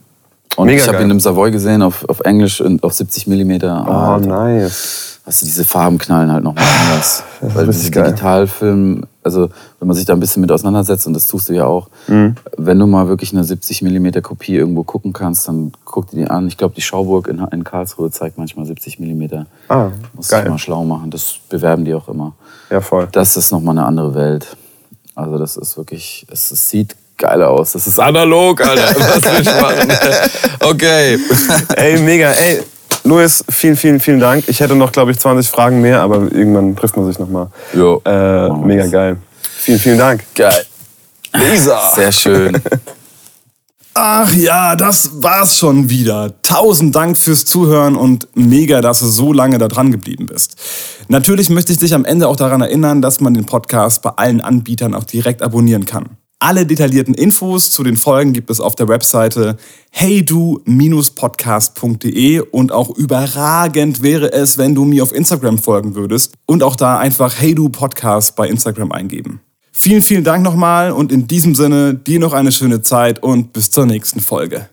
Und Mega ich habe geil. ihn im Savoy gesehen, auf, auf Englisch und auf 70 Millimeter. Oh, Alter. nice. Du, diese Farben knallen halt nochmal anders. Weil diese geil. Digitalfilm also wenn man sich da ein bisschen mit auseinandersetzt, und das tust du ja auch, Mhm. wenn du mal wirklich eine 70 mm Kopie irgendwo gucken kannst, dann guck dir die an. Ich glaube, die Schauburg in, in Karlsruhe zeigt manchmal 70 mm. Ah, Muss geil. ich mal schlau machen. Das bewerben die auch immer. Ja, voll. Das ist nochmal eine andere Welt. Also das ist wirklich, es, es sieht geil aus. Das ist analog, Alter. Was will ich machen? Okay. Ey, mega. Ey, Luis, vielen, vielen, vielen Dank. Ich hätte noch, glaube ich, 20 Fragen mehr, aber irgendwann trifft man sich nochmal. Jo. Äh, mega geil. Vielen, vielen Dank. Geil. Lisa. Sehr schön. Ach ja, das war's schon wieder. Tausend Dank fürs Zuhören und mega, dass du so lange da dran geblieben bist. Natürlich möchte ich dich am Ende auch daran erinnern, dass man den Podcast bei allen Anbietern auch direkt abonnieren kann. Alle detaillierten Infos zu den Folgen gibt es auf der Webseite heydu-podcast.de und auch überragend wäre es, wenn du mir auf Instagram folgen würdest und auch da einfach heydu Podcast bei Instagram eingeben. Vielen, vielen Dank nochmal und in diesem Sinne dir noch eine schöne Zeit und bis zur nächsten Folge.